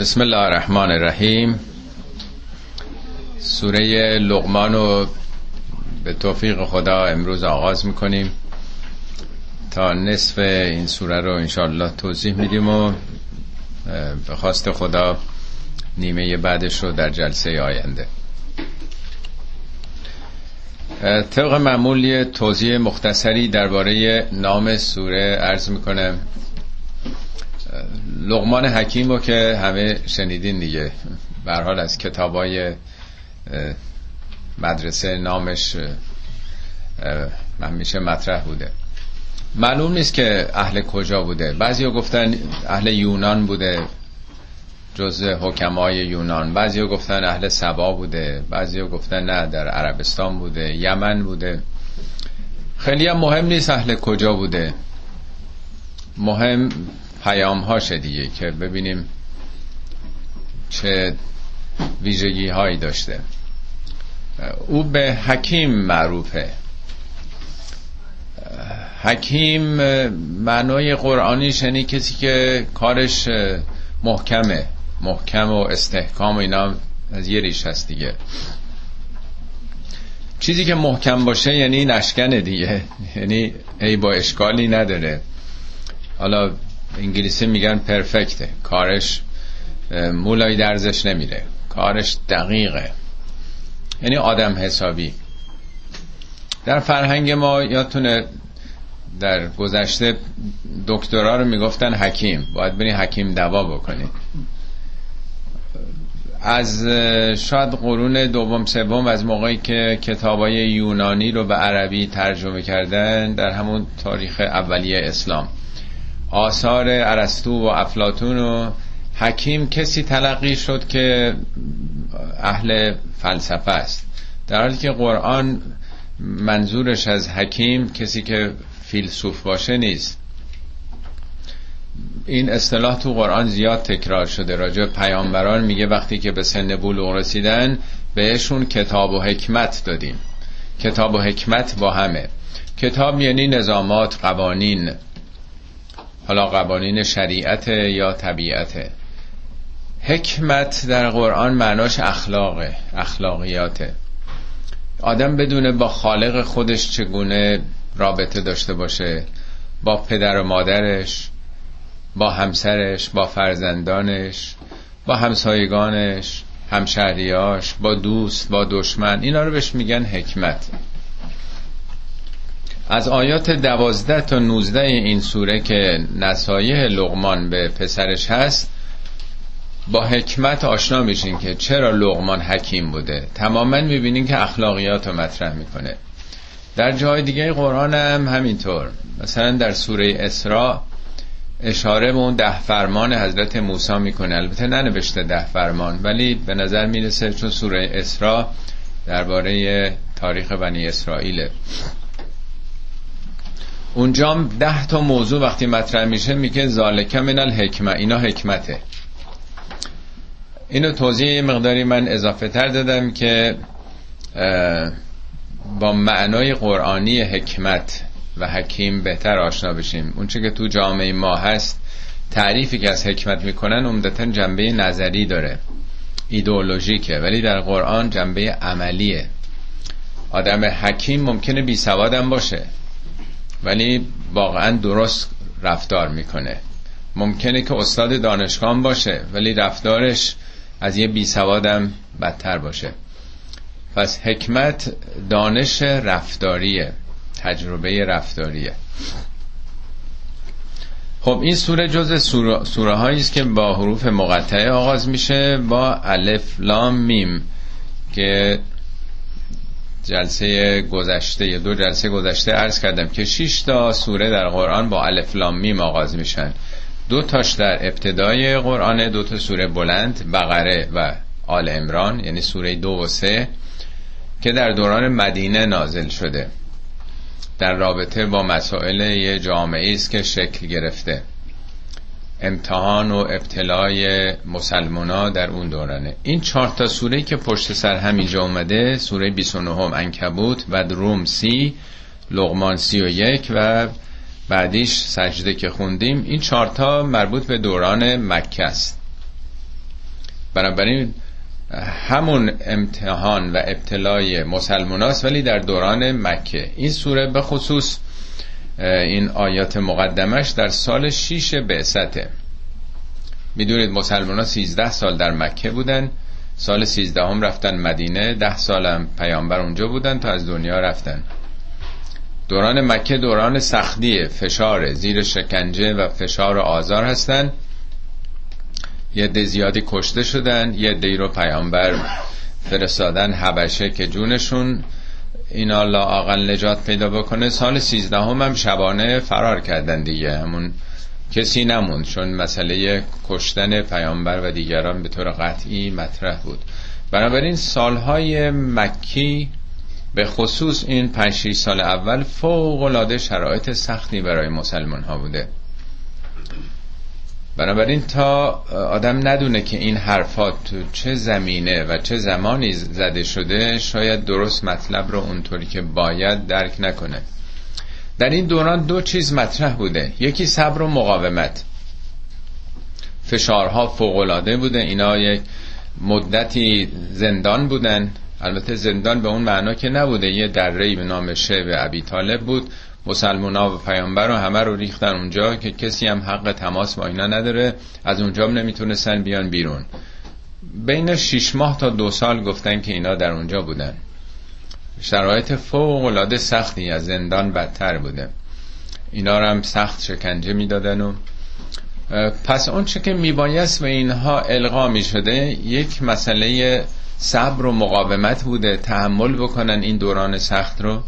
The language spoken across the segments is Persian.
بسم الله الرحمن الرحیم سوره لقمان رو به توفیق خدا امروز آغاز می‌کنیم. تا نصف این سوره رو انشاءالله توضیح میدیم و به خواست خدا نیمه بعدش رو در جلسه آینده. طبق معمول توضیح مختصری درباره نام سوره عرض می‌کنم. لغمان حکیم رو که همه شنیدین دیگه. حال از کتابای مدرسه نامش من میشه مطرح بوده. معلوم نیست که اهل کجا بوده. بعضی گفتن اهل یونان بوده جز حکمای یونان. بعضی گفتن اهل سبا بوده. بعضی گفتن نه در عربستان بوده یمن بوده. خیلی هم مهم نیست اهل کجا بوده. مهم پیام هاشه دیگه که ببینیم چه ویژگی هایی داشته. او به حکیم معروفه. حکیم معنای قرآنی شنی کسی که کارش محکمه. محکم و استحکام و اینا از یه ریش هست دیگه. چیزی که محکم باشه یعنی نشکنه دیگه. یعنی ای با اشکالی نداره. حالا انگلیسی میگن پرفکته کارش مولای درزش نمیره. کارش دقیقه. یعنی آدم حسابی. در فرهنگ ما یادتونه در گذشته دکترا رو می‌گفتن حکیم. باید بری حکیم دوا بکنی از شاید قرون دوم سوم از موقعی که کتابای یونانی رو به عربی ترجمه کردن در همون تاریخ اولیه اسلام. آثار ارسطو و افلاتون و حکیم کسی تلقی شد که اهل فلسفه است. در حالی که قرآن منظورش از حکیم کسی که فیلسوف باشه نیست. این اصطلاح تو قرآن زیاد تکرار شده. راجع پیامبران میگه وقتی که به سن بلوغ رسیدن بهشون کتاب و حکمت دادیم. کتاب و حکمت با همه. کتاب یعنی نظامات قوانین. حالا قوانین شریعت یا طبیعته. حکمت در قرآن معناش اخلاقه اخلاقیاته. آدم بدونه با خالق خودش چگونه رابطه داشته باشه با پدر و مادرش با همسرش با فرزندانش با همسایگانش همشهریاش با دوست با دشمن. اینا رو بهش میگن حکمت. از آیات دوازده تا نوزده این سوره که نصایح لغمان به پسرش هست با حکمت آشنا میشین که چرا لغمان حکیم بوده. تماما می‌بینین که اخلاقیات رو مطرح می‌کنه. در جای دیگه قرآن هم همینطور. مثلا در سوره اسراء اشاره به اون ده فرمان حضرت موسی می‌کنه. البته ننوشته ده فرمان ولی به نظر می‌رسه چون سوره اسراء درباره تاریخ بنی اسرائیله. اونجا ده تا موضوع وقتی مطرح میشه میگه ذالکه من الحکمه اینا حکمته. اینو توضیح مقداری من اضافه تر دادم که با معنای قرآنی حکمت و حکیم بهتر آشنا بشیم. اونچه که تو جامعه ما هست تعریفی که از حکمت می‌کنن عمدتا جنبه نظری داره. ایدئولوژیکه ولی در قرآن جنبه عملیه. آدم حکیم ممکنه بی سوادم باشه. ولی واقعا درست رفتار می‌کنه. ممکنه که استاد دانشگاه باشه ولی رفتارش از یه بی سوادم بدتر باشه. پس حکمت دانش رفتاریه تجربه رفتاریه. خب این سوره جز سوره, هایی است که با حروف مقطعه آغاز میشه با الف لام میم که جلسه گذشته دو جلسه گذشته عرض کردم که 6 تا سوره در قرآن با الف لام میم آغاز میشن. دو تاش در ابتدای قرآن دو تا سوره بلند بقره و آل عمران یعنی سوره دو و سه که در دوران مدینه نازل شده. در رابطه با مسائل یه جامعه است که شکل گرفته. امتحان و ابتلای مسلمونا در اون دورانه. این چهار تا سوره که پشت سر همینجا اومده سوره 29 هم انکبوت و روم سی لغمان سی و یک و بعدیش سجده که خوندیم. این چهارتا مربوط به دوران مکه است. بنابراین همون امتحان و ابتلای مسلمان ولی در دوران مکه. این سوره به خصوص این آیات مقدمش در سال شیش بعثته می‌دونید مسلمان ها 13 سال در مکه بودن. سال 13 هم رفتن مدینه. ده سالم پیامبر اونجا بودن تا از دنیا رفتن. دوران مکه دوران سختی فشار زیر شکنجه و فشار و آزار هستن. یه ده زیادی کشته شدن. یه دی رو پیامبر فرستادن حبشه که جونشون این الله نجات پیدا بکنه. سال سیزدهم هم شبانه فرار کردن دیگه. همون کسی نموند چون مسئله کشتن پیامبر و دیگران به طور قطعی مطرح بود. بنابراین سالهای مکی به خصوص این 5 سال اول فوق العاده شرایط سختی برای مسلمان ها بوده. بنابراین تا آدم ندونه که این حرفات تو چه زمینه و چه زمانی زده شده شاید درست مطلب رو اونطوری که باید درک نکنه. در این دوران دو چیز مطرح بوده. یکی صبر و مقاومت. فشارها فوقلاده بوده. اینا یک مدتی زندان بودن. البته زندان به اون معنا که نبوده. یه دره به نام شعب ابی طالب بود. مسلمان ها و پیامبر رو همه رو ریختن اونجا که کسی هم حق تماس با اینا نداره. از اونجا هم نمی‌تونستن بیان بیرون. بین شیش ماه تا دو سال گفتن که اینا در اونجا بودن. شرایط فوق العاده سختی از زندان بدتر بوده. اینا رو هم سخت شکنجه می‌دادن و پس اون چه که میبایست به اینها القا می شده یک مسئله صبر و مقاومت بوده. تحمل بکنن این دوران سخت رو.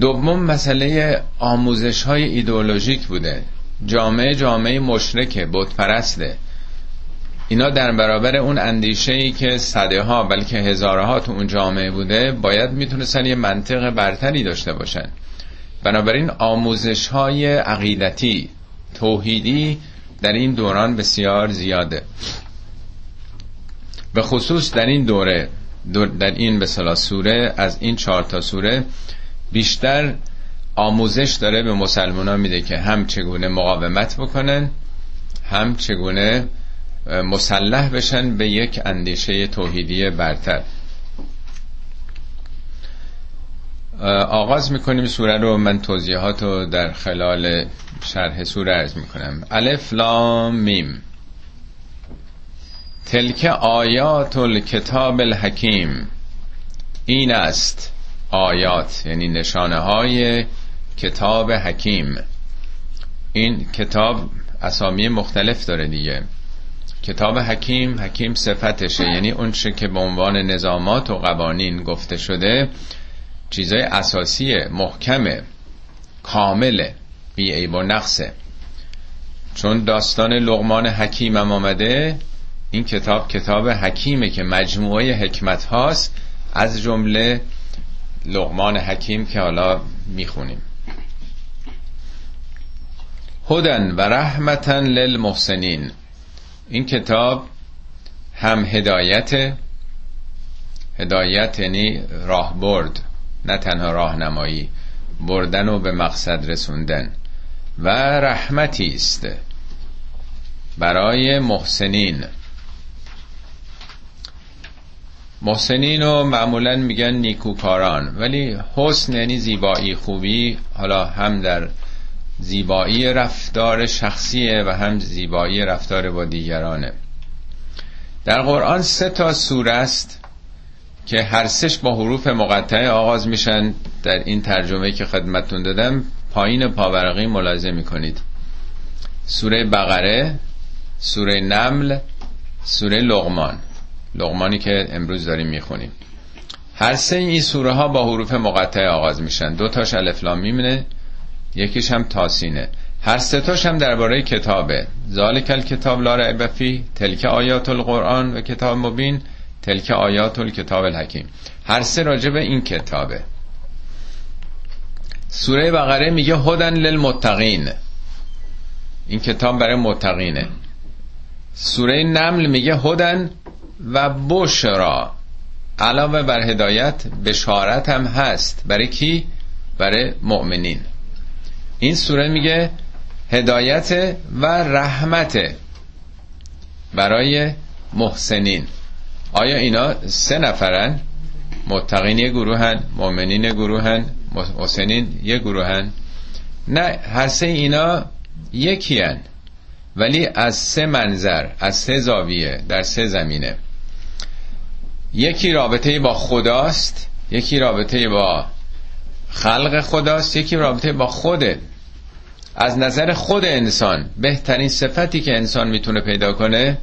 دوم مسئله آموزش های ایدئولوژیک بوده. جامعه جامعه مشرکه پرسته اینا در برابر اون اندیشه ای که صده ها بلکه هزارها تو اون جامعه بوده باید می‌تونستن یه منطق برتری داشته باشن. بنابراین آموزش های عقیدتی توحیدی در این دوران بسیار زیاده. به خصوص در این دوره در این به سوره از این چهار تا سوره بیشتر آموزش داره به مسلمان میده که هم چگونه مقاومت بکنن هم چگونه مسلح بشن به یک اندیشه توحیدی برتر. آغاز می‌کنیم سوره رو. من توضیحات رو در خلال شرح سوره ارز می‌کنم. الف لام میم. تلک آیات الکتاب الحکیم. این است. آیات یعنی نشانه های کتاب حکیم. این کتاب اسامی مختلف داره دیگه. کتاب حکیم حکیم صفتشه. یعنی اون که به عنوان نظامات و قوانین گفته شده چیزای اساسیه محکمه کامله بی عیب و نقصه. چون داستان لغمان حکیم هم آمده این کتاب کتاب حکیمه که مجموعه حکمت هاست از جمله لغمان حکیم که حالا می‌خونیم. هدن و رحمتا للمحسنین. این کتاب هم هدایت هدایت یعنی راه برد نه تنها راهنمایی بردن و به مقصد رسوندن. و رحمتی است برای محسنین. محسنین رو معمولا میگن نیکوکاران. ولی حسن یعنی زیبایی خوبی حالا هم در زیبایی رفتار شخصیه و هم زیبایی رفتار با دیگرانه. در قرآن سه تا سوره است که هر سش با حروف مقطعه آغاز میشن. در این ترجمه که خدمتون دادم پایین پاورقی ملاحظه می‌کنید. سوره بقره سوره نمل سوره لغمان لغمانی که امروز داریم می‌خونیم. هر سه این سوره ها با حروف مقطعه آغاز میشن. دو تاش الفلام میمونه یکیش هم تاسینه هر سه تاش هم درباره کتابه. ذالک کتاب لا ریب فی تلک آیات القرآن و کتاب مبین تلک آیات الکتاب الحکیم. هر سه راجع به این کتابه. سوره بقره میگه هدن للمتقین. این کتاب برای متقینه. سوره نمل میگه هدن و بشرا. علاوه بر هدایت بشارت هم هست. برای کی؟ برای مؤمنین. این سوره میگه هدایت و رحمت برای محسنین. آیا اینا سه نفرن؟ متقین یه گروهن مؤمنین گروهن محسنین یه گروهن؟ نه هر سه اینا یکی هن. ولی از سه منظر از سه زاویه در سه زمینه. یکی رابطه با خداست یکی رابطه با خلق خداست یکی رابطه با خوده از نظر خود انسان بهترین صفتی که انسان می‌تونه پیدا کنه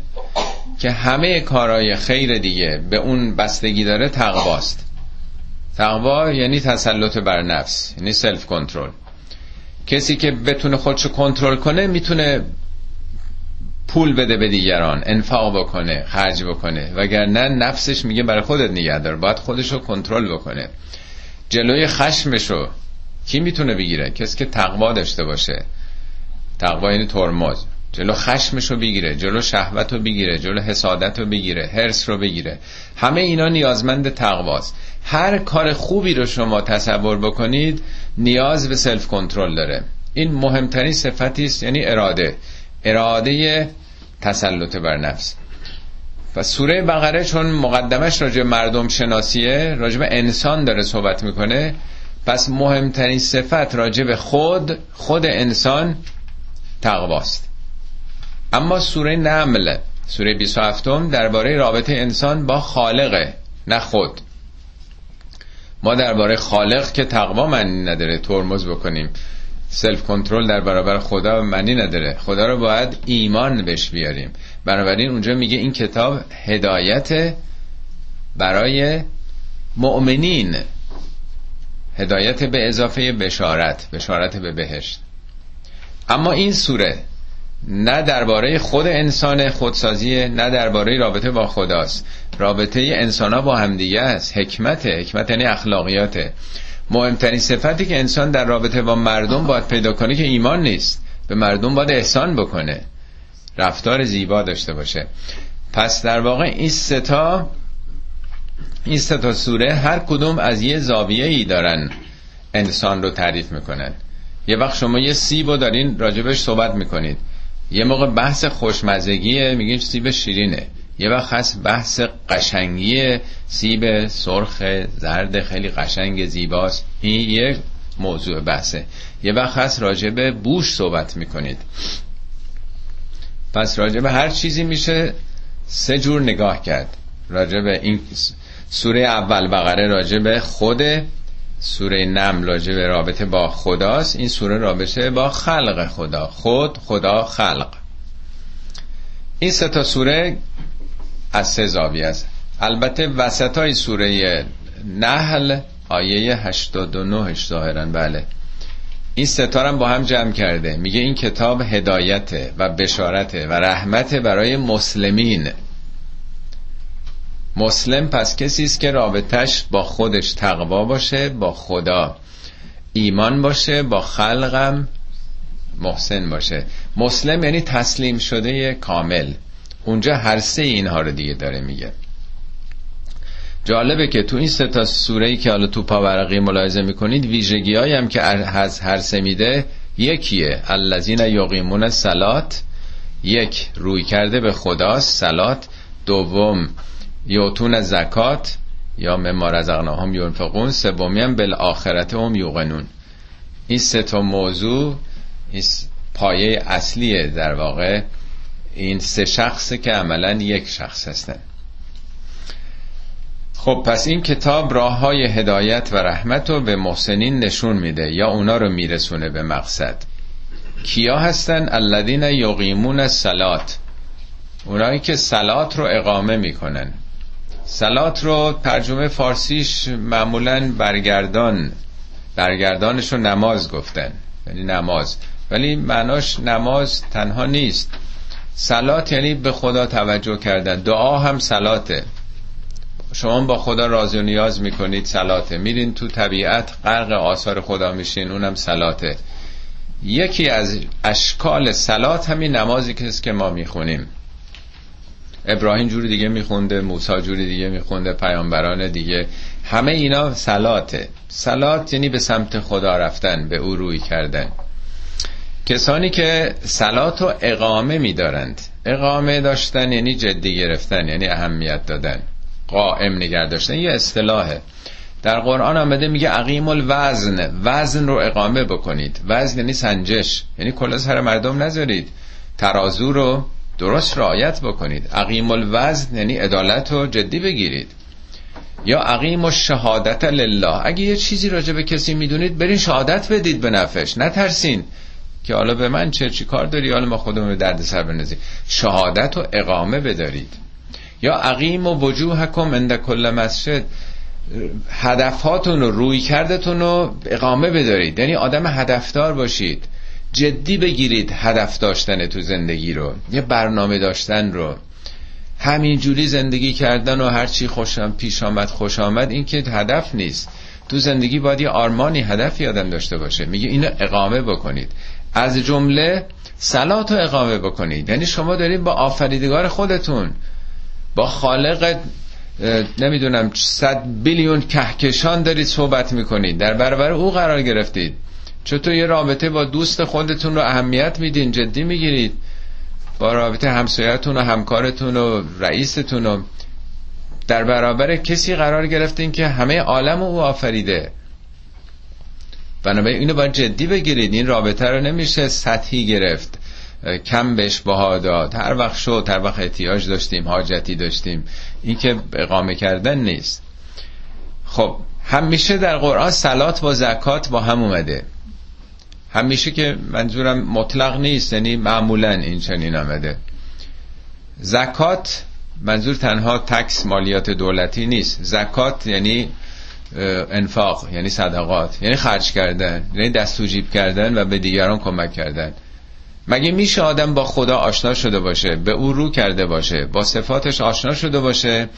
که همه کارهای خیر دیگه به اون بستگی داره تقواست. تقوا یعنی تسلط بر نفس یعنی سلف کنترل کسی که بتونه خودشو کنترل کنه می‌تونه پول بده به دیگران انفاق بکنه خرج بکنه. وگرنه نفسش میگه برای خودت نگه دار باید خودشو کنترل بکنه. جلوی خشمشو کی می‌تونه بگیره؟ کسی که تقوا داشته باشه. تقوا یعنی ترمز. جلو خشمشو بگیره جلو شهوت بگیره جلو حسادت رو بگیره هرس رو بگیره. همه اینا نیازمند تقواست. هر کار خوبی رو شما تصور بکنید نیاز به سلف کنترل داره. این مهمترین صفتی است یعنی اراده. اراده تسلط بر نفس. و سوره بقره چون مقدمش راجع مردم شناسیه راجع به انسان داره صحبت می‌کنه پس مهمترین صفت راجع به خود خود انسان تقواست. اما سوره نمل سوره 27 درباره رابطه انسان با خالقه نه خود. ما درباره خالق که تقوا معنی نداره ترمز بکنیم. سلف کنترل در برابر خدا معنی نداره. خدا رو باید ایمان بهش بیاریم. بنابراین اونجا میگه این کتاب هدایت برای مؤمنین. هدایت به اضافه بشارت بشارت به بهشت. اما این سوره نه درباره خود انسان خودسازی نه درباره رابطه با خداست. رابطه انسان ها با همدیگه است. حکمت حکمت یعنی اخلاقیاته. مهمترین صفتی که انسان در رابطه با مردم باید پیدا کنه که ایمان نیست. به مردم باید احسان بکنه. رفتار زیبا داشته باشه. پس در واقع این ستا این ستا سوره هر کدوم از یه زاویه ای دارن انسان رو تعریف می‌کنن. یه وقت شما یه سیب رو دارین راجبش صحبت می‌کنید. یه موقع بحث خوشمزگیه میگین سیب شیرینه. یه وقت هست بحث قشنگی سیب سرخ زرد خیلی قشنگ زیباست. این یه موضوع بحثه. یه وقت هست راجب بوش صحبت می‌کنید. پس راجب هر چیزی میشه سه جور نگاه کرد. راجب این سوره اول بقره راجب خود سوره نم راجب رابطه با خداست. این سوره رابطه با خلق خدا. خود خدا خلق. این سه تا سوره از سه زاویه است. البته وسط های سوره نحل آیه 89 ظاهرا بله. این ستارم با هم جمع کرده. میگه این کتاب هدایته و بشارته و رحمته برای مسلمین. مسلم پس کسی است که رابطش با خودش تقوا باشه با خدا ایمان باشه با خلقم محسن باشه. مسلم یعنی تسلیم شده کامل. اونجا هر سه اینها رو دیگه داره میگه. جالبه که تو این سه تا سوره ای که حالا تو پاورقی ملاحظه می‌کنید ویژگی هم که از هر سه میده یکیه. الذین یقیمون سلات یک روی کرده به خدا سلات دوم یوتون زکات یا مما رزقناهم ینفقون. سومی هم بالآخرت هم یوقنون. این سه تا موضوع این پایه اصلیه در واقع. این سه شخصه که عملا یک شخص هستن. خب پس این کتاب راه های هدایت و رحمت رو به محسنین نشون میده یا اونا رو میرسونه به مقصد. کیا هستن؟ الذین یقیمون الصلات. اونایی که سلات رو اقامه می‌کنن. سلات رو ترجمه فارسیش معمولا برگردان برگردانش رو نماز گفتن. یعنی نماز. ولی معناش نماز تنها نیست. سلات یعنی به خدا توجه کردن. دعا هم سلاته شما با خدا راز و نیاز می‌کنید سلاته میرین تو طبیعت غرق آثار خدا میشین اونم سلاته یکی از اشکال سلات همین نمازی که ما می‌خونیم. ابراهیم جوری دیگه میخونده موسی جوری دیگه میخونده پیامبران دیگه. همه اینا سلاته سلات یعنی به سمت خدا رفتن به او روی کردن. کسانی که سلات و اقامه میدارند. اقامه داشتن یعنی جدی گرفتن یعنی اهمیت دادن. قائم نگه داشتن یه اصطلاحه. در قرآن آمده میگه عقیم الوزن وزن رو اقامه بکنید. وزن یعنی سنجش. یعنی کلا سر مردم نذارید. ترازو رو درست رعایت بکنید. عقیم الوزن یعنی عدالت رو جدی بگیرید. یا عقیم و شهادت لله. اگه یه چیزی راجع به کسی می‌دونید برین شهادت بدید به نفش نترسین. که حالا به من چه چی کار داری؟ حالا ما خودمون درد سر بنزیم شهادت و اقامه بدارید. یا عقیم و وجوهکم عند کل مسجد. هدفهاتون رو روی کردتون رو اقامه بدارید. یعنی آدم هدفدار باشید. جدی بگیرید هدف داشتن تو زندگی رو. یه برنامه داشتن رو. همینجوری زندگی کردن و هرچی خوشم پیش آمد خوش آمد این که هدف نیست. تو زندگی باید یه آرمانی هدفی آدم داشته باشه. میگه اینو اقامه بکنید. از جمله سلات رو اقامه بکنید. یعنی شما دارید با آفریدگار خودتون با خالق نمی‌دونم صد بیلیون کهکشان دارید صحبت می‌کنید. در برابر او قرار گرفتید. چطور یه رابطه با دوست خودتون رو اهمیت میدین جدی می‌گیرید. با رابطه همسایتون و همکارتون و رئیستون و در برابر کسی قرار گرفتین که همه عالم او آفریده. بنابراین اینو باید جدی بگیرید. این رابطه رو نمیشه سطحی گرفت. کم بهش بها داد. هر وقت شد هر وقت احتیاج داشتیم حاجتی داشتیم. این که اقامه کردن نیست. خب همیشه در قرآن سلات با زکات با هم اومده. همیشه که منظورم مطلق نیست یعنی معمولا این چنین آمده. زکات منظور تنها تکس مالیات دولتی نیست. زکات یعنی انفاق یعنی صدقات یعنی خرج کردن یعنی دست جیب کردن و به دیگران کمک کردن. مگه میشه آدم با خدا آشنا شده باشه به او رو کرده باشه با صفاتش آشنا شده باشه؟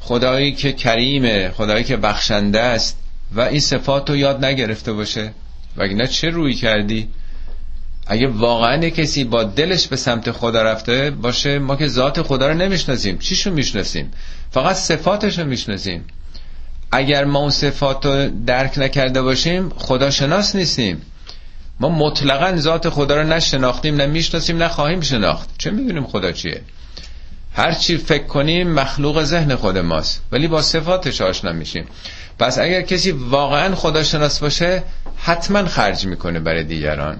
خدایی که کریمه خدایی که بخشنده است و این صفات رو یاد نگرفته باشه. وگرنه چه روی کردی؟ اگه واقعا کسی با دلش به سمت خدا رفته باشه ما که ذات خدا رو نمی‌شناسیم. چیشو می‌شناسیم؟ فقط صفاتش رو می‌شناسیم. اگر ما اون صفات رو درک نکرده باشیم خدا شناس نیستیم. ما مطلقا ذات خدا رو نشناختیم نه می‌شناسیم نه خواهیم شناخت. چه می‌دونیم خدا چیه؟ هر چی فکر کنیم مخلوق ذهن خود ماست. ولی با صفاتش آشنا میشیم. پس اگر کسی واقعا خدا شناس باشه حتما خرج می‌کنه برای دیگران.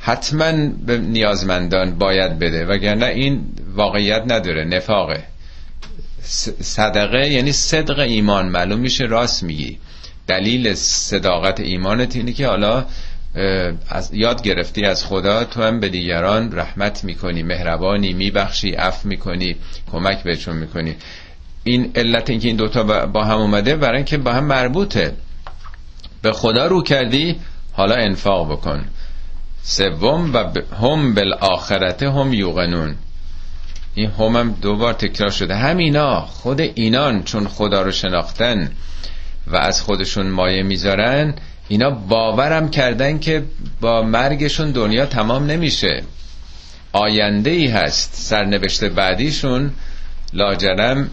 حتما به نیازمندان باید بده. وگرنه این واقعیت نداره نفاقه. صدقه یعنی صدق ایمان. معلوم میشه راست میگی. دلیل صداقت ایمانت اینه که حالا از یاد گرفتی از خدا تو هم به دیگران رحمت می‌کنی مهربانی میبخشی عفو می‌کنی کمک بهشون می‌کنی. این علت اینکه این دوتا با هم اومده برای اینکه با هم مربوطه. به خدا رو کردی حالا انفاق بکن. سوم و هم بالآخرته هم یوقنون. این هم هم دوبار تکرار شده. همینا خود اینان چون خدا رو شناختن و از خودشون مایه می‌ذارن اینا باورم کردن که با مرگشون دنیا تمام نمیشه. آینده ای هست سرنوشت بعدیشون لاجرم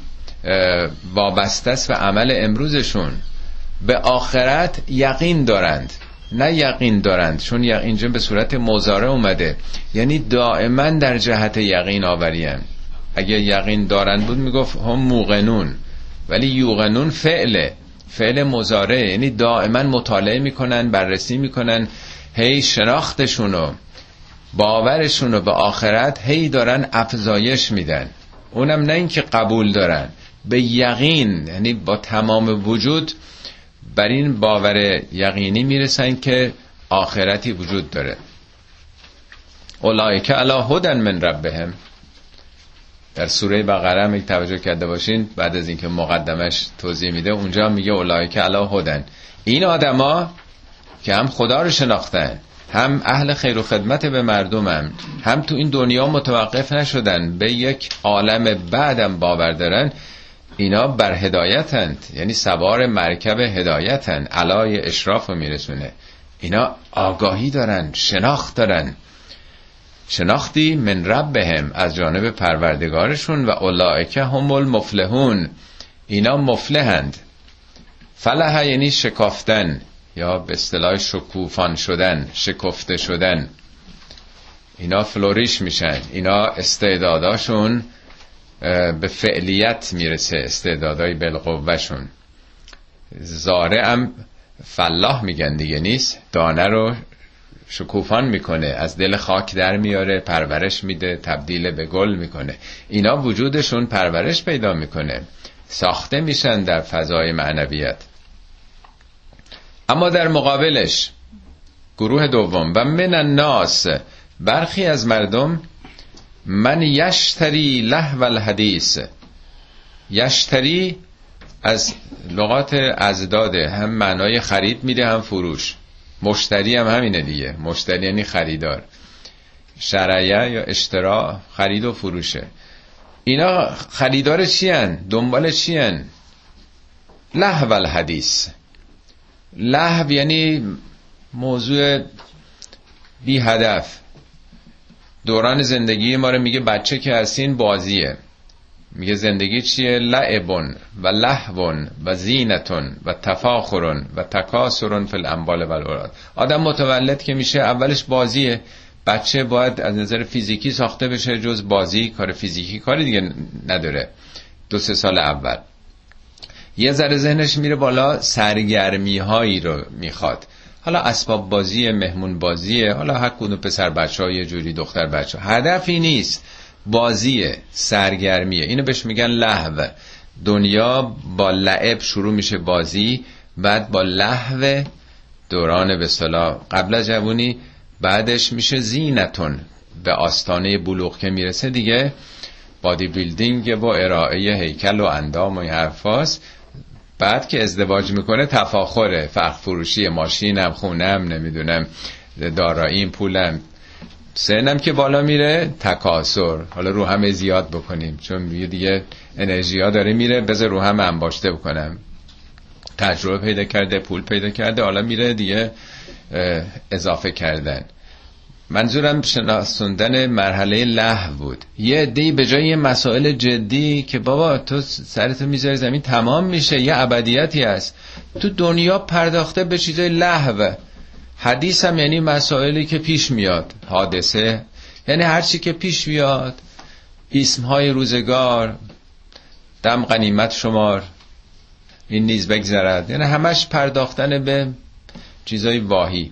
وابسته است و عمل امروزشون. به آخرت یقین دارند. نه یقین دارند چون اینجا به صورت مزاره اومده. یعنی دائما در جهت یقین آوریم اگه یقین دارند بود می‌گفت هم موقنون. ولی یوقنون فعله. فعل مزاره یعنی دائما مطالعه می‌کنن بررسی می‌کنن. هی شناختشونو باورشونو به آخرت هی دارن افزایش میدن. اونم نه اینکه قبول دارن. به یقین یعنی با تمام وجود بر این باور یقینی می‌رسن که آخرتی وجود داره. اولایک علا هدن من ربهم. در سوره بقره هم توجه کرده باشین بعد از اینکه مقدمش توضیح میده اونجا میگه اولایک علا هدن. این آدما که هم خدا رو شناختن هم اهل خیر و خدمت به مردمم هم تو این دنیا متوقف نشدن به یک عالم بعدم باور دارن اینا بر هدایتند. یعنی سوار مرکب هدایتند. علای اشراف رو میرسونه. اینا آگاهی دارن شناخت دارن. شناختی من ربهم از جانب پروردگارشون و اولائکه هم المفلحون. اینا مفلحند. فلح یعنی شکافتن یا به اصطلاح شکوفان شدن شکفته شدن. اینا فلوریش میشن. اینا استعداداشون به فعلیت می‌رسه استعدادای بالقوهشون زاره هم فلاح میگن دیگه نیست. دانه رو شکوفان می‌کنه از دل خاک در میاره پرورش میده تبدیل به گل می‌کنه. اینا وجودشون پرورش پیدا می‌کنه. ساخته میشن در فضای معنویت. اما در مقابلش گروه دوم و من الناس برخی از مردم من یشتری لحو الحدیث. یشتری از لغات ازداده هم معنای خرید میده هم فروش. مشتری هم همینه دیگه. مشتری یعنی خریدار. شرعیه یا اشترا خرید و فروشه. اینا خریدار چی هن؟ دنبال چی هن؟ لحو الحدیث. لحو یعنی موضوع بی هدف دوران زندگی ما رو میگه بچه که هستین بازیه. میگه زندگی چیه؟ لعبون و لحون و زینتون و تفاخرون و تکاسرون فی الاموال و الاولاد آدم متولد که میشه اولش بازیه. بچه باید از نظر فیزیکی ساخته بشه جز بازی کار فیزیکی کاری دیگه نداره. دو سه سال اول. یه ذره ذهنش میره بالا سرگرمی هایی رو می‌خواد. حالا اسباب بازی مهمون بازیه حالا هر کدوم پسر بچه های جوری دختر بچه هدفی نیست. بازیه سرگرمیه. اینو بهش میگن لحو دنیا با لعب شروع میشه بازی بعد با لحو دوران به صلاح. قبل جوونی بعدش میشه زینتون. به آستانه بلوغ که می‌رسه دیگه. بادی بیلدینگ با ارائه هیکل و اندام و حرفاست. بعد که ازدواج می‌کنه تفاخره. فرق فروشی ماشینم خونم نمی‌دونم داراییم پولم. سنم که بالا میره تکاسر. حالا رو همه زیاد بکنیم چون دیگه دیگه انرژی ها داره میره بذار رو هم انباشته بکنم. تجربه پیدا کرده پول پیدا کرده حالا میره دیگه اضافه کردن. منظورم شناسوندن مرحله له بود. یه دی به جای مسائل جدی که بابا تو سرتو می‌ذاری زمین تمام میشه یه ابدیتی هست. تو دنیا پرداخته به چیزای لحوه حدیث هم یعنی مسائلی که پیش میاد حادثه. یعنی هرچی که پیش میاد اسمهای روزگار دم قنیمت شمار این نیز بگذرد. یعنی همش پرداختن به چیزای واهی.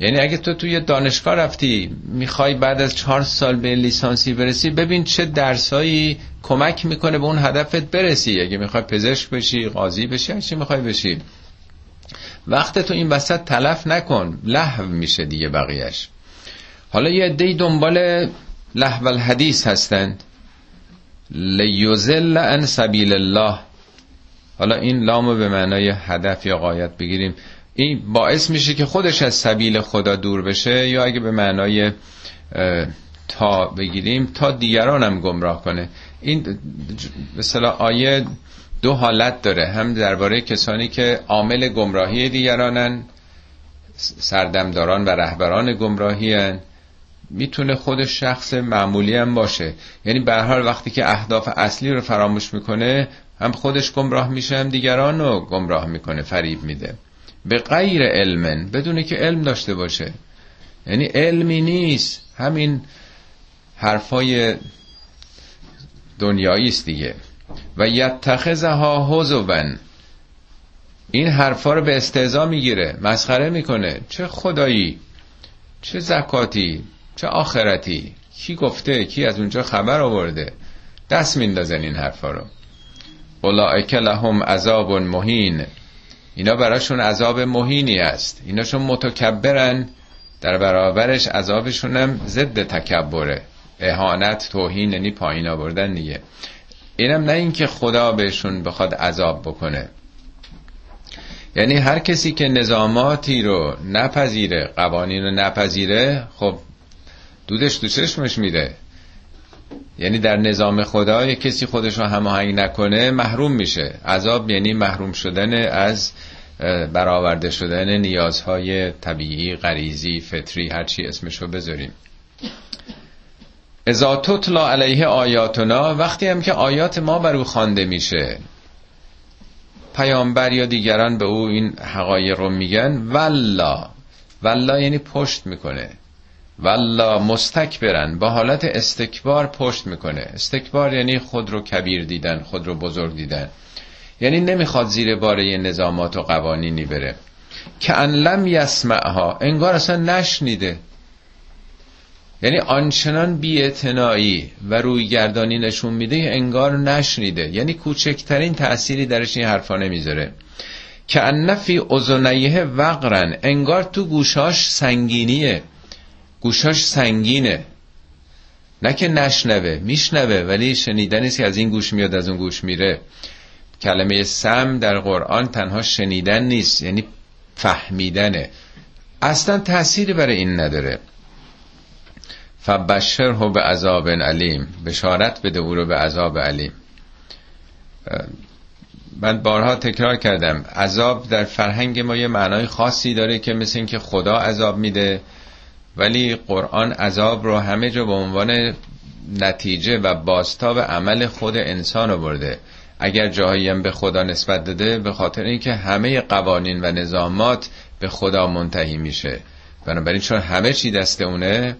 یعنی اگه تو توی دانشگاه رفتی می‌خوای بعد از چهار سال به لیسانسی برسی ببین چه درسایی کمک می‌کنه به اون هدفت برسی. اگه می‌خوای پزشک بشی قاضی بشی هرچی می‌خوای بشی. وقت تو این وسط تلف نکن لحو میشه دیگه بقیهش حالا یه دی دنبال لحو الحدیث هستند. لیوزل ان سبیل الله. حالا این لامو به معنای هدف یا قایت بگیریم. این باعث میشه که خودش از سبیل خدا دور بشه یا اگه به معنای تا بگیریم تا دیگران هم گمراه کنه. این مثلا آیه دو حالت داره. هم درباره کسانی که عامل گمراهی دیگرانن سردمداران و رهبران گمراهی هن. می‌تونه خود شخص معمولی هم باشه. یعنی به حال وقتی که اهداف اصلی رو فراموش می‌کنه هم خودش گمراه میشه هم دیگران رو گمراه می‌کنه فریب میده. به غیر علمن بدونه که علم داشته باشه. یعنی علمی نیست. همین حرفای دنیایی است دیگه. و یتخذها هزوون این حرفا رو به استهزا می‌گیره مسخره می‌کنه. چه خدایی؟ چه زکاتی؟ چه آخرتی؟ کی گفته؟ کی از اونجا خبر آورده؟ دست میندازن این حرفا رو. اولائک لهم عذاب مهین. اینا براشون عذاب مهینی است. اینا چون متکبرن در برابرش عذابشون هم ضد تکبره. اهانت توهین یعنی پایین آوردن دیگه. اینم نه اینکه خدا بهشون بخواد عذاب بکنه. یعنی هر کسی که نظاماتی رو نپذیره قوانین رو نپذیره خب دودش تو چشمش میره. یعنی در نظام خدا یه کسی خودش رو هماهنگ نکنه محروم میشه. عذاب یعنی محروم شدن از برآورده شدن نیازهای طبیعی غریزی فطری هرچی اسمشو بذاریم. ازا تطلا علیه آیاتنا وقتی هم که آیات ما بر او خوانده میشه پیامبر یا دیگران به او این حقایق رو میگن والله والله یعنی پشت می‌کنه. والله مستکبرن با حالت استکبار پشت می‌کنه. استکبار یعنی خود رو کبیر دیدن خود رو بزرگ دیدن. یعنی نمی‌خواد زیر باره نظامات و قوانینی بره. که ان لم یسمعها. انگار اصلا نشنیده. یعنی آنچنان بیاعتنایی و روی گردانی نشون میده انگار نشنیده. یعنی کوچکترین تأثیری درش این حرفا نمی‌ذاره. که نفی ازنیه وقرن. انگار تو گوشاش سنگینیه. گوشاش سنگینه. نه که نشنوه میشنوه ولی شنیدنی که از این گوش میاد از اون گوش میره. کلمه سم در قرآن تنها شنیدن نیست یعنی فهمیدنه. اصلا تأثیری برای این نداره. فبشره به عذاب علیم بشارت بده او رو به عذاب علیم من بارها تکرار کردم. عذاب در فرهنگ ما یه معنای خاصی داره که مثل اینکه خدا عذاب میده. ولی قرآن عذاب رو همه جا به عنوان نتیجه و باستاب عمل خود انسان برده اگر جایی هم به خدا نسبت داده به خاطر اینکه همه قوانین و نظامات به خدا منتهی میشه. بنابراین چون همه چی دست اونه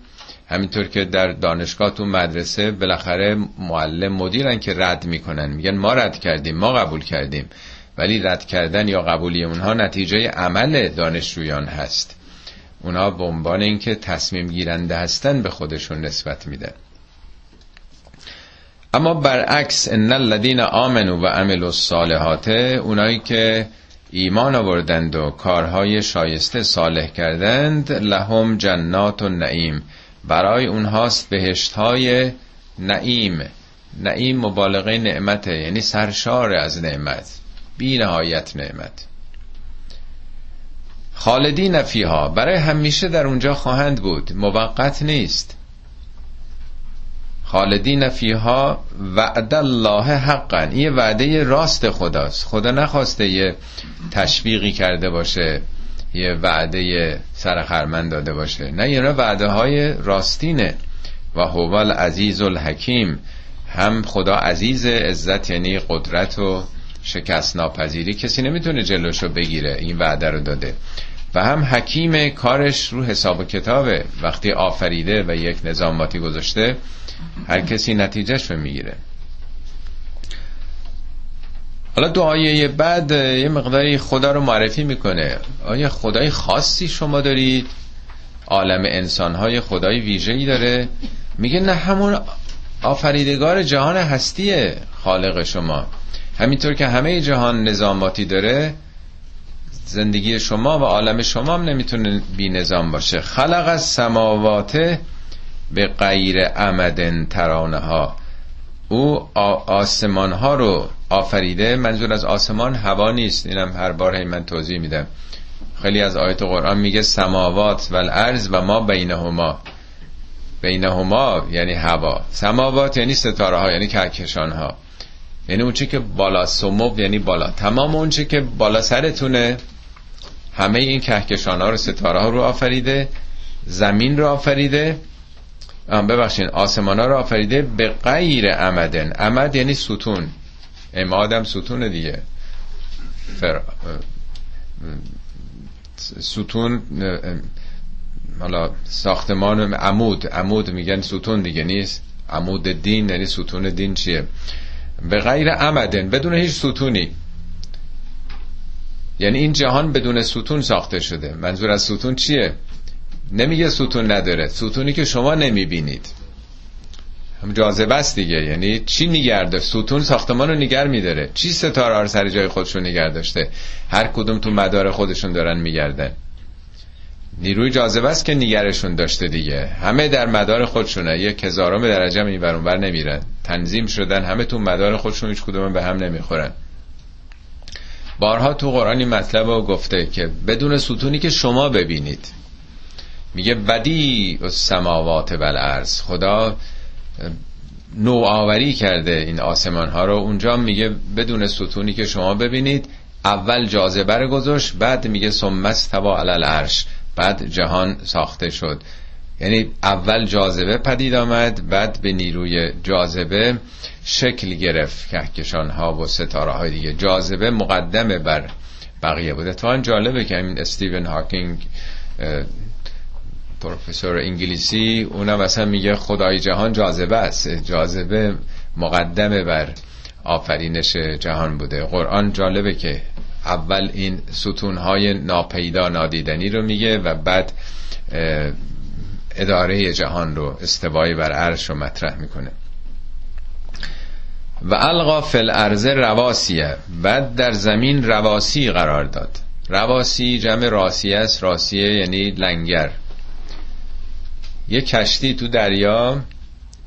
همینطور که در دانشگاه تو مدرسه بالاخره معلم مدیرن که رد می‌کنن. میگن ما رد کردیم ما قبول کردیم. ولی رد کردن یا قبولی اونها نتیجه عمل دانشجویان هست. اونها به عنوان اینکه تصمیم گیرنده هستن به خودشون نسبت میدن. اما برعکس ان الذين آمنوا و عملوا الصالحات اونایی که ایمان آوردند و کارهای شایسته صالح کردند لهم جنات و نعیم برای اونهاست بهشت های نعیم. نعیم مبالغه نعمته یعنی سرشار از نعمت بی نهایت نعمت. خالدین فیها. برای همیشه در اونجا خواهند بود. موقت نیست. خالدین فیها وعد الله حقا. یه وعده راست خداست. خدا نخواسته یه تشویقی کرده باشه یه وعده سرخرمن داده باشه. نه یه وعده های راستینه. و هو العزیز الحکیم. هم خدا عزیز عزت یعنی قدرت و شکست ناپذیری. کسی نمی‌تونه جلوشو بگیره این وعده رو داده. و هم حکیم کارش رو حساب و کتابه وقتی آفریده و یک نظاماتی گذاشته هر کسی نتیجهش رو می‌گیره. حالا دعایه بعد یه مقداری خدا رو معرفی می‌کنه. آیا خدای خاصی شما دارید؟ عالم انسانهای خدای ویژه‌ای داره. میگه نه همون آفریدگار جهان هستیه خالق شما. همینطور که همه جهان نظاماتی داره زندگی شما و عالم شما هم نمی‌تونه بی نظام باشه. خلق از سماوات به غیر عمدن ترانه ها او آسمان ها رو آفریده. منظور از آسمان هوا نیست. اینم هر بار من توضیح میدم. خیلی از آیت قرآن میگه سماوات و الارض و ما بینهما. بینهما یعنی هوا. سماوات یعنی ستاره ها یعنی کهکشان ها یعنی اون که بالا سمو یعنی بالا. تمام اون که بالا سرتونه همه این کهکشان ها رو ستاره ها رو آفریده زمین رو آفریده ببخشین آسمان ها رو آفریده به غیر عمدن عمد یعنی ستون. امادم ستون دیگه. فر... ستون حالا ساختمان عمود. عمود میگن ستون دیگه نیست. عمود دین یعنی ستون دین چیه؟ به غیر عمدن بدون هیچ ستونی. یعنی این جهان بدون ستون ساخته شده. منظور از ستون چیه؟ نمیگه ستون نداره ستونی که شما نمی‌بینید. هم جاذبه است دیگه. یعنی چی نگرده ستون ساختمان رو نگر میداره. چی ستاره سر جای خودشون نگر داشته؟ هر کدوم تو مدار خودشون دارن میگردن. نیروی جاذبه است که نگرشون داشته دیگه. همه در مدار خودشونه. یک هزارم درجه این بر نمیرن. تنظیم شدن همه تو مدار خودشون هیچ کدوم به هم نمی‌خورن. بارها تو قرآن این مطلب رو گفته که بدون ستونی که شما ببینید. میگه بدی سماوات و الارض خدا نوآوری کرده این آسمان ها رو. اونجا میگه بدون ستونی که شما ببینید اول جاذبه رو گذاشت بعد میگه سمست توا عرش بعد جهان ساخته شد. یعنی اول جاذبه پدید آمد بعد به نیروی جاذبه شکل گرفت. کهکشان ها و ستاره های دیگه. جاذبه مقدمه بر بقیه بوده. تا جالبه که این استیون هاکینگ پروفسور انگلیسی اونم مثلا میگه خدای جهان جاذبه است. جاذبه مقدمه بر آفرینش جهان بوده. قرآن جالبه که اول این ستونهای ناپیدا نادیدنی رو میگه و بعد اداره جهان رو استوایی بر عرش رو مطرح می‌کنه. و القا فل ارز رواسیه بعد در زمین رواسی قرار داد. رواسی جمع راسیه است راسیه یعنی لنگر. یه کشتی تو دریا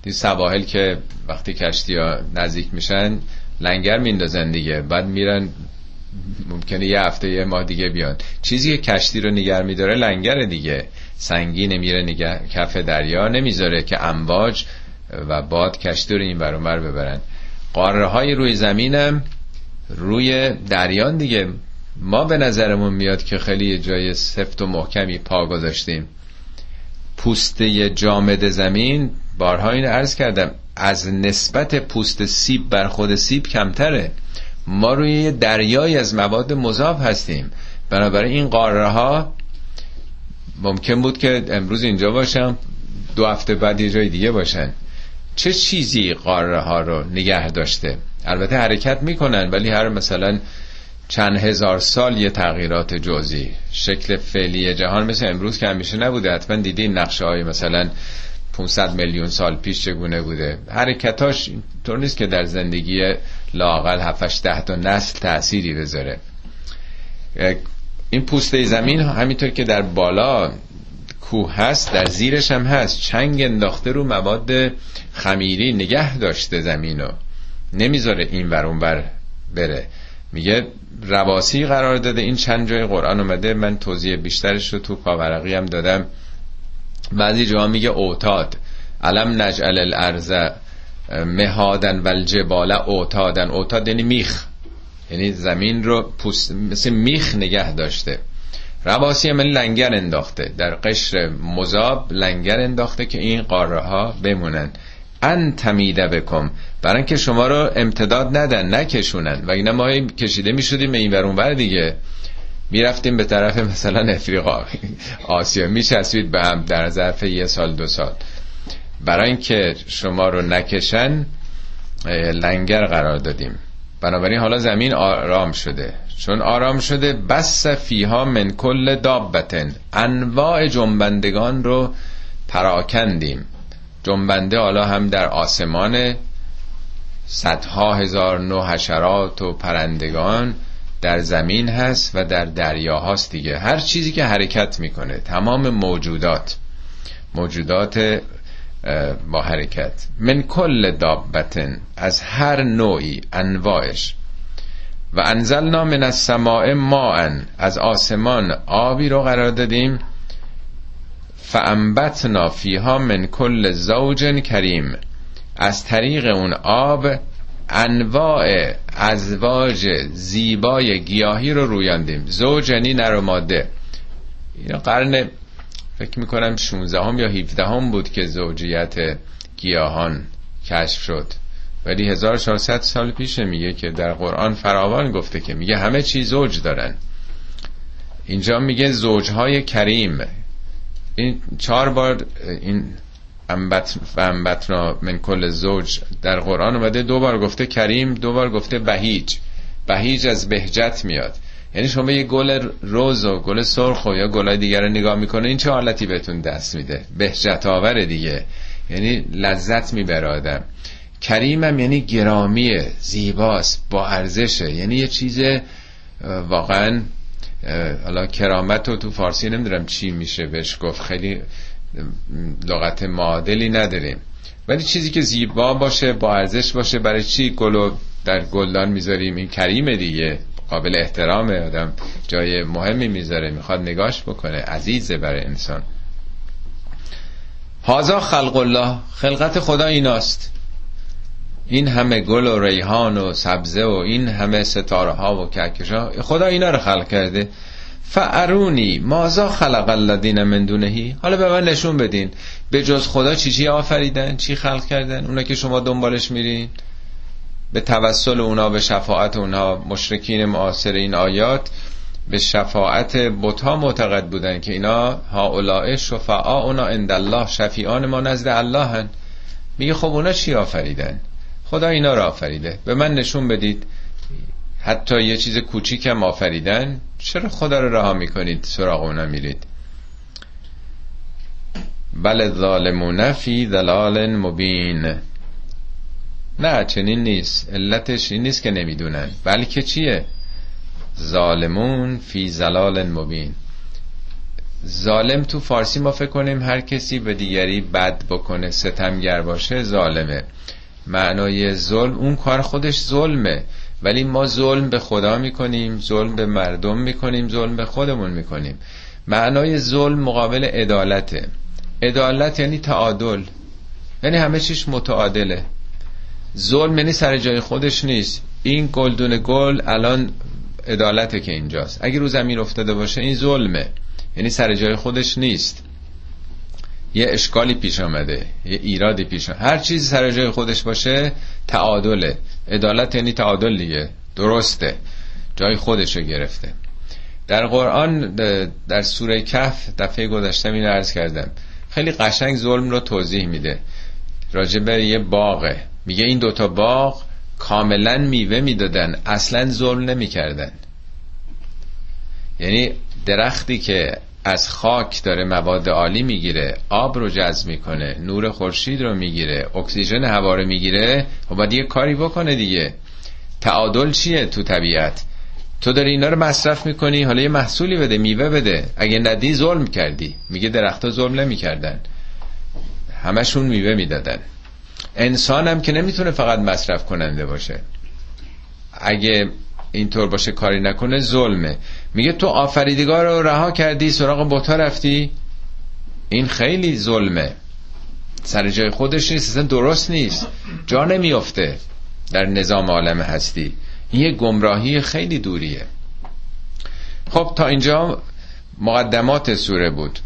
دی سواحل که وقتی کشتی ها نزدیک میشن لنگر میندازن دیگه. بعد میرن ممکنه یه هفته یه ماه دیگه بیان چیزی که کشتی رو نگر میداره لنگر دیگه. سنگین میره نگر کف دریا نمی‌ذاره که امواج و باد کشتی رو این برامر ببرن. قاره های روی زمینم روی دریان دیگه. ما به نظرمون میاد که خیلی جای سفت و محکمی پا گذاشتیم. پوسته جامد زمین بارها این عرض کردم از نسبت پوست سیب بر خود سیب کمتره. ما روی دریای از مواد مذاب هستیم. بنابراین این قاره ها ممکن بود که امروز اینجا باشم دو هفته بعد یه جای دیگه باشن. چه چیزی قاره ها رو نگه داشته؟ البته حرکت می‌کنن ولی هر مثلا چند هزار سال یه تغییرات جزئی. شکل فعلی جهان مثل امروز که همیشه نبوده حتما دیدین نقشه های مثلا 500 میلیون سال پیش چگونه بوده. حرکتاش طور نیست که در زندگی لاقل 7 ده تا نسل تأثیری بذاره. این پوسته زمین همینطور که در بالا کوه هست در زیرش هم هست. چنگ انداخته رو مواد خمیری نگه داشته زمینو. نمی‌ذاره این ور اون بر بره. میگه رواسی قرار داده. این چند جای قرآن اومده. من توضیح بیشترش رو تو پاورقی هم دادم. بعضی جاها میگه اوتاد. علم نجعل الارض مهادن و الجبال اوتادن. اوتاد یعنی میخ. یعنی زمین رو پوست مثل میخ نگه داشته. رواسی هم لنگر انداخته. در قشر مذاب لنگر انداخته که این قاره ها بمونن. ان تمیده بکن برای که شما رو امتداد ندن نکشونن. و اینا ما کشیده می‌شدیم به این ور دیگه. می‌رفتیم به طرف مثلا افریقا. آسیا. میچسبید به هم در ظرف یه سال دو سال. برای اینکه شما رو نکشن لنگر قرار دادیم. بنابراین حالا زمین آرام شده. چون آرام شده بس فیها من کل دابتن. انواع جنبندگان رو پراکندیم. جنبنده حالا هم در آسمان صدها هزار نو حشرات و پرندگان در زمین هست و در دریا هاست دیگه. هر چیزی که حرکت می‌کنه تمام موجودات. موجودات با حرکت. من کل دابتن از هر نوعی انواعش. و انزلنا من السماء ماء از آسمان آبی رو قرار دادیم. فانبتنا فیها من کل زوج کریم. از طریق اون آب انواع ازواج زیبای گیاهی رو رویاندیم. زوجنی نر و این قرن فکر می‌کنم 16 هم یا 17 هم بود که زوجیت گیاهان کشف شد. ولی 1400 سال پیشه میگه که در قرآن فراوان گفته که میگه همه چی زوج دارن. اینجا میگه زوجهای کریم. این چهار بار این انبت و انبتنا من کل زوج در قرآن اومده دو بار گفته کریم دو بار گفته بهیج. بهیج از بهجت میاد. یعنی شما یه گل روز و گل سرخ و یا گلای دیگر رو نگاه می‌کنه این چه حالتی بهتون دست میده؟ بهجت آور دیگه. یعنی لذت می‌بره آدم. کریمم یعنی گرامیه زیباست با ارزشه. یعنی یه چیز واقعا حالا کرامت رو تو فارسی نمی‌دونم چی میشه بهش گفت. خیلی لغت معادلی نداریم. ولی چیزی که زیبا باشه با ارزش باشه برای چی گلو در گلدان می‌ذاریم؟ این کریمه دیگه. قابل احترامه آدم. جای مهمی می‌ذاره می‌خواد نگاش بکنه. عزیزه برای انسان. هازا خلق الله. خلقت خدا ایناست. این همه گل و ریحان و سبزه و این همه ستاره ها و کهکش ها خدا اینا رو خلق کرده. فعرونی مازا خلق الذین من دونهی؟ حالا به من نشون بدین. به جز خدا چی چی آفریدن؟ چی خلق کردن؟ اونا که شما دنبالش میرین؟ به توسل اونا به شفاعت اونا. مشرکین معاصر این آیات به شفاعت بتها معتقد بودن که اینا هؤلاء شفعاؤنا عند الله شفیعان ما نزد الله هن. میگه خب اونا چی آفریدن؟ خدا اینا را آفریده. به من نشون بدید. حتی یه چیز کوچیکم آفریدن. چرا خدا رو رها می‌کنید؟ سراغ اونا میرید. بل ظالمون فی ضلال مبین. نه چنین نیست. علتش این نیست که نمی‌دونن. بلکه چیه؟ ظالمون فی زلال مبین. ظالم تو فارسی ما فکر کنیم هر کسی به دیگری بد بکنه ستمگر باشه ظالمه. معنای ظلم اون کار خودش ظلمه. ولی ما ظلم به خدا می‌کنیم ظلم به مردم می‌کنیم ظلم به خودمون می‌کنیم. معنای ظلم مقابل عدالته. عدالت یعنی تعادل. یعنی همه چیش متعادله. ظلم یعنی سر جای خودش نیست. این گلدون گل الان عدالته که اینجاست. اگه رو زمین افتاده باشه این ظلمه. یعنی سر جای خودش نیست. یه اشکالی پیش آمده. یه ایرادی پیش آمده. هر چیزی سر جای خودش باشه تعادله. عدالت یعنی تعادل دیگه. درسته. جای خودش رو گرفته. در قرآن در سوره کف دفعه گذشته این عرض کردم. خیلی قشنگ ظلم رو توضیح میده. راجب یه باغه. میگه این دوتا باغ کاملا میوه می‌دادن اصلا ظلم نمی‌کردن. یعنی درختی که از خاک داره مواد عالی می‌گیره آب رو جذب می‌کنه نور خورشید رو می‌گیره اکسیژن هوا رو می‌گیره و باید یه کاری بکنه دیگه. تعادل چیه تو طبیعت؟ تو داری اینا رو مصرف می‌کنی حالا یه محصولی بده میوه بده. اگه ندی ظلم کردی. میگه درختها ظلم نمی‌کردن. همشون میوه می‌دادن. انسان هم که نمی‌تونه فقط مصرف کننده باشه. اگه اینطور باشه کاری نکنه ظلمه. میگه تو آفریدگار رو رها کردی سراغ بوتا رفتی؟ این خیلی ظلمه. سر جای خودش نیست اصلا درست نیست. جا نمیافته. در نظام عالم هستی. این یه گمراهی خیلی دوریه. خب تا اینجا مقدمات سوره بود.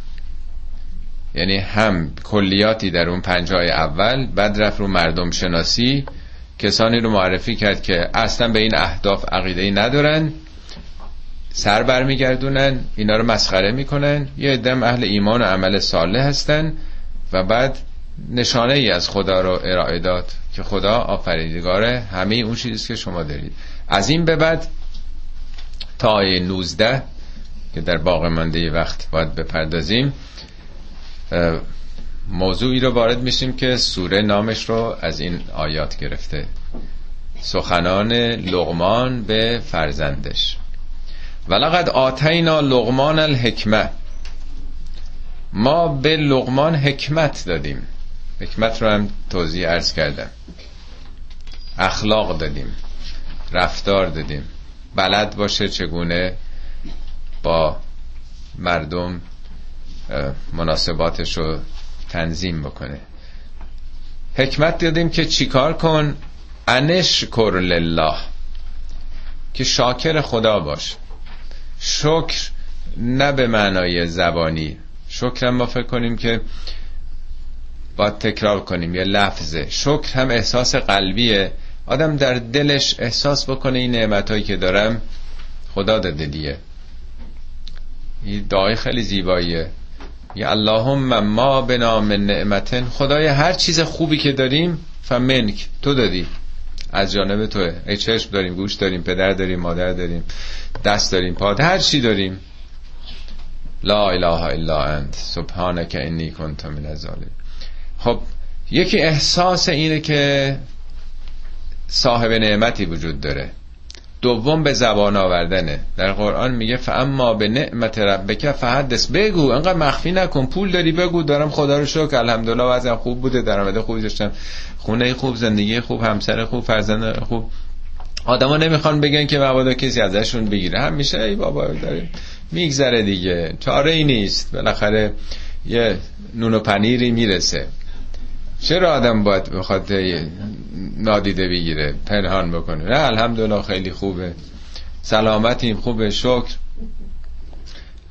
یعنی هم کلیاتی در اون پنجای اول بعد رفت رو مردم شناسی. کسانی رو معرفی کرد که اصلا به این اهداف عقیده ندارن سر برمیگردونن اینا رو مسخره می‌کنن. یه ادم اهل ایمان و عمل صالح هستن و بعد نشانه ای از خدا رو ارائه داد که خدا آفریدگاره همه اون چیزی که شما دارید. از این به بعد تا آیه 19 که در باقی مانده وقت باید بپردازیم موضوعی رو وارد میشیم که سوره نامش رو از این آیات گرفته. سخنان لغمان به فرزندش. ولقد آتینا لغمان الحکمه. ما به لغمان حکمت دادیم. حکمت رو هم توضیح ارز کردم. اخلاق دادیم. رفتار دادیم. بلد باشه چگونه با مردم مناسباتش رو تنظیم بکنه. حکمت دادیم که چیکار کن؟ انش کر لله. که شاکر خدا باش. شکر نه به معنای زبانی. شکر هم ما فکر کنیم که باید تکرار کنیم یه لفظه. شکر هم احساس قلبیه. آدم در دلش احساس بکنه این نعمتهایی که دارم خدا داده دیگه. این دعای خیلی زیباییه. یا اللهم ما به نام نعمتن خدای هر چیز خوبی که داریم فمنک تو دادی. از جانب توه. ای چشم داریم گوش داریم پدر داریم مادر داریم دست داریم پاد هر چی داریم. لا اله الا انت. سبحانك انی کنت من الظالمین. خب یکی احساس اینه که صاحب نعمتی وجود داره. دوم به زبان آوردنه. در قرآن میگه فاما به نعمت ربک فحدث. بگو انقدر مخفی نکن. پول داری بگو. دارم خدا رو شکر. الحمدلله وضعم خوب بوده. درآمد خوبی داشتم. خونه خوب زندگی خوب همسر خوب فرزند خوب. آدما نمی‌خوان بگن که مبادا کسی ازشون بگیره. همیشه ای بابا داره میگذره دیگه. چاره ای نیست. بالاخره یه نون و پنیری می‌رسه. چرا آدم باید بخواد نادیده بگیره پنهان بکنه؟ نه الحمدلله خیلی خوبه. سلامتیم خوبه شکر.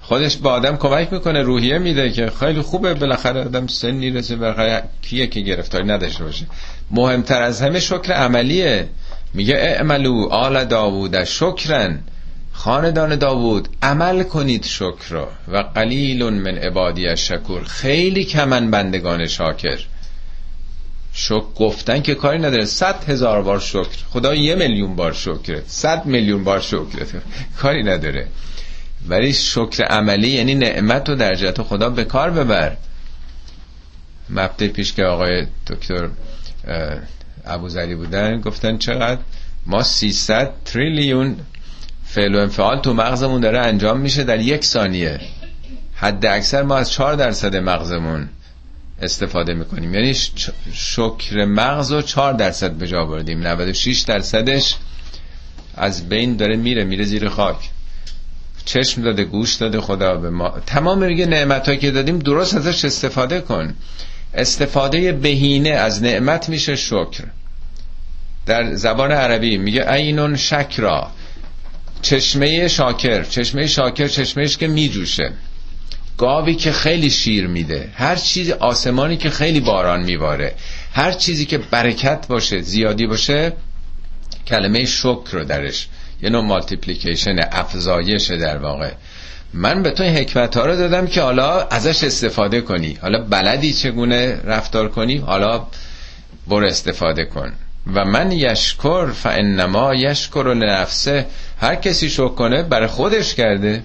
خودش با آدم کمک می‌کنه روحیه میده که خیلی خوبه بالاخره آدم سنی رسه بالاخره کیه که گرفتاری نداشته باشه. مهمتر از همه شکر عملیه. میگه اعملو آل داوود شکرن. خاندان داوود عمل کنید شکر و قلیل من عبادی شکور خیلی کمن بندگان شاکر. شکر گفتن که کاری نداره. صد هزار بار شکر. خدا یه میلیون بار شکره. صد میلیون بار شکره. کاری نداره. ولی شکر عملی یعنی نعمت و در جهت خدا به کار ببر. مبته پیش که آقای دکتر ابوذری بودن گفتن چقدر ما 300 تریلیون فعل و انفعال تو مغزمون داره انجام میشه در یک ثانیه. حد اکثر ما از 4 درصد مغزمون. استفاده می‌کنیم. یعنی شکر مغز رو 4 درصد به جا بردیم. 96 درصدش از بین داره میره میره زیر خاک. چشم داده گوش داده خدا به ما. تمام میگه نعمت که دادیم درست ازش استفاده کن. استفاده بهینه از نعمت میشه شکر. در زبان عربی میگه اینون شکرا. چشمه شاکر. چشمه شاکر چشمهش که میجوشه. گاوی که خیلی شیر میده هر چیز آسمانی که خیلی باران میباره هر چیزی که برکت باشه زیادی باشه کلمه شکر رو درش یه نوع مالتیپلیکیشن افزایش در واقع. من به تو حکمت ها رو دادم که حالا ازش استفاده کنی. حالا بلدی چگونه رفتار کنی؟ حالا برو استفاده کن. و من یشکر فانما یشکر لنفسه. هر کسی شکر کنه برای خودش کرده.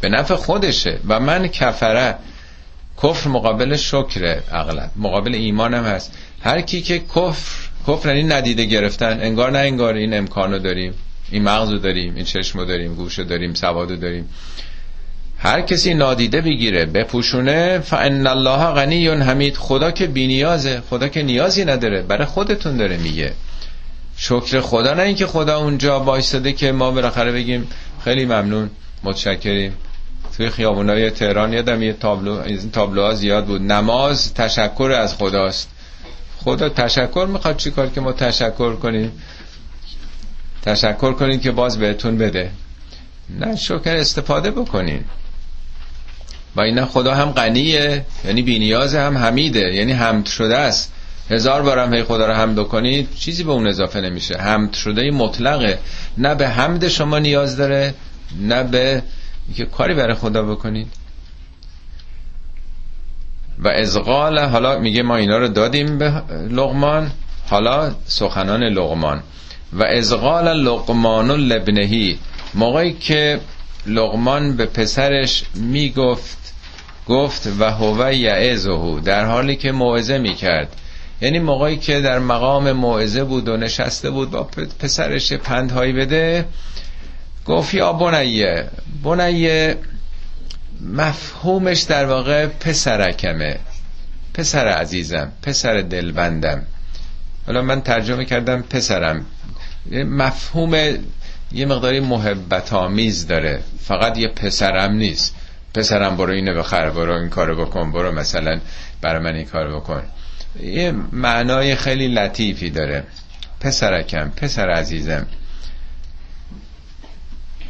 به نفع خودشه و من کفره کفر مقابل شکر اغلب مقابل ایمان هم هست. هر کی که کفر کفر یعنی ندیده گرفتن انگار نه انگار این امکانو داریم این مغزو داریم این چشمو داریم گوشو داریم سوادو داریم. هر کسی نادیده بگیره بپوشونه فان الله غنی حمید. خدا که بینیازه خدا که نیازی نداره برای خودتون داره میگه. شکر خدا نه اینکه خدا اونجا وایساده که ما بالاخره بگیم خیلی ممنون متشکریم. توی خیابونای تهران یادم یه تابلو این تابلوها زیاد بود. نماز تشکر از خداست. خدا تشکر می‌خواد چیکار که ما تشکر کنیم؟ تشکر کنین که باز بهتون بده. نه شکر استفاده بکنین. و اینا خدا هم غنیه یعنی بینیاز هم حمیده یعنی حمد شده است. هزار بارم هی خدا رو حمد کنید چیزی به اون اضافه نمیشه. حمد شده مطلقه. نه به حمد شما نیاز داره نه به که کاری برای خدا بکنید. و ازغال حالا میگه ما اینا رو دادیم به لغمان حالا سخنان لغمان و ازغال لقمان لبنهی موقعی که لغمان به پسرش می‌گفت گفت و هو یعزهو در حالی که موعظه می‌کرد. یعنی موقعی که در مقام موعظه بود و نشسته بود با پسرش پندهایی بده گفت یا بنیه. بنیه مفهومش در واقع پسرکمه. پسر عزیزم پسر دلبندم. حالا من ترجمه کردم پسرم. مفهوم یه مقداری محبت آمیز داره. فقط یه پسرم نیست. پسرم برو اینو بخر برو این کارو بکن برو مثلا برای من این کارو بکن. یه معنای خیلی لطیفی داره. پسرکم پسر عزیزم.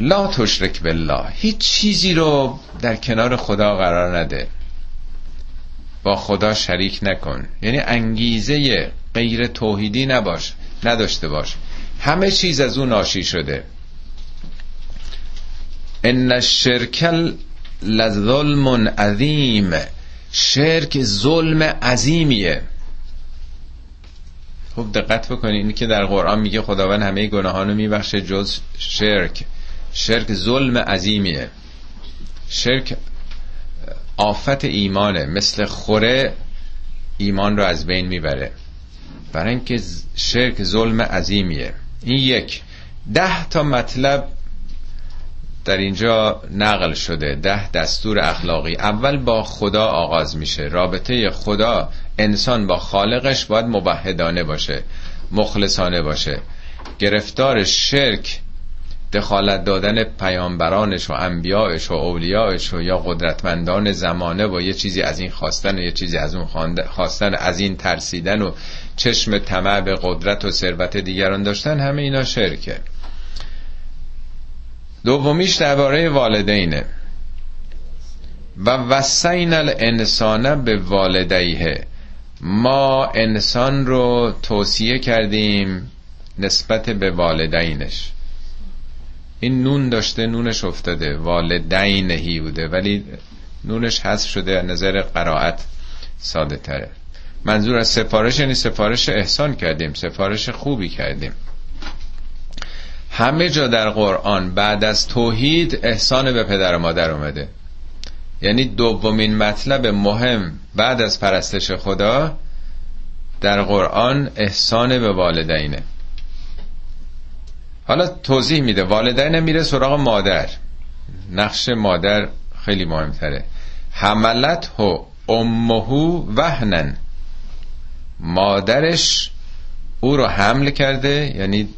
لا تشرک بالله. هیچ چیزی رو در کنار خدا قرار نده. با خدا شریک نکن. یعنی انگیزه غیر توحیدی نباش نداشته باش. همه چیز از اون ناشی شده. ان الشرک لظلم عظیم. شرک ظلم عظیمیه. خوب دقت بکنید این که در قرآن میگه خداوند همه گناهانو میبخشه جز شرک. شرک ظلم عظیمیه. شرک آفت ایمانه. مثل خوره ایمان رو از بین می‌بره. برای اینکه شرک ظلم عظیمیه. این یک. ده تا مطلب در اینجا نقل شده. ده دستور اخلاقی. اول با خدا آغاز میشه. رابطه خدا انسان با خالقش باید مبهدانه باشه. مخلصانه باشه. گرفتار شرک دخالت دادن پیامبرانش و انبیاءش و اولیاءش و یا قدرتمندان زمانه و یه چیزی از این خواستن و یه چیزی از اون خواستن از این ترسیدن و چشم طمع به قدرت و ثروت دیگران داشتن همه اینا شرکه. دومیش درباره والدینه. و وسین الانسان به والدیه. ما انسان رو توصیه کردیم نسبت به والدینش. این نون داشته نونش افتاده. والدینهی بوده. ولی نونش حذف شده نظر قرائت ساده تره منظور از سفارش یعنی سفارش احسان کردیم سفارش خوبی کردیم. همه جا در قرآن بعد از توحید احسان به پدر و مادر اومده. یعنی دومین مطلب مهم بعد از پرستش خدا در قرآن احسان به والدینه. حالا توضیح میده. والدین میره سراغ مادر. نقش مادر خیلی مهمتره. حملت هو امهو وهنن. مادرش او رو حمل کرده یعنی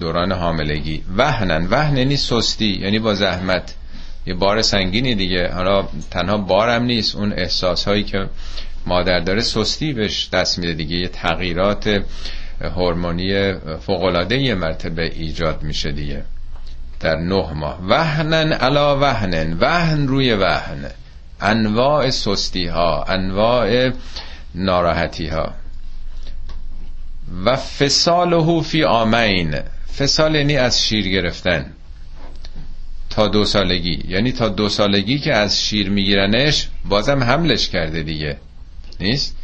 دوران حاملگی. وهنن. وهن یعنی سستی یعنی با زحمت. یه بار سنگینی دیگه. حالا تنها بارم نیست. اون احساس هایی که مادر داره سستی بهش دست میده دیگه. یه تغییرات هورمونی یه مرتبه ایجاد میشه دیگه. در نه ماه. وهنن علا وهنن. وهن روی وهن. انواع سستی ها انواع ناراحتی ها و فساله فی آمین. فسال یعنی از شیر گرفتن. تا دو سالگی. یعنی تا دو سالگی که از شیر میگیرنش بازم حملش کرده دیگه. نیست؟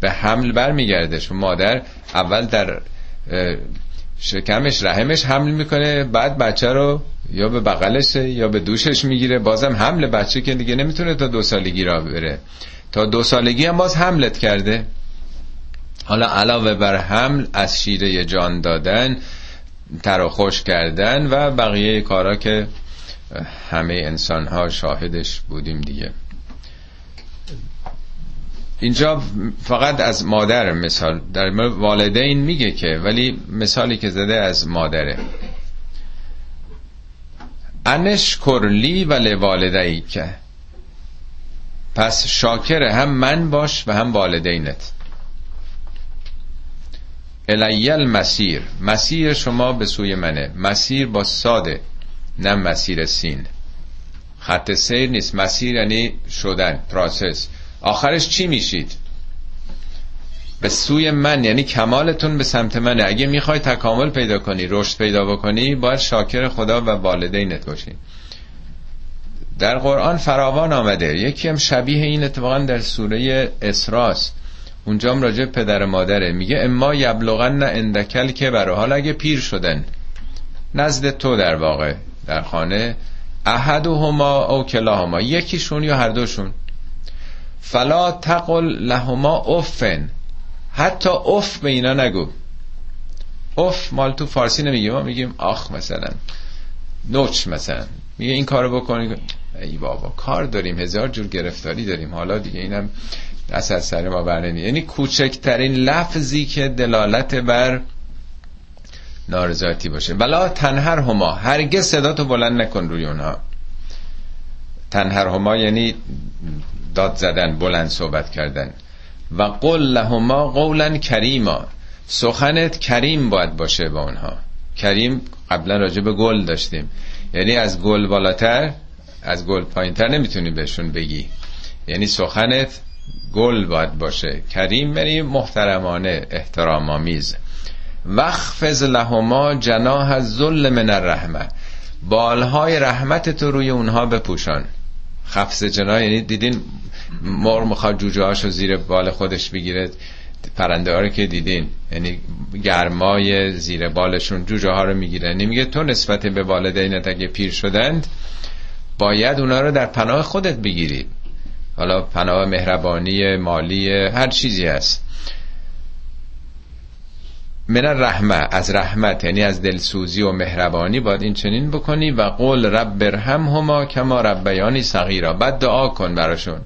به حمل برمیگرده. چون مادر اول در شکمش رحمش حمل می‌کنه بعد بچه رو یا به بغلش یا به دوشش می‌گیره. بازم حمل بچه که دیگه نمی‌تونه تا دو سالگی را بره. تا دو سالگی هم باز حملت کرده. حالا علاوه بر حمل از شیره جان دادن تر خوش کردن و بقیه کارا که همه انسان ها شاهدش بودیم دیگه. اینجا فقط از مادر مثال در والدین میگه که ولی مثالی که زده از مادره. انش کرلی و لوالدهی که پس شاکر هم من باش و هم والدینت. الی المصیر مصیر شما به سوی منه. مصیر با صاده نه مسیر سین. خط سیر نیست. مصیر یعنی شدن process آخرش چی میشید؟ به سوی من یعنی کمالتون به سمت منه. اگه می‌خوای تکامل پیدا کنی رشد پیدا بکنی باید شاکر خدا و والدینت باشی. در قرآن فراوان آمده. یکی هم شبیه این اتفاقا در سوره اسراس اونجا هم راجع پدر و مادره. میگه اما یبلغن اندکل که برای حال اگه پیر شدن نزد تو در واقع در خانه. احدهما او کلاهما. یکیشون یا هر دوشون؟ فلا تقل لهما افن. حتی اف به اینا نگو. اف مال تو فارسی نمیگیم ما میگیم آخ مثلا نوچ مثلا. میگه این کارو بکنی ای بابا کار داریم هزار جور گرفتاری داریم. حالا دیگه اینم دست از سر ما برنمی یعنی کوچکترین لفظی که دلالت بر نارضایتی باشه. بلا تنهر هما. هرگز صدا تو بلند نکن روی اونها. تنهر هما یعنی داد زدن بلند صحبت کردن. و قل لهما قولا کریما. سخنت کریم باید باشه با اونها. کریم قبلا راجع به گل داشتیم. یعنی از گل بالاتر از گل پایینتر نمی‌تونی بهشون بگی. یعنی سخنت گل باید باشه. کریم یعنی محترمانه احترام آمیز وخفز لهما جناح الذل من الرحمه بالهای رحمت تو روی اونها بپوشان. خفز جناح یعنی دیدین مر می‌خواد جوجه هاشو زیر بال خودش بگیره. پرنده ها رو که دیدین. یعنی گرمای زیر بالشون جوجه ها رو می‌گیره. نمیگه تو نسبت به والدینت اگه پیر شدند باید اونا رو در پناه خودت بگیری. حالا پناه مهربانی مالی هر چیزی هست. من رحمه از رحمت یعنی از دلسوزی و مهربانی باید این چنین بکنی. و قول رب برهم هما کما ربیانی صغیرا. بعد دعا کن براشون.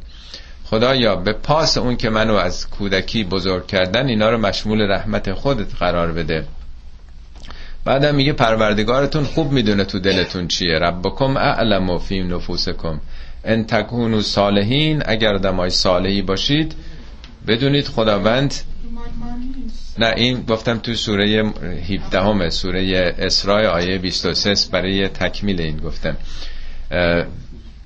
خدایا به پاس اون که منو از کودکی بزرگ کردن اینا رو مشمول رحمت خودت قرار بده. بعدم میگه پروردگارتون خوب می‌دونه تو دلتون چیه. ربکم اعلم و فیم نفوسکم. ان تکونو صالحین اگر دمای صالحی باشید بدونید خداوند نه این گفتم تو سوره 17 همه سوره اسراء آیه 23 برای تکمیل این گفتم.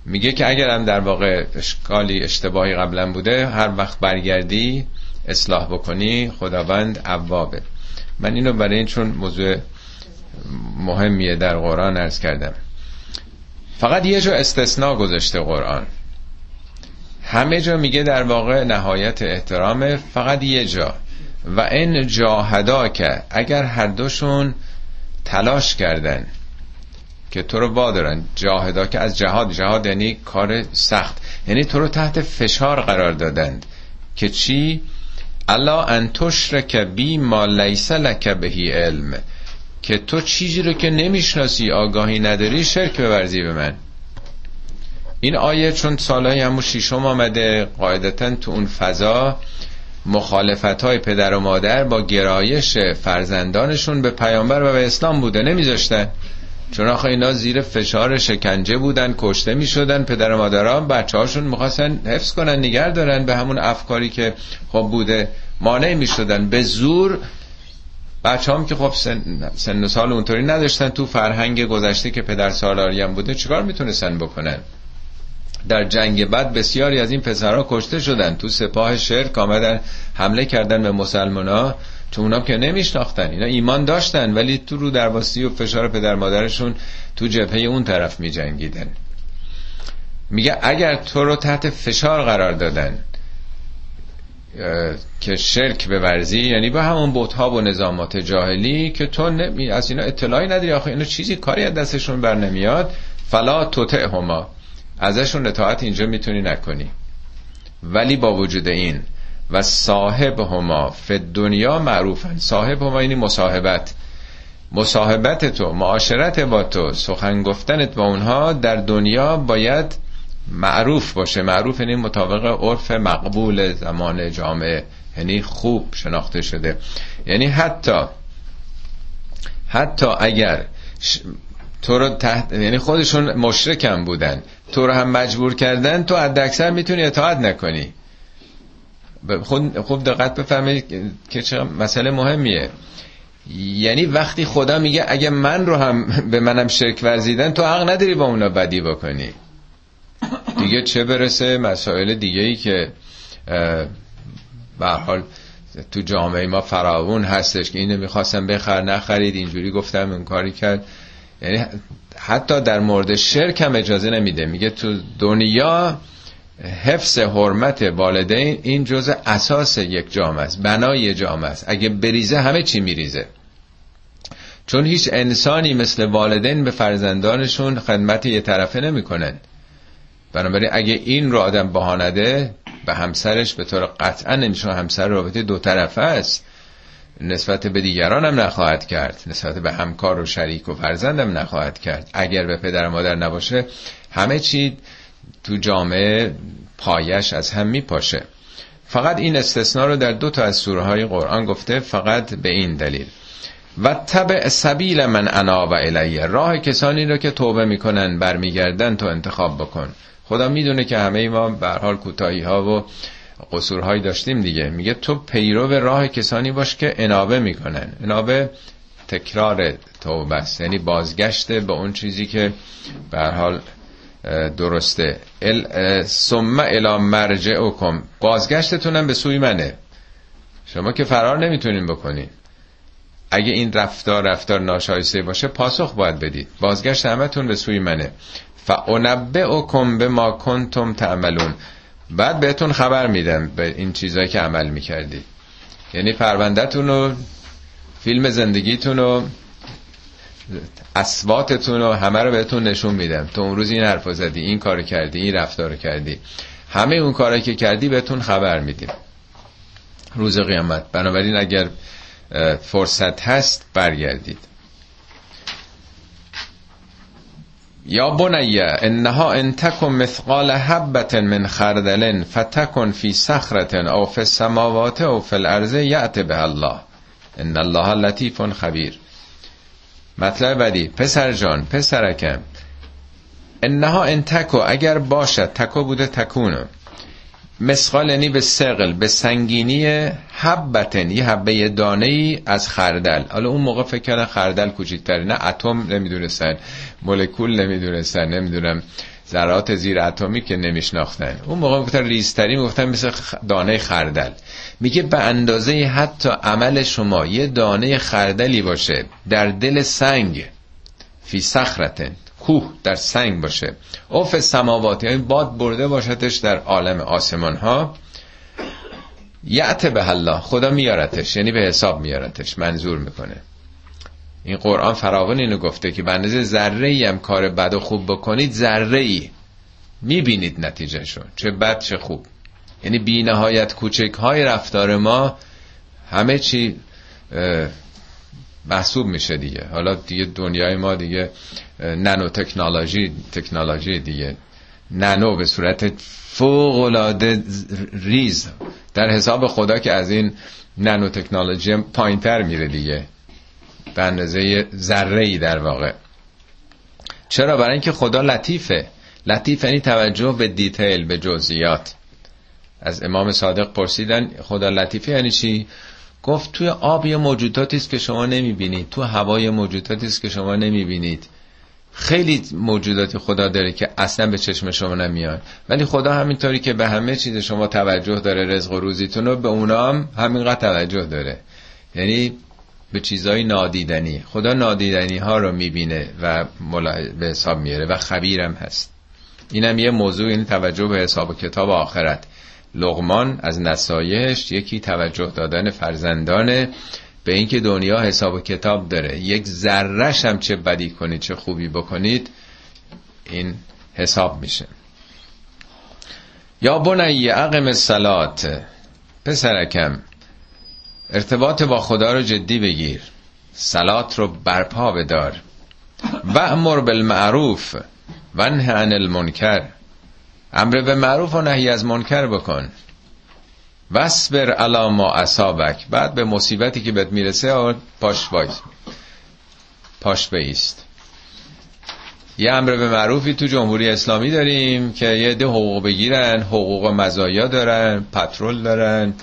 میگه که اگرم در واقع اشکالی اشتباهی قبلا بوده هر وقت برگردی اصلاح بکنی خداوند عوابه من اینو برای این چون موضوع مهمیه در قرآن ارز کردم. فقط یه جا استثناء گذاشته قرآن. همه جا میگه در واقع نهایت احترامه فقط یه جا. و این جاهدا که اگر هر دوشون تلاش کردن. که تو رو وادارن. جاهدا که از جهاد جهاد یعنی کار سخت. یعنی تو رو تحت فشار قرار دادند. که چی؟ الا ان تشرک بی ما لیس لک بهی علم. که تو چیزی رو که نمی‌شناسی آگاهی نداری شرک بورزی به من. این آیه چون سالهای همون شیشم آمده قاعدتا تو اون فضا مخالفت های پدر و مادر با گرایش فرزندانشون به پیامبر و به اسلام بوده نمیذاشتن. چون آخه اینا زیر فشار شکنجه بودن کشته می شدن پدر و مادران بچه هاشون می‌خواستن حفظ کنن نگر دارن به همون افکاری که خب بوده مانع می شدن به زور بچه هم که خب سن, سن و سال اونطوری نداشتن تو فرهنگ گذشته که پدر سالاری هم بوده چیکار می‌تونستن بکنن؟ در جنگ بعد بسیاری از این پسرها کشته شدن. تو سپاه شرک آمدن حمله کردن به مسلمان ها چون اونا که نمیشناختن اینا ایمان داشتن ولی تو رو درواسی و فشار پدر مادرشون تو جبهه اون طرف می جنگیدن میگه اگر تو رو تحت فشار قرار دادن که شرک ورزی یعنی با همون بوتها و نظامات جاهلی که تو نمی از اینا اطلاعی نداری آخه اینا چیزی کاری از دستشون بر نمیاد. فلا توته هما ازشون اطاعت اینجا می‌تونی نکنی. ولی با وجود این و صاحب هما فی دنیا معروفن. صاحب هما اینی مصاحبت. مصاحبت تو معاشرت با تو سخن گفتنت با اونها در دنیا باید معروف باشه. معروف یعنی مطابق عرف مقبول زمان جامعه. یعنی خوب شناخته شده. یعنی حتی حتی اگر تو رو تحت یعنی خودشون مشرکم بودن. تو رو هم مجبور کردن تو حد اکثر می‌تونی اطاعت نکنی. خود خوب دقت بفهمید که چه مسئله مهمیه. یعنی وقتی خدا میگه اگه من رو هم به منم شرک ورزیدن تو حق نداری با اونا بدی بکنی. دیگه چه برسه؟ مسائل دیگه ای که به حال تو جامعه ما فراون هستش که اینو می‌خواستم بخر نخرید اینجوری گفتم این کاری کرد. یعنی حتی در مورد شرک هم اجازه نمیده. میگه تو دنیا حفظ حرمت والدین این جزء اساس یک جامعه است بنای جامعه است. اگه بریزه همه چی میریزه. چون هیچ انسانی مثل والدین به فرزندانشون خدمت یه طرفه نمی‌کنن. بنابراین اگه این رو آدم بهانده به همسرش به طور قطعا نمیشه همسر رابطه دو طرفه است نسبت به دیگران هم نخواهد کرد نسبت به همکار و شریک و فرزندم نخواهد کرد. اگر به پدر مادر نباشه همه چی تو جامعه پایش از هم میپاشه. فقط این استثناء رو در دو تا از سوره های قرآن گفته فقط به این دلیل. و تبع سبیل من انا و الیه راه کسانی رو که توبه می‌کنن برمیگردن تو انتخاب بکن. خدا می‌دونه که همه ما به حال کوتاهی ها و قصورهایی داشتیم دیگه. میگه تو پیرو راه کسانی باش که انابه می‌کنن. انابه تکرار توبه است. یعنی بازگشت به اون چیزی که به حال درسته. ال ثم الی مرجعکم. بازگشتتونم به سوی منه. شما که فرار نمی‌تونین بکنین. اگه این رفتار رفتار ناشایسته باشه پاسخ باید بدید. بازگشت همتون به سوی منه. فانبئکم به ما کنتم تعملون. بعد بهتون خبر میدم به این چیزایی که عمل می‌کردید. یعنی پروندهتون و فیلم زندگیتون و اسواتتون و همه رو بهتون نشون میدم. تو اون روز این حرف زدی این کار کردی این رفتار کردی. همه اون کارهایی که کردی بهتون خبر میدیم. روز قیامت. بنابراین اگر فرصت هست برگردید. یا بنی انها ان تک مثقال حبة من خردل فتکن فی صخرة او فی السماوات او فی الارض یأت بها الله. ان الله لطیف خبیر. مطلب بعدی. پسر جان پسرکم. انها ان تک اگر باشد تک بوده تکون. مثقال یعنی به ثقل به سنگینی حبة. یه حبه دانه ای از خردل. حالا اون موقع فکر کردن خردل کوچیک‌تره. نه اتم نمی‌دونستن مولکول نمی‌دونستن نمی‌دونم ذرات زیر اتمی که نمیشناختن. اون موقع گفتن ریزتری می‌گفتن مثل دانه خردل. میگه به اندازه حتی عمل شما یه دانه خردلی باشه در دل سنگ فی صخرتن کوه در سنگ باشه. اوف سماوات یعنی باد برده باشدش در عالم آسمان ها یعت به الله خدا میارتش یعنی به حساب میارتش منظور می‌کنه. این قرآن فراوان اینو گفته که بندازه ذره ای هم کار بد و خوب بکنید ذره ای می‌بینید نتیجه شو چه بد چه خوب. یعنی بی نهایت کوچک های رفتار ما همه چی محسوب میشه دیگه. حالا دیگه دنیای ما دیگه نانو تکنولوژی تکنولوژی دیگه. نانو به صورت فوق العاده ریز. در حساب خدا که از این نانو تکنولوژی پایینتر میره دیگه. به اندازه ذره ای در واقع. چرا؟ برای اینکه خدا لطیفه. لطیف یعنی توجه به دیتیل به جزئیات. از امام صادق پرسیدن خدا لطیفه یعنی چی؟ گفت توی آب یه موجوداتی است که شما نمی‌بینید تو هوای موجوداتی است که شما نمی‌بینید. خیلی موجوداتی خدا داره که اصلا به چشم شما نمیاد. ولی خدا همینطوری که به همه چیز شما توجه داره رزق و روزیتون رو به اونا هم همینقدر توجه داره. یعنی به چیزای نادیدنی. خدا نادیدنی ها رو می‌بینه و به حساب میاره و خبیرم هست. اینم یه موضوع این یعنی توجه به حساب و کتاب آخرت. لغمان از نصایش یکی توجه دادن فرزندانه به اینکه دنیا حساب و کتاب داره. یک ذرش هم چه بدی کنید چه خوبی بکنید این حساب میشه. یا بنی اقم الصلات پسرکم ارتباط با خدا رو جدی بگیر سلات رو برپا بدار و امر بالمعروف و نه عن المنکر. امر به معروف و نهی از منکر بکن. وصبر علا ما اصابک. بعد به مصیبتی که بهت می‌رسه پاش وایس. پاش بیست. یه امر به معروفی تو جمهوری اسلامی داریم که یه ده حقوق بگیرن حقوق مزایا دارن پترول دارن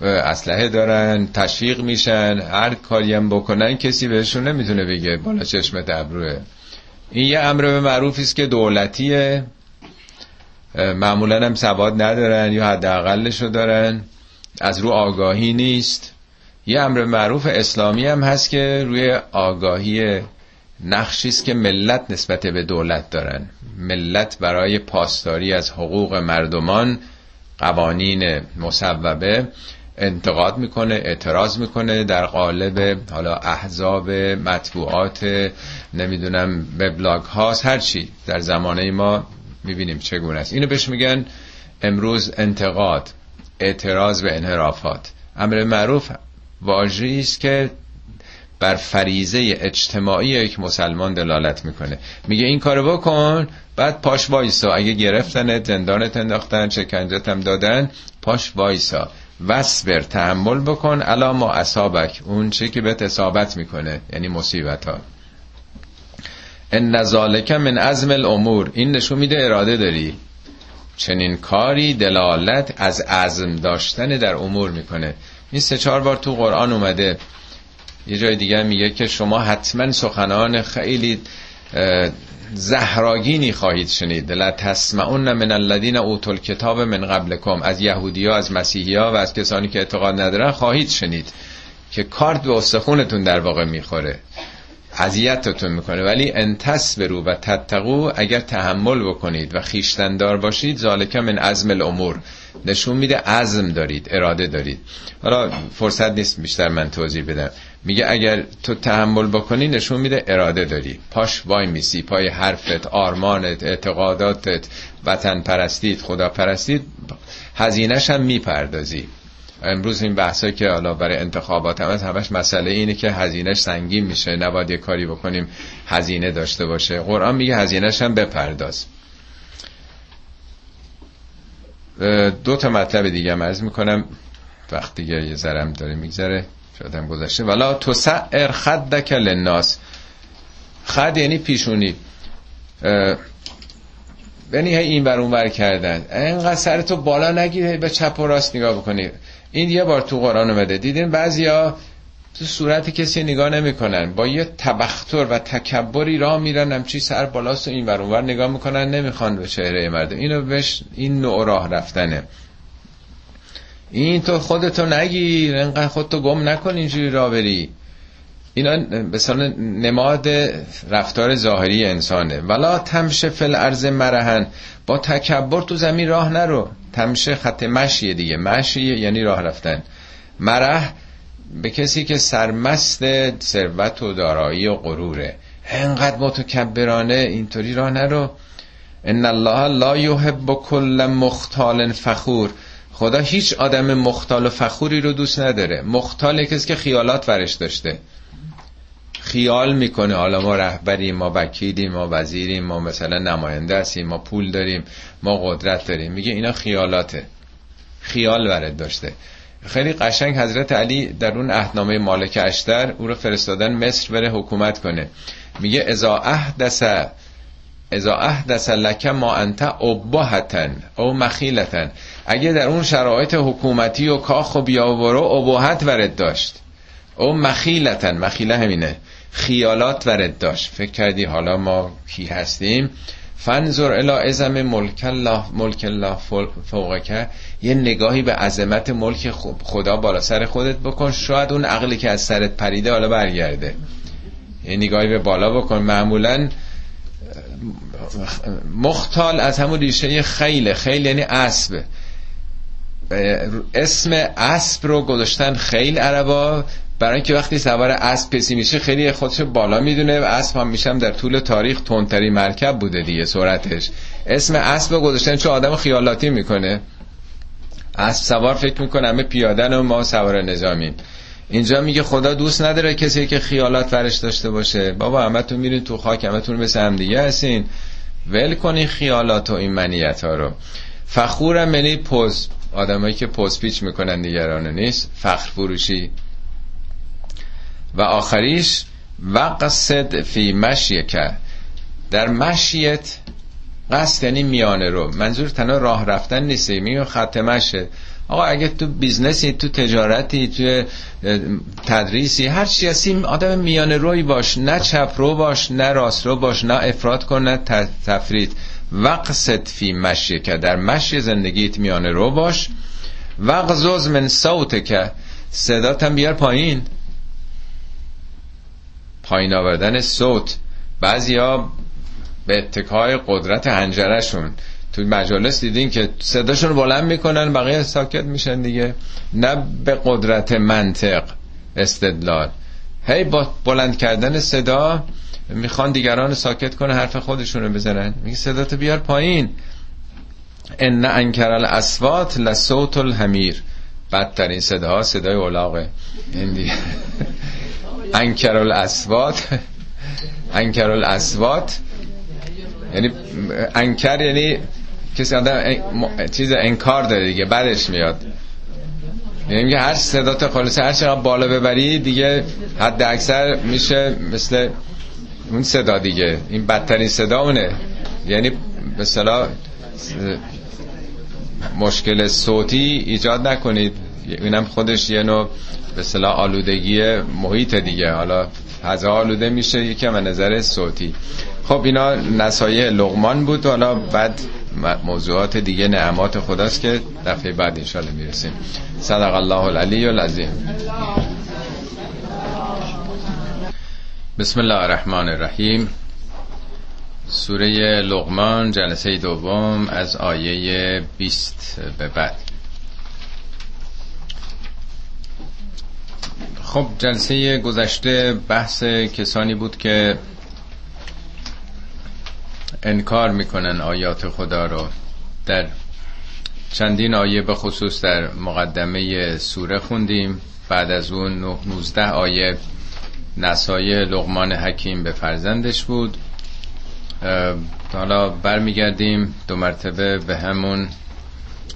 اسلحه دارن تشویق میشن هر کاری هم بکنن کسی بهشون نمی‌تونه بگه بالا چشم ابروه. این یه امر به معروفی است که دولتیه. معمولا هم سواد ندارن یا حداقلش رو دارن. از رو آگاهی نیست. یه امر معروف اسلامی هم هست که روی آگاهی نقشی است که ملت نسبت به دولت دارن. ملت برای پاسداری از حقوق مردمان قوانین مصوبه انتقاد می‌کنه اعتراض می‌کنه در قالب حالا احزاب مطبوعات نمی‌دونم وبلاگ هاست هر چی. در زمانه ما می‌بینیم چگونه است. اینو بهش میگن امروز انتقاد اعتراض به انحرافات. امر معروف واژه‌ای است که بر فریزه اجتماعی یک مسلمان دلالت می‌کنه. میگه این کارو بکن بعد پاش وایسا. اگه گرفتن زندانت انداختن شکنجت هم دادن پاش وایسا. وصبر تحمل بکن. الا ما اصابک. اون چه که بهت اصابت می‌کنه یعنی مصیبت ها ان ذالک من عزم الامور. این نشون میده اراده داری. چنین کاری دلالت از عزم داشتن در امور می‌کنه. این سه چهار بار تو قرآن اومده. یه جای دیگه میگه که شما حتما سخنان خیلی زهراگینی خواهید شنید. لا تسمعون من الذين اوتوا الكتاب من قبلكم از یهودیا از مسیحیا و از کسانی که اعتقاد ندارن خواهید شنید که کارت به استخونتون در واقع می‌خوره. اذیتتون می‌کنه. ولی انتس برو و تتقو اگر تحمل بکنید و خیشتندار باشید ذالک من عزم الامور. نشون میده عزم دارید اراده دارید. حالا فرصت نیست بیشتر من توضیح بدم. میگه اگر تو تحمل بکنی نشون میده اراده داری. پاش وای میسی پای حرفت آرمانت اعتقاداتت وطن پرستید خدا پرستید هزینهش هم می‌پردازی. امروز این بحثایی که حالا برای انتخابات هم همش مسئله اینه که هزینهش سنگین میشه. نباید یه کاری بکنیم هزینه داشته باشه. قرآن میگه هزینهش هم بپرداز. دو تا مطلب دیگه هم عرض می‌کنم. وقت دیگه یه ذرم داره میگذره. شاید گذشته. ولا تو سعر خدک للناس. خد یعنی پیشونی. یعنی این بر اون بر کردن. اینقدر سرتو بالا نگیره به چپ و راست نگاه بکنی. این یه بار تو قرآن اومده. دیدین بعضیا تو صورت کسی نگاه نمی‌کنن. با یه تبختر و تکبری راه میرن همچی سر بالاست و این اونور نگاه می‌کنن نمی‌خوان به چهره مردم اینو بهش این نوع راه رفتنه. این تو خودتو نگیر انقدر خودتو گم نکن اینجوری راه بری. اینا مثلا نماد رفتار ظاهری انسانه. ولا تمشه فل ارز مرهن با تکبر تو زمین راه نرو. تمشه خط مشیه دیگه. مشیه یعنی راه رفتن. مره به کسی که سرمست ثروت و دارایی و غروره. انقدر متکبرانه اینطوری راه نرو. ان الله لا یحب کل مختال فخور. خدا هیچ آدم مختال و فخوری رو دوست نداره. مختال کسی که خیالات ورش داشته. خیال می‌کنه. حالا ما رهبریم ما وکیلیم ما وزیریم ما مثلا نماینده هستیم ما پول داریم ما قدرت داریم. میگه اینا خیالاته. خیال ورد داشته. خیلی قشنگ حضرت علی در اون اهنامه مالک اشتر او رو فرستادن مصر بره حکومت کنه. میگه ازا احدث ازا احدث لک ما انت ابهتن او مخیلتن. اگه در اون شرایط حکومتی و کاخ و بیاورو ابهت ورد داشت. او مخیلتن. مخیله همینه. خیالات ورد داشت. فکر کردی حالا ما کی هستیم؟ فنظر الی ازم ملک الله ملک الله یه نگاهی به عظمت ملک خدا بالا سر خودت بکن. شاید اون عقلی که از سرت پریده حالا برگرده. یه نگاهی به بالا بکن. معمولا مختال از همون ریشه خیله خیل یعنی اسب. اسم اسب رو گذاشتن خیل عربا. برای اینکه وقتی سوار اسب کسی میشه خیلی خودش بالا می‌دونه اسب هم میشم در طول تاریخ تندترین مرکب بوده دیگه سرعتش. اسم اسب رو گذاشتن چون آدم خیالاتی می‌کنه. اسب سوار فکر می‌کنه همه پیادن و ما سوار نظامیم. اینجا میگه خدا دوست نداره کسی که خیالات ورش داشته باشه. بابا همه تو میرین تو خاک همه تون مثل هم دیگه هستین. ول کنی خیالات و این منیت ها رو. فخورم یعنی پوز. آدمایی که پوز پیچ می‌کنن دیگرانه نیست؟ فخر فروشی. و آخریش وقصد فی مشیکه در مشیت قصد یعنی میانه رو. منظور تنها راه رفتن نیست. میگه خط مشه. آقا اگه تو business ی تو تجارتی تو تدریسی هر چی هستی آدم میانه روی باش. نه چپ رو باش نه راست رو باش نه افراط کن نه تفریط. واقصد فی مشیک که در مشی زندگیت میانه رو باش. واغضض من صوتک که صداتم بیار پایین. پایین آوردن صوت. بعضیا به اتکای قدرت حنجره‌شون تو مجالس دیدین که صداشون بلند می‌کنن بقیه ساکت میشن دیگه. نه به قدرت منطق استدلال. هی با بلند کردن صدا می‌خوان دیگران ساکت کنه حرف خودشون رو بزنن. میگه صداتو بیار پایین. ان انکر الاسوات لصوت الحمیر. بدترین صدا صدای اولاغه. این دیگه. انکر الاسوات انکر الاسوات یعنی انکر یعنی کسی آدم چیز انکار داره دیگه بعدش میاد. یعنی میگه هر صدات خالصه هر چقدر بالا ببری دیگه حد اکثر میشه مثل اون صدا دیگه. این بدترین صدا اونه. یعنی مثلا مشکل صوتی ایجاد نکنید. اینم خودش یه نوع به صلاح آلودگی محیط دیگه. حالا فضا آلوده میشه یکم نظر صوتی. خب اینا نصایح لغمان بود. حالا بعد موضوعات دیگه نعمات خداست که دفعه بعد انشالله می‌رسیم. صدق الله العلی العظیم. بسم الله الرحمن الرحیم. سوره لغمان جلسه دوم از آیه 20 به بعد. خب جلسه گذشته بحث کسانی بود که انکار می‌کنن آیات خدا رو. در چندین آیه به خصوص در مقدمه سوره خوندیم. بعد از اون 19 آیه نسای لغمان حکیم به فرزندش بود. حالا برمیگردیم دو مرتبه به همون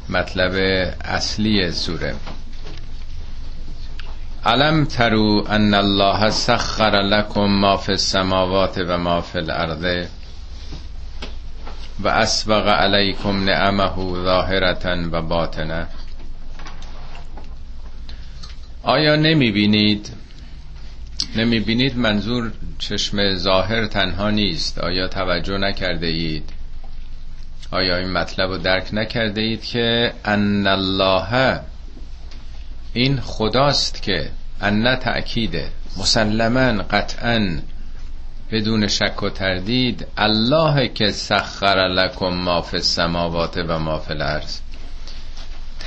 مطلب اصلی سوره. علم ترو ان الله سخر لكم ما فی السماوات و ما فی الارض و اسبق علیکم نعمه ظاهرتا و باطنه آیا نمی بینید نمی بینید منظور چشم ظاهر تنها نیست. آیا توجه نکرده اید آیا این مطلب رو درک نکرده اید که ان الله این خداست که ان تأکیده مسلما قطعا بدون شک و تردید الله که سخر لکم ما فی السماوات و ما فی الارض.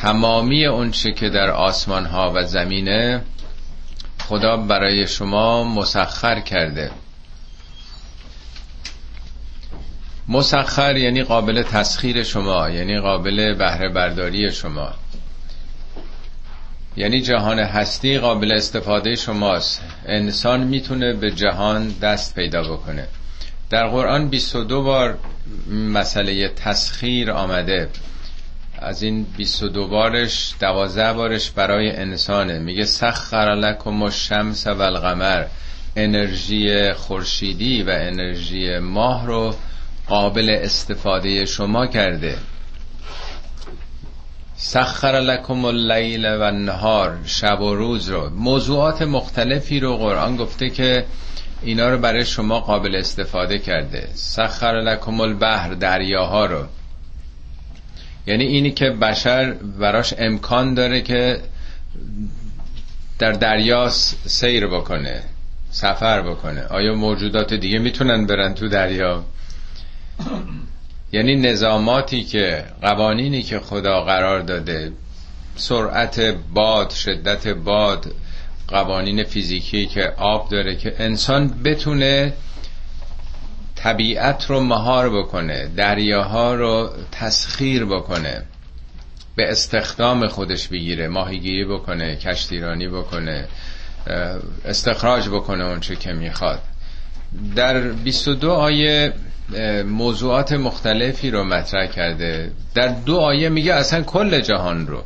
تمامی اونچه که در آسمان ها و زمینه خدا برای شما مسخر کرده. مسخر یعنی قابل تسخیر شما یعنی قابل بهره برداری شما. یعنی جهان هستی قابل استفاده شماست. انسان می‌تونه به جهان دست پیدا بکنه. در قرآن 22 بار مسئله تسخیر آمده. از این 22 بارش 12 بارش برای انسانه. میگه سخر لکم الشمس و القمر انرژی خورشیدی و انرژی ماه رو قابل استفاده شما کرده. سخر لکم اللیل و النهار شب و روز رو. موضوعات مختلفی رو قرآن گفته که اینا رو برای شما قابل استفاده کرده. سخر لکم البحر دریاها رو. یعنی اینی که بشر براش امکان داره که در دریا سیر بکنه سفر بکنه. آیا موجودات دیگه می‌تونن برن تو دریا؟ یعنی نظاماتی که قوانینی که خدا قرار داده سرعت باد شدت باد قوانین فیزیکی که آب داره که انسان بتونه طبیعت رو مهار بکنه دریاها رو تسخیر بکنه به استخدام خودش بگیره ماهیگیری بکنه کشتیرانی بکنه استخراج بکنه اونچه که می‌خواد. در 22 آیه موضوعات مختلفی رو مطرح کرده. در دو آیه میگه اصلا کل جهان رو.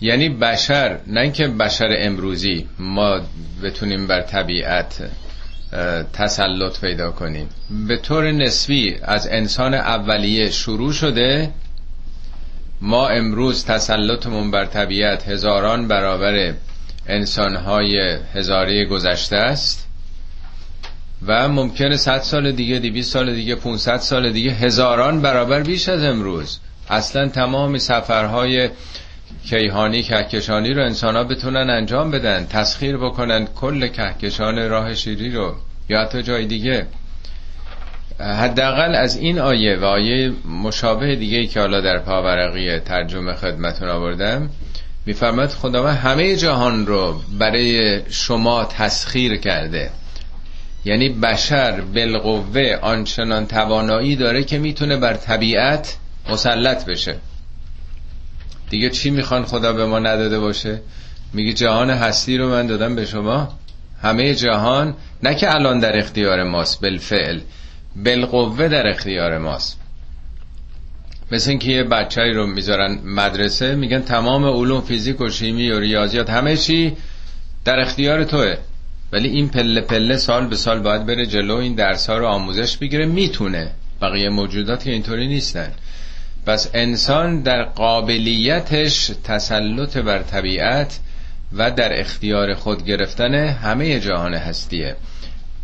یعنی بشر نه اینکه بشر امروزی ما بتونیم بر طبیعت تسلط پیدا کنیم. به طور نسبی از انسان اولیه شروع شده ما امروز تسلطمون بر طبیعت هزاران برابر انسانهای هزاره گذشته است. و ممکنه 100 سال دیگه 200 سال دیگه 500 سال دیگه هزاران برابر بیش از امروز. اصلا تمام سفرهای کیهانی کهکشانی رو انسان ها بتونن انجام بدن تسخیر بکنن کل کهکشان راه شیری رو یا حتی جای دیگه. حداقل از این آیه و آیه مشابه دیگه ای که حالا در پاورقی ترجمه خدمتون آوردم میفرماد خداوند همه جهان رو برای شما تسخیر کرده. یعنی بشر بالقوه آنچنان توانایی داره که می‌تونه بر طبیعت مسلط بشه. دیگه چی می‌خوان خدا به ما نداده باشه؟ میگه جهان هستی رو من دادم به شما. همه جهان نه که الان در اختیار ماست بالفعل. بالقوه در اختیار ماست. مثل اینکه یه بچه رو می‌ذارن مدرسه میگن تمام علوم فیزیک و شیمی و ریاضیات همه چی در اختیار توه. ولی این پله پله سال به سال باید بره جلو این درس ها رو آموزش بگیره می‌تونه. بقیه موجودات که اینطوری نیستن. پس انسان در قابلیتش تسلط بر طبیعت و در اختیار خود گرفتن همه جهان هستیه.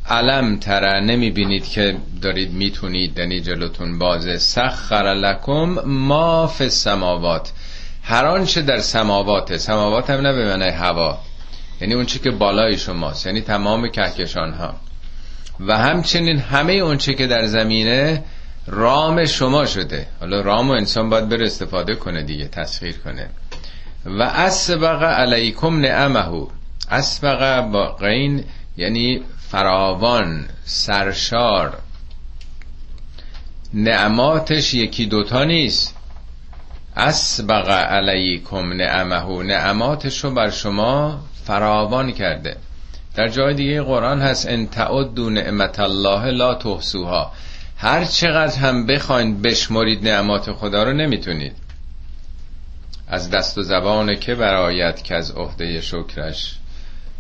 علم تره نمی بینید که دارید می‌تونید دنی جلوتون بازه. سخر لکم ما فی السماوات. هر آنچه در سماواته سماوات هم نه به هوا. یعنی اون که بالای شماست یعنی تمام کهکشان ها و همچنین همه اونچه که در زمینه رام شما شده. حالا رام و انسان باید بره استفاده کنه دیگه تسخیر کنه. و اسبق علیکم نعمهو. اسبق با غین یعنی فراوان سرشار. نعماتش یکی دوتا نیست. اسبق علیکم نعمهو. نعماتش رو بر شما فراوان کرده. در جای دیگه قرآن هست ان تعدوا نعمت الله لا تحصوها. هر چقدر هم بخواین بشمرید نعمات خدا رو نمی‌تونید. از دست و زبان که برایت که از عهده شکرش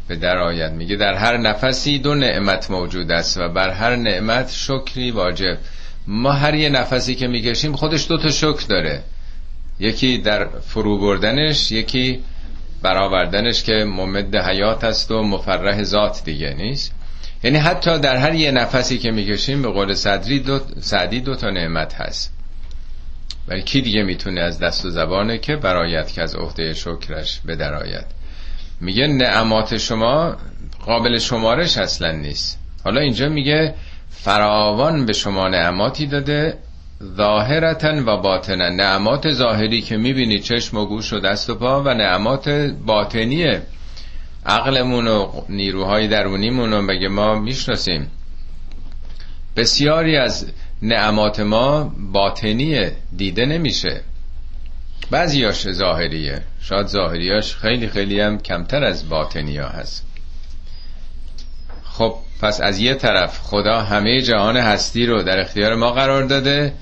به در آید. میگه در هر نفسی دو نعمت موجود است و بر هر نعمت شکری واجب. ما هر یه نفسی که می‌کشیم خودش دو تا شکر داره. یکی در فرو بردنش یکی برآوردنش که ممد حیات است و مفرح ذات دیگه نیست. یعنی حتی در هر یه نفسی که می‌کشیم به قول صدری دو سعدی دو تا نعمت هست. ولی کی دیگه می‌تونه از دست و زبانه که برایت که از عهده شکرش بدرآید میگه نعمات شما قابل شمارش اصلا نیست. حالا اینجا میگه فراوان به شما نعماتی داده ظاهرتا و باطنا نعمات ظاهری که می‌بینی چشم و گوش و دست و پا و نعمات باطنی عقلمون و نیروهای درونیمون رو بگه ما می‌شناسیم؟ بسیاری از نعمات ما باطنیه دیده نمیشه. بعضیاش ظاهریه. شاید ظاهریاش خیلی خیلی هم کمتر از باطنی ها هست. خب پس از یه طرف خدا همه جهان هستی رو در اختیار ما قرار داده.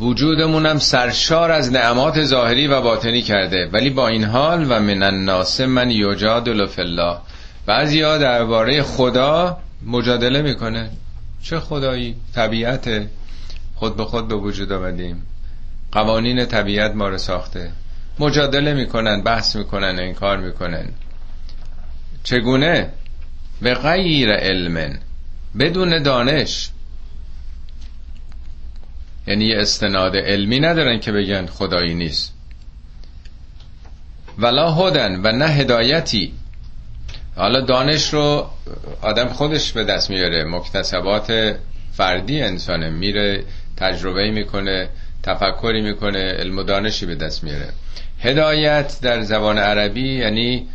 وجودمونم سرشار از نعمات ظاهری و باطنی کرده ولی با این حال و من الناس من یجادل فی الله. بعضیا درباره خدا مجادله می‌کنه. چه خدایی؟ طبیعت. خود به خود به وجود آمدیم. قوانین طبیعت ما رو ساخته. مجادله می‌کنن بحث می‌کنن انکار می‌کنن. چگونه؟ به غیر علم. بدون دانش. یعنی یه استناد علمی ندارن که بگن خدایی نیست. ولا هدن و نه هدایتی. حالا دانش رو آدم خودش به دست میاره. مکتسبات فردی انسانه. میره تجربه می‌کنه تفکری می‌کنه علم و دانشی به دست میاره. هدایت در زبان عربی یعنی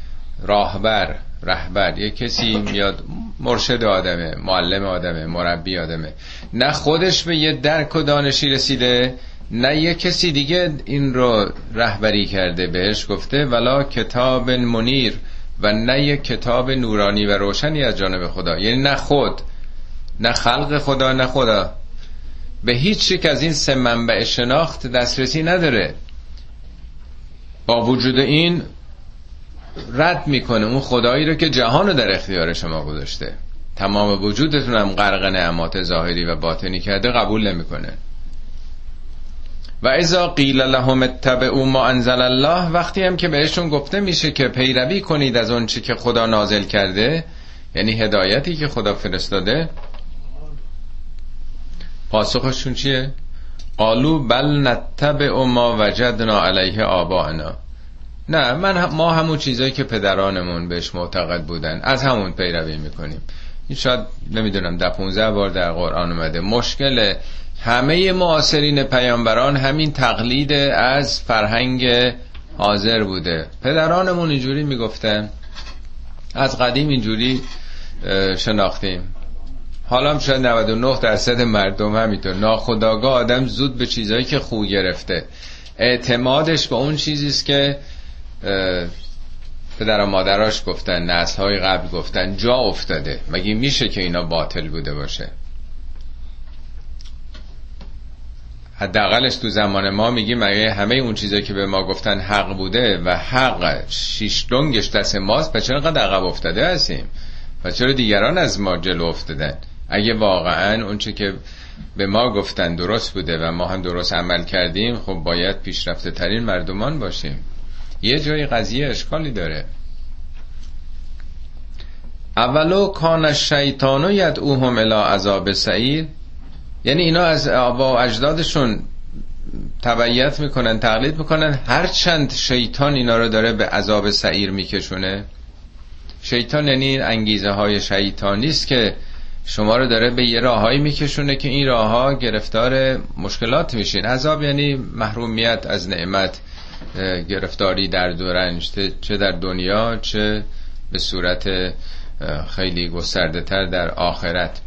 راهبر. رهبر. یه کسی میاد مرشد آدمه معلم آدمه مربی آدمه. نه خودش به یه درک و دانشی رسیده نه یه کسی دیگه این رو رهبری کرده بهش گفته ولا کتاب منیر و نه یه کتاب نورانی و روشنی از جانب خدا. یعنی نه خود نه خلق خدا نه خدا. به هیچ یک از این سه منبع شناخت دسترسی نداره. با وجود این رد می‌کنه. اون خدایی رو که جهان رو در اختیار شما گذاشته. تمام وجودتون هم غرق نعمات ظاهری و باطنی کرده قبول نمی‌کنه. و ازا قیل لهم اتبعوا ما انزل الله وقتی هم که بهشون گفته میشه که پیروی کنید از اون چی که خدا نازل کرده یعنی هدایتی که خدا فرستاده پاسخشون چیه؟ قالو بل نتبع ما وجدنا علیه آباءنا. نه من ما همون چیزایی که پدرانمون بهش معتقد بودن از همون پیروی می‌کنیم. این شاید نمی‌دونم ده 15 بار در قرآن اومده. مشکل همه معاصرین پیامبران همین تقلید از فرهنگ حاضر بوده. پدرانمون اینجوری می‌گفتن. از قدیم اینجوری شناختیم. حالا هم شاید 99 درصد مردم همینطور. ناخداگاه آدم زود به چیزهایی که خو گرفته. اعتمادش به اون چیزیست که پدر و مادراش گفتن نسل های قبل گفتن جا افتاده. مگه میشه که اینا باطل بوده باشه؟ حداقلش تو زمان ما میگیم مگه همه اون چیزایی که به ما گفتن حق بوده و حق شیش دنگش دست ماست پس چرا قد عقب افتاده هستیم؟ و چرا دیگران از ما جلو افتادن؟ اگه واقعا اون چی که به ما گفتن درست بوده و ما هم درست عمل کردیم خب باید پیشرفته ترین مردمان باشیم. یه جای قضیه اشکالی داره. اولو کان الشیطان یدعوهم الی عذاب سعیر. یعنی اینا از آبا و اجدادشون تبعیت می‌کنن تقلید می‌کنن. هر چند شیطان اینا رو داره به عذاب سعیر میکشونه. شیطان یعنی این انگیزه های شیطانی است که شما رو داره به یه راههایی میکشونه که این راهها گرفتار مشکلات میشین. عذاب یعنی محرومیت از نعمت. گرفتاری در دورنج چه در دنیا چه به صورت خیلی گسترده تر در آخرت.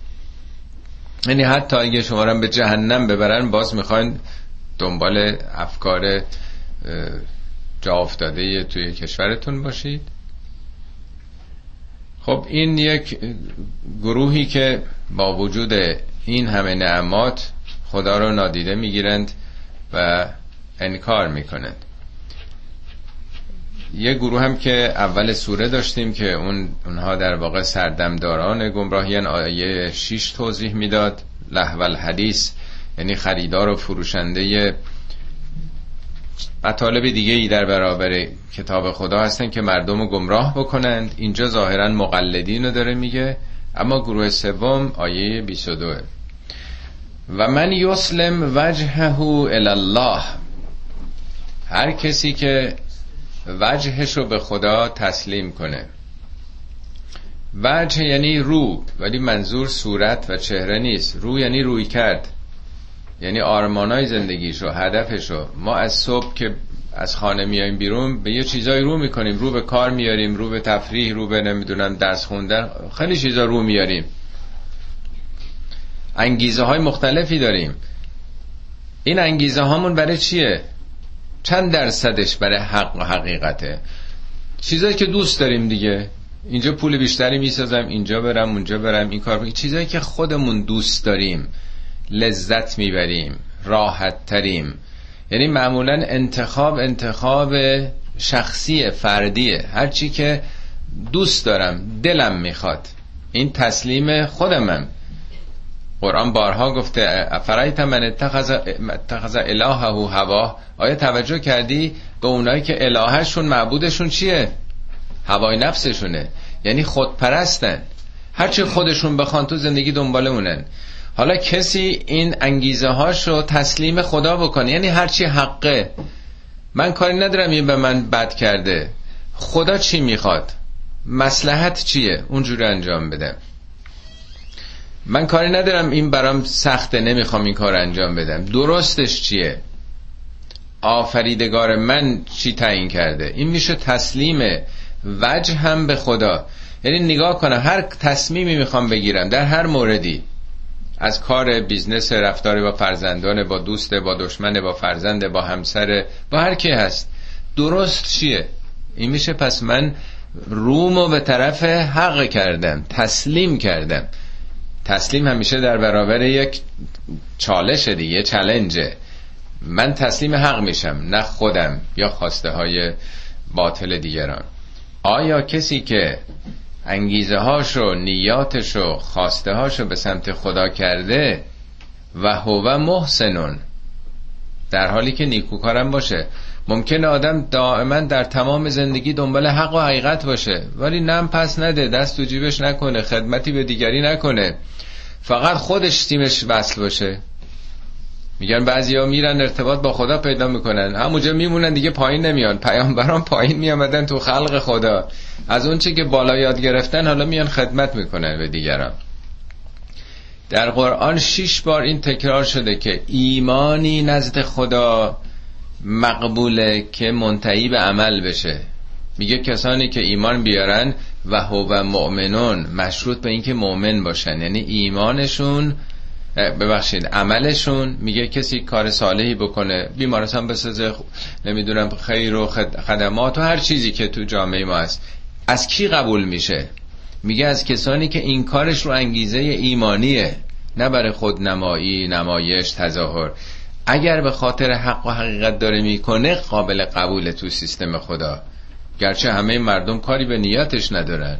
یعنی حتی اگه شما رو به جهنم ببرن باز می‌خواین دنبال افکار جا افتاده توی کشورتون باشید. خب این یک گروهی که با وجود این همه نعمات خدا رو نادیده می‌گیرند و انکار می‌کنند. یه گروه هم که اول سوره داشتیم که اون اونها در واقع سردمداران گمراهیان آیه 6 توضیح می‌داد لحول حدیث یعنی خریدار و فروشنده مطالب دیگه ای در برابر کتاب خدا هستن که مردم رو گمراه بکنند. اینجا ظاهرا مقلدین رو داره میگه اما گروه سوم آیه 22 و من یسلم وجهه الله. هر کسی که وجهش رو به خدا تسلیم کنه. وجه یعنی رو ولی منظور صورت و چهره نیست. رو یعنی روی کرد. یعنی آرمانای زندگیشو هدفشو. ما از صبح که از خانه میایم بیرون به یه چیزایی رو می‌کنیم. رو به کار میاریم رو به تفریح رو به نمی‌دونم درس خوندن. خیلی چیزا رو میاریم. انگیزه های مختلفی داریم. این انگیزه هامون برای چیه؟ چند درصدش برای حق و حقیقته؟ چیزایی که دوست داریم دیگه. اینجا پول بیشتری می‌سازم اینجا برم اونجا برم. این کار چیزایی که خودمون دوست داریم لذت می‌بریم راحت تریم یعنی معمولا انتخاب انتخاب شخصی فردیه هرچی که دوست دارم دلم می‌خواد. این تسلیم خودمم. قرآن بارها گفته افرایت من اتخذ الهه هوا؟ آیا توجه کردی به اونایی که الهشون معبودشون چیه؟ هوای نفسشونه. یعنی خودپرستن. هرچی خودشون بخوان تو زندگی دنبال اونن حالا کسی این انگیزه هاش رو تسلیم خدا بکنه. یعنی هرچی حقه. من کاری ندارم این به من بد کرده. خدا چی می‌خواد؟ مسلحت چیه؟ اونجوری انجام بده. من کاری ندارم این برام سخته نمی‌خوام این کار انجام بدم. درستش چیه؟ آفریدگار من چی تعیین کرده؟ این میشه تسلیم وجهم به خدا. یعنی نگاه کنم هر تصمیمی می‌خوام بگیرم در هر موردی. از کار business رفتار با فرزندان با دوست با دشمن با فرزند با همسر با هر کی هست. درست چیه؟ این میشه پس من رومو به طرف حق کردم تسلیم کردم. تسلیم همیشه در برابر یک چالش دیگه challenge ه من تسلیم حق میشم نه خودم یا خواسته های باطل دیگران. آیا کسی که انگیزه هاشو نیاتشو خواسته هاشو به سمت خدا کرده و هو محسنون در حالی که نیکوکارم باشه ممکن آدم دائما در تمام زندگی دنبال حق و حقیقت باشه ولی نم پس نده دست تو جیبش نکنه خدمتی به دیگری نکنه. فقط خودش تیمش وصل باشه. میگن بعضیا میرن ارتباط با خدا پیدا می‌کنن. همونجا میمونن دیگه پایین نمیان. پیامبران پایین میامدن تو خلق خدا. از اونچه که بالا یاد گرفتن حالا میان خدمت می‌کنن به دیگران. در قرآن شش بار این تکرار شده که ایمانی نزد خدا مقبوله که منتهی به عمل بشه. میگه کسانی که ایمان بیارن و هو مؤمنون مشروط به اینکه مؤمن باشن. یعنی ایمانشون ببخشید عملشون. میگه کسی کار صالحی بکنه بیمارستان بسازه نمی‌دونم خیر و خدمات و هر چیزی که تو جامعه ما هست. از کی قبول میشه؟ میگه از کسانی که این کارش رو انگیزه ایمانیه. نه برای خود نمایی نمایش تظاهر. اگر به خاطر حق و حقیقت داره می‌کنه قابل قبول تو سیستم خدا. گرچه همه مردم کاری به نیتش ندارن.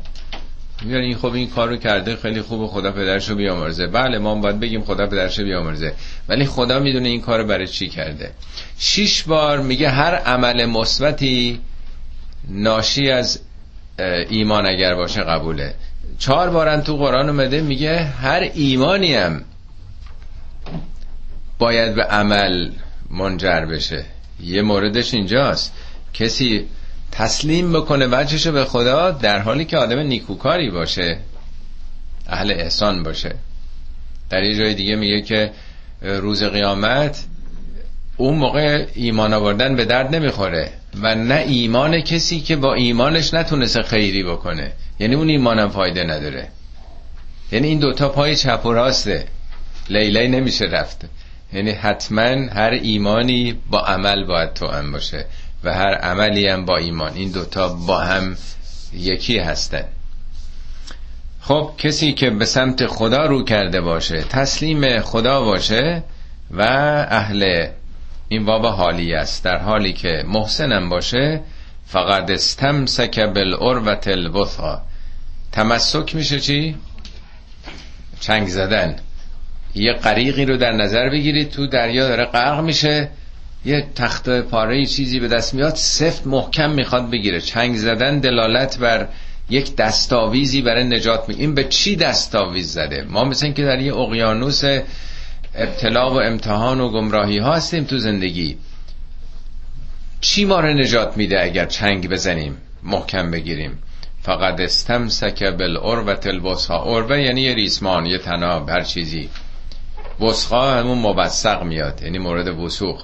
میگن این خب این کارو کرده خیلی خوب خدا پدرشو بیامرزه. بله ما باید بگیم خدا پدرشو بیامرزه. ولی خدا می‌دونه این کارو برای چی کرده. شش بار میگه هر عمل مثبتی ناشی از ایمان اگر باشه قبوله. چهار بارن تو قرآن اومده میگه هر ایمانی هم باید به عمل منجر بشه. یه موردش اینجاست. کسی تسلیم بکنه وجهشو به خدا در حالی که آدم نیکوکاری باشه اهل احسان باشه. در یه جای دیگه میگه که روز قیامت اون موقع ایمان آوردن به درد نمی‌خوره و نه ایمان کسی که با ایمانش نتونسته خیری بکنه. یعنی اون ایمانم فایده نداره. یعنی این دوتا پای چپ و راسته لیلی نمیشه رفت. یعنی حتما هر ایمانی با عمل باید تو هم باشه و هر عملی هم با ایمان. این دوتا با هم یکی هستن. خب کسی که به سمت خدا رو کرده باشه تسلیم خدا باشه و اهل این باب حالی است. در حالی که محسنم باشه فقط استمسک بالعروة الوثقا تمسک میشه چی؟ چنگ زدن. یه قریقی رو در نظر بگیرید تو دریا داره غرق میشه. یه تخت پاره چیزی به دست میاد سفت محکم می‌خواد بگیره. چنگ زدن دلالت بر یک دستاویزی برای نجات می این به چی دستاویز زده؟ ما مثل که در یه اقیانوس ابتلا و امتحان و گمراهی ها هستیم تو زندگی. چی ما رو نجات میده اگر چنگ بزنیم محکم بگیریم؟ فقط استمسک بالعروة الوثقا عروه یعنی یه ریسمان یه تناب هر چیزی. وسقا همون موثق میاد یعنی مورد وسوق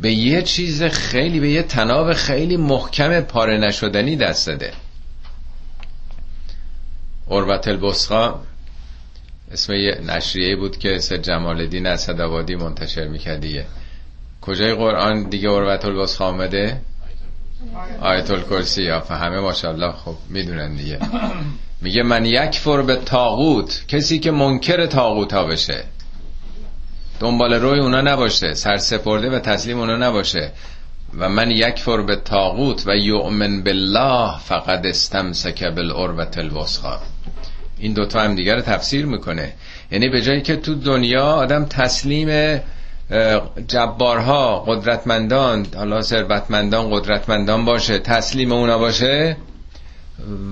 به یه چیز خیلی به یه تناب خیلی محکم پاره نشدنی دست داده. عروت الوسقا اسم یه نشریه بود که سید جمال الدین اسدآبادی منتشر می‌کرد دیگه. کجای قرآن دیگه عروت الوسقا آمده؟ آیت الکرسی یا همه ماشاءالله خب می‌دونن دیگه. میگه من یک فر به تاغوت کسی که منکر تاغوت ها بشه. دنبال روی اونا نباشه سرسپرده و تسلیم اونا نباشه. و من یک فر به تاغوت و یؤمن بالله فقد استمسک بالعروة الوسقا این دوتا هم دیگر رو تفسیر می‌کنه. یعنی به جایی که تو دنیا آدم تسلیم جبارها قدرتمندان حالا ثروتمندان قدرتمندان باشه تسلیم اونا باشه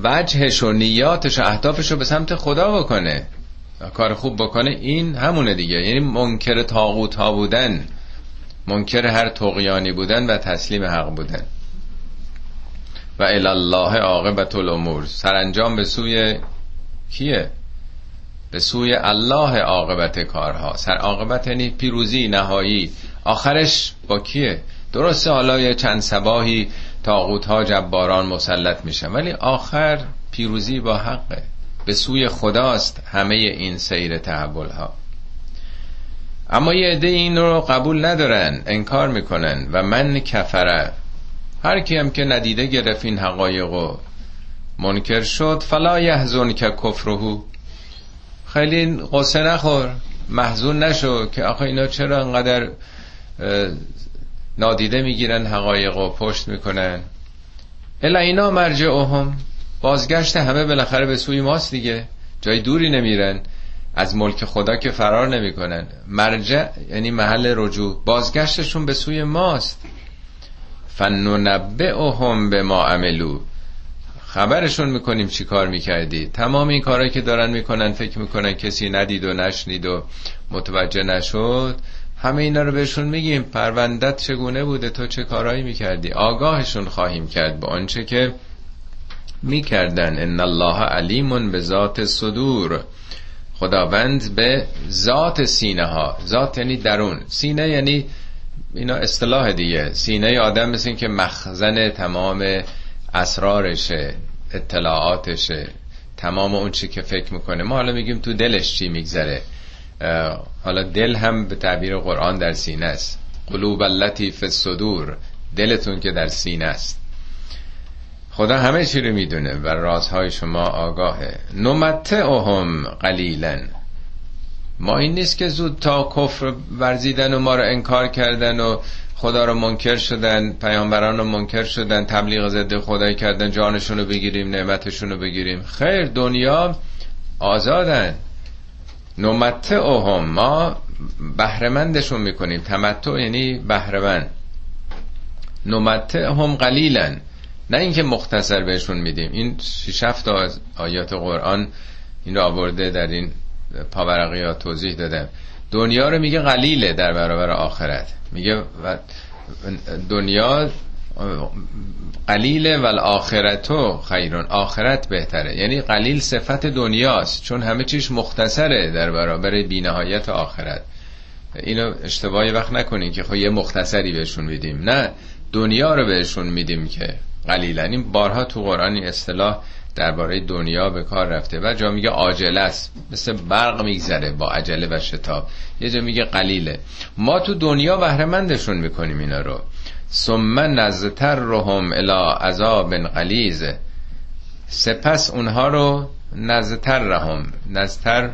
وجهش و نیاتش و اهدافش رو به سمت خدا بکنه. کار خوب بکنه این همونه دیگه. یعنی منکر تاغوت ها بودن منکر هر تقیانی بودن و تسلیم حق بودن. و الله عاقبت الامور. سرانجام به سوی کیه؟ به سوی الله عاقبت کارها. سر عاقبت یعنی پیروزی نهایی. آخرش با کیه؟ درسته حالا یه چند سباهی تاغوت ها جباران مسلط میشن ولی آخر پیروزی با حقه. به سوی خداست همه این سیر تحول ها اما یه عده این رو قبول ندارن انکار می‌کنن و من کفره هر کی هم که ندیده گرفت این حقایق و منکر شد فلا یحزن که کفرهو. خیلی قصه نخور محزون نشو که آخه اینا چرا انقدر نادیده می‌گیرن حقایق و پشت می‌کنن. الا اینا مرجعهم. بازگشت همه بالاخره به سوی ماست دیگه. جای دوری نمیرن. از ملک خدا که فرار نمی‌کنن. مرجع یعنی محل رجوع. بازگشتشون به سوی ماست. فننبئهم به ما عملو خبرشون می‌کنیم چی کار می‌کردی. تمام این کارهایی که دارن می‌کنن فکر می‌کنن کسی ندید و نشنید و متوجه نشد. همه اینا رو بهشون میگیم. پروندت چگونه بوده؟ تو چه کارهایی می‌کردی؟ آگاهشون خواهیم کرد به آنچه که می‌کردن. ان الله علیم به ذات صدور. خداوند به ذات سینه ها ذات یعنی درون. سینه یعنی اینا اصطلاح دیگه. سینه آدم مثل که مخزن تمام اسرارشه اطلاعاتشه. تمام اون چی که فکر می‌کنه. ما حالا میگیم تو دلش چی میگذره. حالا دل هم به تعبیر قرآن در سینه است. قلوب التي فی الصدور. دلتون که در سینه است. خدا همه چی رو می‌دونه و رازهای شما آگاهه. نمتعهم قلیلا. ما این نیست که زود تا کفر ورزیدن و ما رو انکار کردن و خدا رو منکر شدن پیامبران رو منکر شدن تبلیغ ضد خدای کردن جانشون رو بگیریم نعمتشون رو بگیریم. خیر دنیا آزادن. نمتعهم ما بهرمندشون می‌کنیم. تمتع یعنی بهرمند نمتعهم قلیلا. نه اینکه مختصر بهشون میدیم. این شش هفت از آیات قرآن این رو آورده در این پاورقیات توضیح دادم دنیا رو میگه قلیله در برابر آخرت. میگه دنیا قلیله و آخرتو خیرون. آخرت بهتره. یعنی قلیل صفت دنیاست چون همه چیش مختصره در برابر بینهایت آخرت. اینو اشتباهی وقت نکنین که خب یه مختصری بهشون میدیم. نه دنیا رو بهشون میدیم که قلیلا. این بارها تو قرآن این اصطلاح درباره دنیا به کار رفته و جا میگه عاجله است. مثل برق میگذره با عجله و شتاب. یه جا میگه قلیله. ما تو دنیا بهرهمندشون می‌کنیم اینا رو. ثم نزتر رهم الى عذاب قلیز سپس اونها رو نزتر رهم نزتر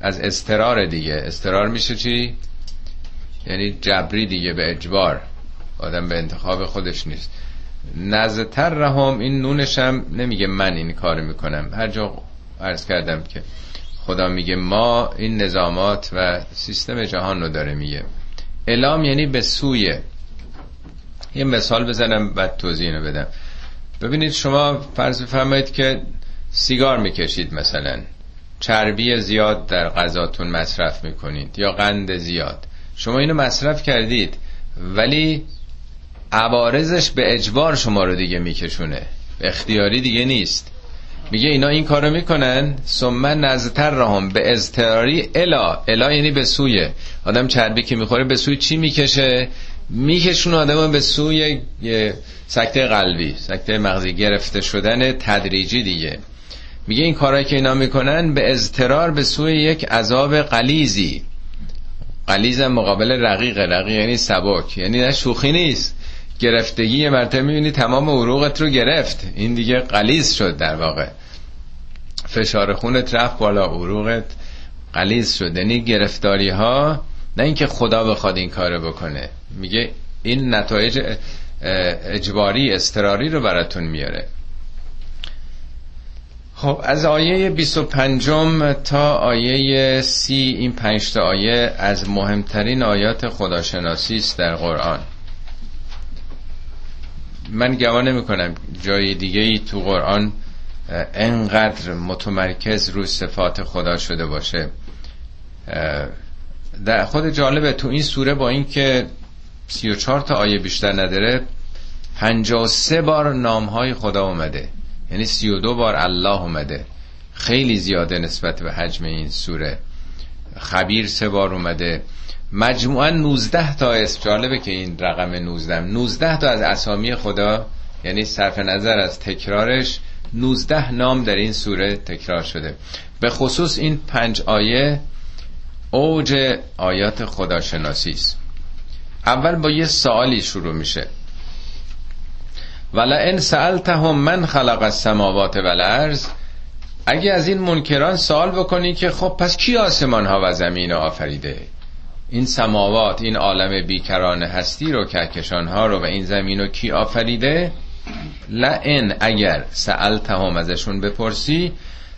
از استرار دیگه. استرار میشه چی؟ یعنی جبری دیگه به اجبار. آدم به انتخاب خودش نیست. نزتر رهم این نونش هم نمیگه من این کار می‌کنم. هر جا عرض کردم که خدا میگه ما این نظامات و سیستم جهان رو داره میگه. اعلام یعنی به سوی. یه مثال بزنم بعد توضیح رو بدم. ببینید شما فرض فرمایید که سیگار می‌کشید مثلا. چربی زیاد در غذاتون مصرف می‌کنید یا قند زیاد. شما اینو مصرف کردید ولی عوارضش به اجبار شما رو دیگه میکشونه. اختیاری دیگه نیست. میگه اینا این کارو می‌کنن ثم نزتر رهم به اضطراری الا. الا یعنی به سوی. آدم چربی که می‌خوره به سوی چی می‌کشه؟ میکشون آدم به سوی سکته قلبی. سکته مغزی گرفته شدن تدریجی دیگه. میگه این کارهایی که اینا می‌کنن به اضطرار به سوی یک عذاب قلیزی قلیز مقابل رقیق رقیق یعنی سبک. یعنی نه شوخی نیست. گرفتگی یه مرتبه می‌بینی تمام عروقت رو گرفت. این دیگه قلیز شد در واقع. فشار خونت رفت بالا عروقت قلیز شد. یعنی گرفتاری ها نه اینکه خدا بخواد این کارو بکنه. میگه این نتایج اجباری استراری رو براتون میاره. خب از آیه 25 تا آیه 30 این پنج تا آیه از مهمترین آیات خداشناسی است در قرآن. من گمان نمی کنم جای دیگه ای تو قرآن انقدر متمرکز روی صفات خدا شده باشه. در خود جالبه تو این سوره با اینکه 34 تا آیه بیشتر نداره 53 بار نام های خدا اومده. یعنی 32 بار الله اومده. خیلی زیاده نسبت به حجم این سوره. خبیر سه بار اومده. مجموعا 19 تا اسم. جالبه که این رقم 19 19 تا از اسامی خدا یعنی صرف نظر از تکرارش 19 نام در این سوره تکرار شده. به خصوص این پنج آیه اوج آیات خداشناسی است. اول با یه سوالی شروع میشه. ان سألتهم من خلق السماوات والارض اگه از این منکران سوال بکنی که خب پس کی آسمان ها و زمین آفریده؟ این سماوات این عالم بیکران هستی رو کهکشان ها رو و این زمین رو کی آفریده؟ لئن اگر سألتهم ازشون بپرسی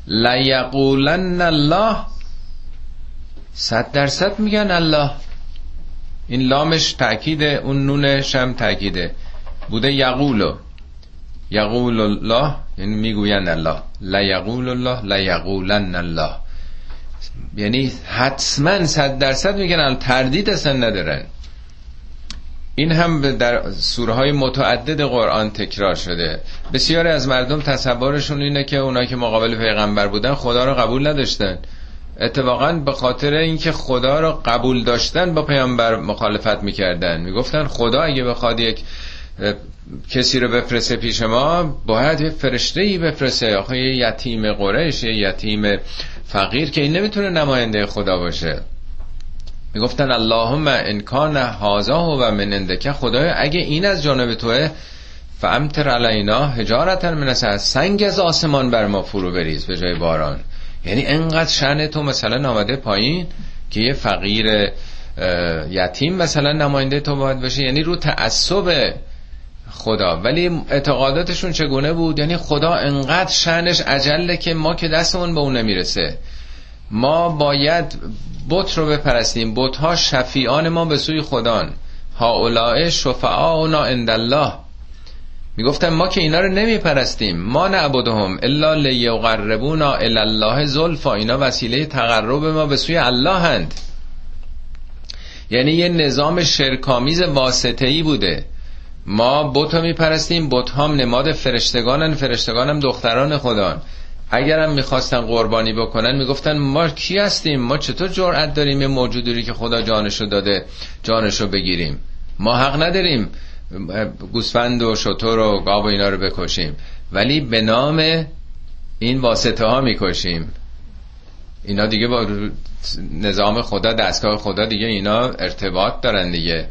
لیقولن الله. صد درصد میگن الله. این لامش تأکیده اون نونش هم تأکیده. بوده یقولو یقول الله یعنی می‌گوین الله. لا یقول الله لا یقولن الله. یعنی حتما صد درصد میگن تردید اصلا ندارن. این هم در سوره های متعدد قرآن تکرار شده. بسیاری از مردم تصورشون اینه که اونایی که مقابل پیغمبر بودن خدا رو قبول نداشتن. اتفاقا به خاطر اینکه خدا رو قبول داشتن با پیامبر مخالفت می‌کردن. می‌گفتن خدا اگه بخواد یک کسی رو بفرسته پیش ما باید یه فرشته ای بفرسته. آخه یه یتیم قریش یه یتیم فقیر که این نمی‌تونه نماینده خدا باشه. می‌گفتن اللهم ان کان هازا و من اندکه خدای اگه این از جانب توه فامتر علینا حجارتا من از سنگ از آسمان بر ما فرو بریز به جای باران. یعنی انقدر شن تو مثلا آمده پایین که یه فقیر یتیم مثلا نماینده تو باید باشه. یعنی رو تعصب خدا. ولی اعتقاداتشون چگونه بود؟ یعنی خدا انقدر شنش عجله که ما که دستمون به اون نمی‌رسه. ما باید بت رو بپرستیم. بت ها شفیعان ما به سوی خدان. ها اولائه شفعاؤنا عند الله. می‌گفتن ما که اینا رو نمیپرستیم. ما نعبدهم الا لیقربونا الی الله زلفا. اینا وسیله تقرب ما به سوی الله هند. یعنی یه نظام شرکامیز واسطه ای بوده. ما بت میپرستیم بت هم نماد فرشتگانن فرشتگانم دختران خدان. اگرم می‌خواستن قربانی بکنن می‌گفتن ما کی هستیم؟ ما چطور جرأت داریم یه موجودی که خدا جانشو داده جانشو بگیریم؟ ما حق نداریم گوسفند و شطور و گاو و اینا رو بکشیم. ولی به نام این واسطه ها می‌کشیم. اینا دیگه با نظام خدا دستگاه خدا دیگه اینا ارتباط دارن دیگه.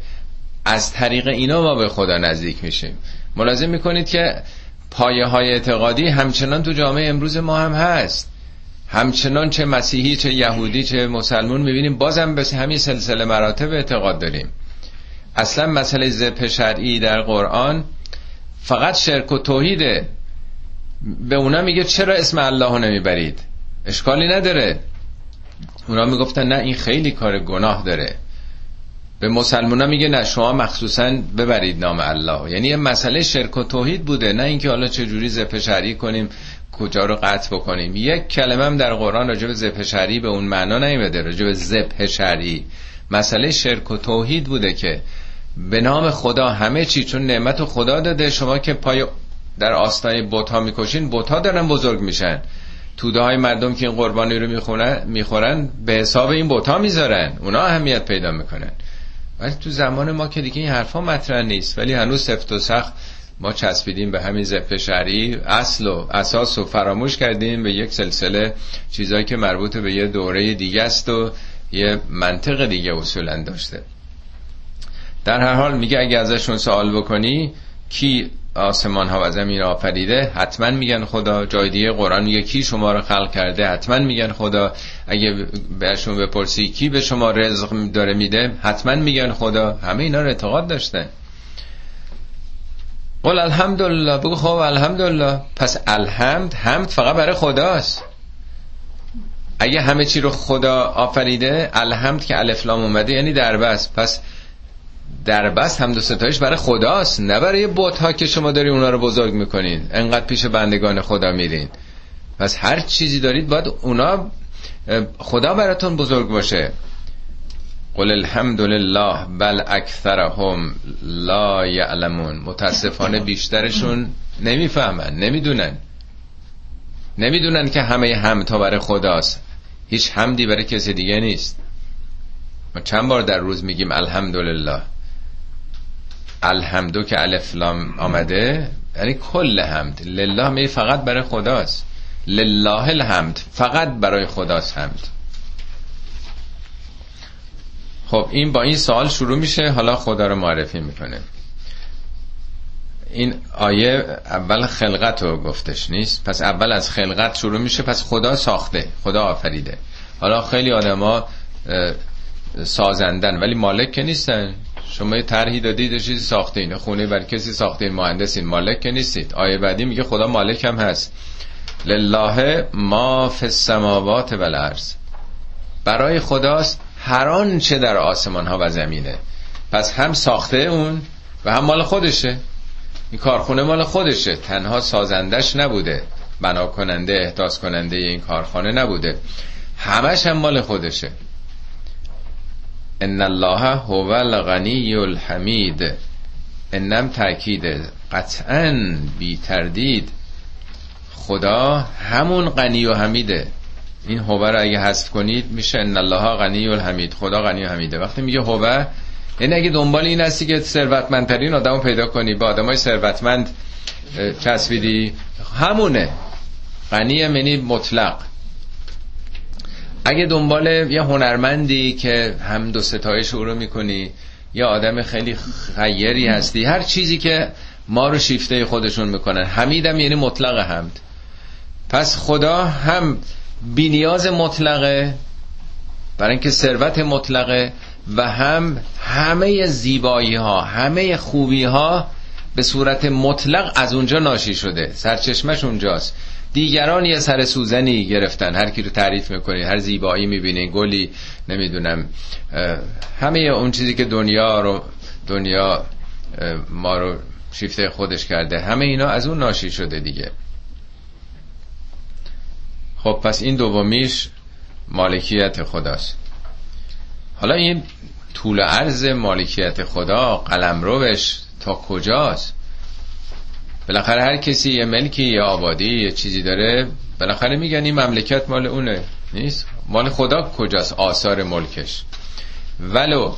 از طریق اینا ما به خدا نزدیک میشیم. ملاحظه می‌کنید که پایه های اعتقادی همچنان تو جامعه امروز ما هم هست. همچنان چه مسیحی چه یهودی چه مسلمون می‌بینیم. بازم به همین سلسله مراتب اعتقاد داریم. اصلا مسئله ذبح شرعی در قرآن فقط شرک و توحیده به اونا میگه چرا اسم الله نمی‌برید؟ اشکالی نداره. اونا می‌گفتن نه این خیلی کار گناه داره. به مسلمان میگه نه شما مخصوصا ببرید نام الله. یعنی یه مسئله شرک و توحید بوده نه اینکه حالا چه جوری زپشری کنیم کجا رو قطع بکنیم. یک کلمه هم در قرآن راجع به زپشری به اون معنا نیومده راجع به زپشری مسئله شرک و توحید بوده که به نام خدا همه چی چون نعمت خدا داده شما که پای در آستانه بوتا می‌کشین بوتا دارن بزرگ میشن. توده های مردم که این قربانی رو می‌خورن به حساب این بوتا می‌ذارن. اونا اهمیت پیدا می‌کنن. ولی تو زمان ما که دیگه این حرفا مطرح نیست. ولی هنوز سفت و سخت ما چسبیدیم به همین زفت شهری اصل و اساس و فراموش کردیم به یک سلسله چیزایی که مربوط به یه دوره دیگه است و یه منطق دیگه اصولا داشته. در هر حال میگه اگه ازشون سوال بکنی کی آسمان ها و زمین آفریده حتما میگن خدا. جای دیگه قرآن میگه کی شما رو خلق کرده؟ حتما میگن خدا. اگه بهشون بپرسی کی به شما رزق داره میده حتما میگن خدا. همه اینا رو اعتقاد داشتن. قول الحمدلله. بگو خب الحمدلله. پس الحمد حمد فقط برای خداست. اگه همه چی رو خدا آفریده الحمد که الفلام اومده یعنی در بس. پس در بس هم ستایش برای خداست نه برای بوت ها که شما داری اونا رو بزرگ می‌کنین. انقدر پیش بندگان خدا میرین. پس هر چیزی دارید باید اونا خدا براتون بزرگ باشه. قل الحمد لله بل اکثرهم لا یعلمون. متاسفانه بیشترشون نمی‌فهمن نمی‌دونن. نمی‌دونن که همه هم تا برای خداست. هیچ حمدی برای کسی دیگه نیست. ما چند بار در روز میگیم الحمدلله. الحمدو که الف لام آمده یعنی کل حمد. لله می فقط برای خداست. لله الحمد فقط برای خداست حمد. خب این با این سوال شروع میشه. حالا خدا رو معرفی می‌کنه. این آیه اول خلقت رو گفتش نیست. پس اول از خلقت شروع میشه پس خدا ساخته خدا آفریده. حالا خیلی آدما سازندن ولی مالک که نیستن. شما یه طرحی دادید چیزی ساختین خونه بر کسی ساختین مهندسین مالک که نیستید. آیه بعدی میگه خدا مالک هم هست. لله ما فی السماوات و الارض. برای خداست هر آنچه در آسمان ها و زمینه. پس هم ساخته اون و هم مال خودشه. این کارخونه مال خودشه. تنها سازندش نبوده. بنا کننده احداث کننده این کارخانه نبوده. همش هم مال خودشه. ان الله هو الغنی الحمید. انم تاکید. قطعا بی تردید. خدا همون غنی و حمیده. این هو رو اگه حذف کنید میشه ان الله غنی الحمید. خدا غنی و حمیده. وقتی میگه هو یعنی اگه دنبال این هستی که ثروتمندترین آدمو پیدا کنی با آدمای ثروتمند چسبیدی همونه. غنی یعنی مطلق. اگه دنبال یه هنرمندی که هم دو ستایش او رو می‌کنی یا آدم خیلی خیری هستی هر چیزی که ما رو شیفته خودشون می‌کنن. حمیدم یعنی مطلق حمد. پس خدا هم بینیاز مطلقه برای اینکه ثروت مطلقه و هم همه زیبایی ها همه خوبی ها به صورت مطلق از اونجا ناشی شده. سرچشمش اونجاست. دیگران یه سر سوزنی گرفتن. هر کی رو تعریف می‌کنین هر زیبایی می‌بینین گلی نمی‌دونم همه اون چیزی که دنیا رو دنیا ما رو شیفته خودش کرده. همه اینا از اون ناشی شده دیگه. خب پس این دومیش مالکیت خداست. حالا این طول عرض مالکیت خدا قلم روش تا کجاست؟ بالاخره هر کسی یه ملکی یا آبادی یه چیزی داره بالاخره میگن این مملکت مال اونه. نیست؟ مال خدا کجاست؟ آثار ملکش. ولو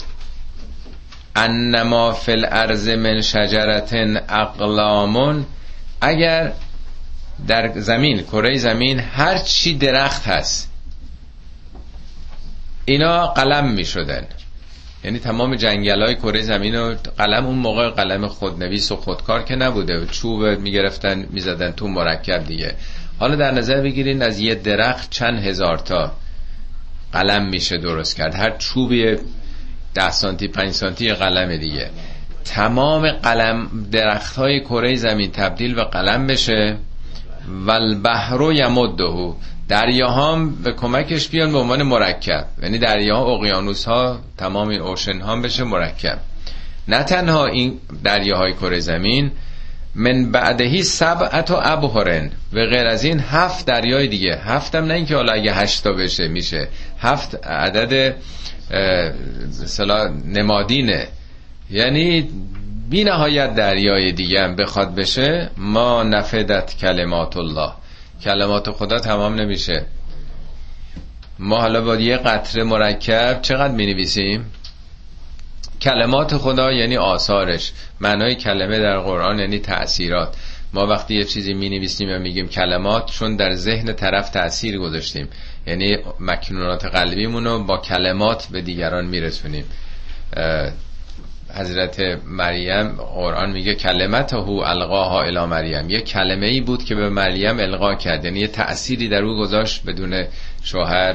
انما فی الارض من شجرت اقلامون اگر در زمین کره زمین هر چی درخت هست اینا قلم می شدن یعنی تمام جنگل های کره زمین و قلم اون موقع قلم خودنویس و خودکار که نبوده چوب می‌گرفتن می‌زدن تو مرکب دیگه. حالا در نظر بگیرین از یه درخت چند هزار تا قلم میشه درست کرد. هر چوبی ده سانتی پنج سانتی قلم دیگه. تمام قلم درخت های کره زمین تبدیل به قلم بشه. و البحر یمده. دریاها به کمکش بیان به عنوان مرکب. یعنی دریاها اقیانوس ها تمام این اوشن ها بشه مرکب. نه تنها این دریاهای کره زمین من بعدهی سبعت و ابهرن. و غیر از این هفت دریای دیگه. هفتم نه اینکه حالا اگه هشتا بشه میشه. هفت عدد مثلا نمادینه. یعنی بی نهایت دریای دیگه هم بخواد بشه. ما نفدت کلمات الله. کلمات خدا تمام نمیشه. ما حالا با یه قطره مرکب چقدر می نویسیم کلمات خدا یعنی آثارش. معنای کلمه در قرآن یعنی تأثیرات. ما وقتی یه چیزی می نویسیم و میگیم کلمات چون در ذهن طرف تأثیر گذاشتیم. یعنی مکنونات قلبیمون رو با کلمات به دیگران میرسونیم. حضرت مریم قرآن میگه کلمت هو القاها الی مریم. یه کلمه ای بود که به مریم القا کرد. یعنی یه تأثیری در او گذاشت بدون شوهر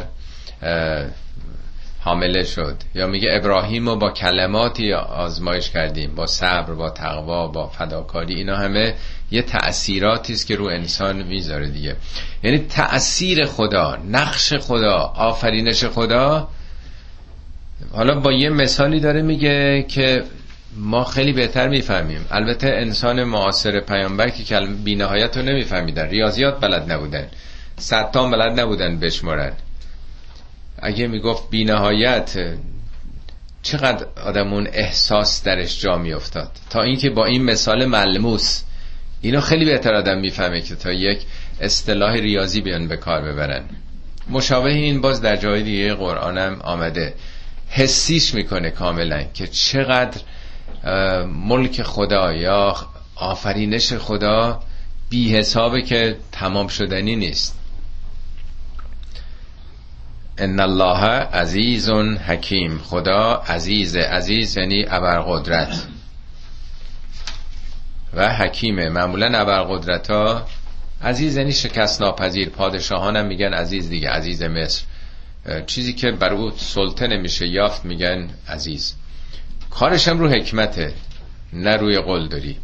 حامله شد. یا میگه ابراهیم رو با کلماتی آزمایش کردیم. با صبر با تقوا با فداکاری. اینا همه یه تأثیراتی است که رو انسان می‌ذاره دیگه. یعنی تأثیر خدا نقش خدا آفرینش خدا حالا با یه مثالی داره میگه که ما خیلی بهتر می‌فهمیم. البته انسان معاصر پیامبر که کلمه بینهایت رو نمیفهمیدن. ریاضیات بلد نبودن. ستان بلد نبودن بشمارن. اگه می‌گفت بینهایت چقدر آدمون احساس درش جا میافتاد؟ تا اینکه با این مثال ملموس. اینو خیلی بهتر آدم می‌فهمه که تا یک اصطلاح ریاضی بیان به کار ببرن. مشابه این باز در جای دیگه قرآنم آمده. حسیش می‌کنه کاملا که چقدر ملک خدا یا آفرینش خدا بی حسابه که تمام شدنی نیست. ان الله عزیز حکیم. خدا عزیز عزیز یعنی ابرقدرت. و حکیمه. معمولا ابرقدرت ها عزیز یعنی شکست ناپذیر. پادشاهان هم میگن عزیز دیگه عزیز مصر. چیزی که بر او سلطه نمیشه یافت میگن عزیز. کارشم رو حکمته نه روی قول داری.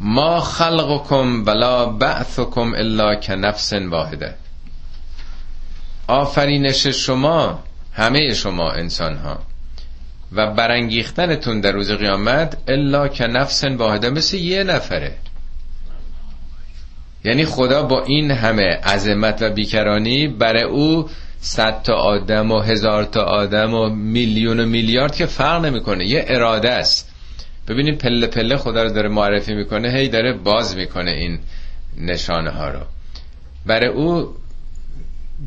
ما خلقکم بلا بعثکم الا که نفس واحده. آفرینش شما همه شما انسان ها و برانگیختنتون در روز قیامت الا که نفس واحده مثل یه نفره. یعنی خدا با این همه عظمت و بیکرانی برای او صد تا آدم و هزار تا آدم و میلیون و میلیارد که فرق نمی‌کنه. یه اراده است. ببینید پله پله خدا رو داره معرفی می‌کنه هی داره باز می‌کنه این نشانه ها رو. برای او